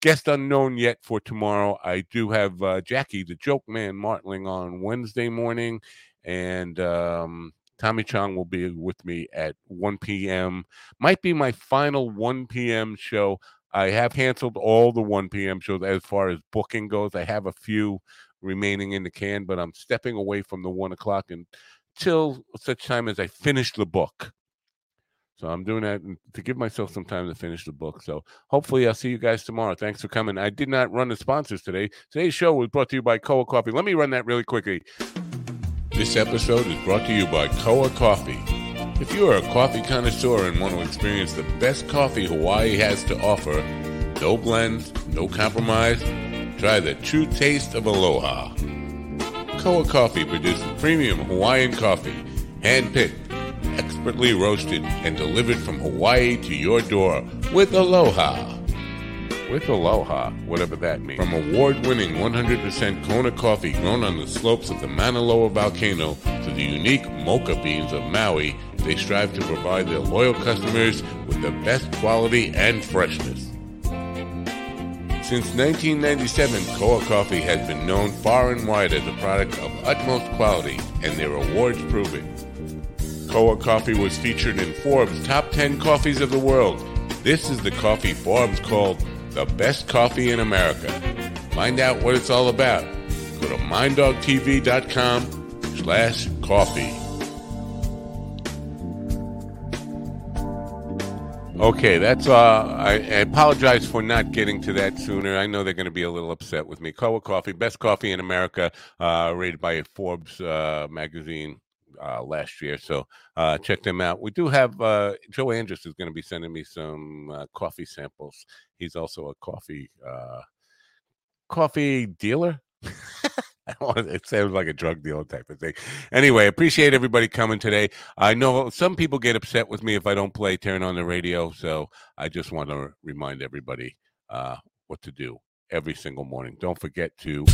guest unknown yet for tomorrow. I do have uh, Jackie, the joke man, Martling on Wednesday morning, and um, Tommy Chong will be with me at 1 p.m. Might be my final 1 p.m. show. I have canceled all the 1 p.m. shows as far as booking goes. I have a few remaining in the can, but I'm stepping away from the one o'clock until such time as I finish the book. So I'm doing that to give myself some time to finish the book. So hopefully I'll see you guys tomorrow. Thanks for coming. I did not run the sponsors today. Today's show was brought to you by Koa Coffee. Let me run that really quickly. This episode is brought to you by Koa Coffee. If you are a coffee connoisseur and want to experience the best coffee Hawaii has to offer, no blends, no compromise, try the true taste of aloha. Koa Coffee produces premium Hawaiian coffee, hand-picked, expertly roasted, and delivered from Hawaii to your door with aloha. With aloha, whatever that means. From award-winning 100% Kona coffee grown on the slopes of the Mauna Loa volcano to the unique mocha beans of Maui, they strive to provide their loyal customers with the best quality and freshness. Since 1997, Koa Coffee has been known far and wide as a product of utmost quality, and their awards prove it. Koa Coffee was featured in Forbes' Top 10 Coffees of the World. This is the coffee Forbes called the best coffee in America. Find out what it's all about. Go to minddogtv.com slash coffee. Okay, that's uh I, I apologize for not getting to that sooner. I know they're going to be a little upset with me. Koa Coffee, best coffee in America, uh, rated by Forbes uh, magazine uh, last year. So uh, check them out. We do have uh, Joe Andrus is going to be sending me some uh, coffee samples. He's also a coffee uh, coffee dealer. It sounds like a drug dealer type of thing. Anyway, appreciate everybody coming today. I know some people get upset with me if I don't play Turn on the Radio, so I just want to remind everybody uh, what to do every single morning. Don't forget to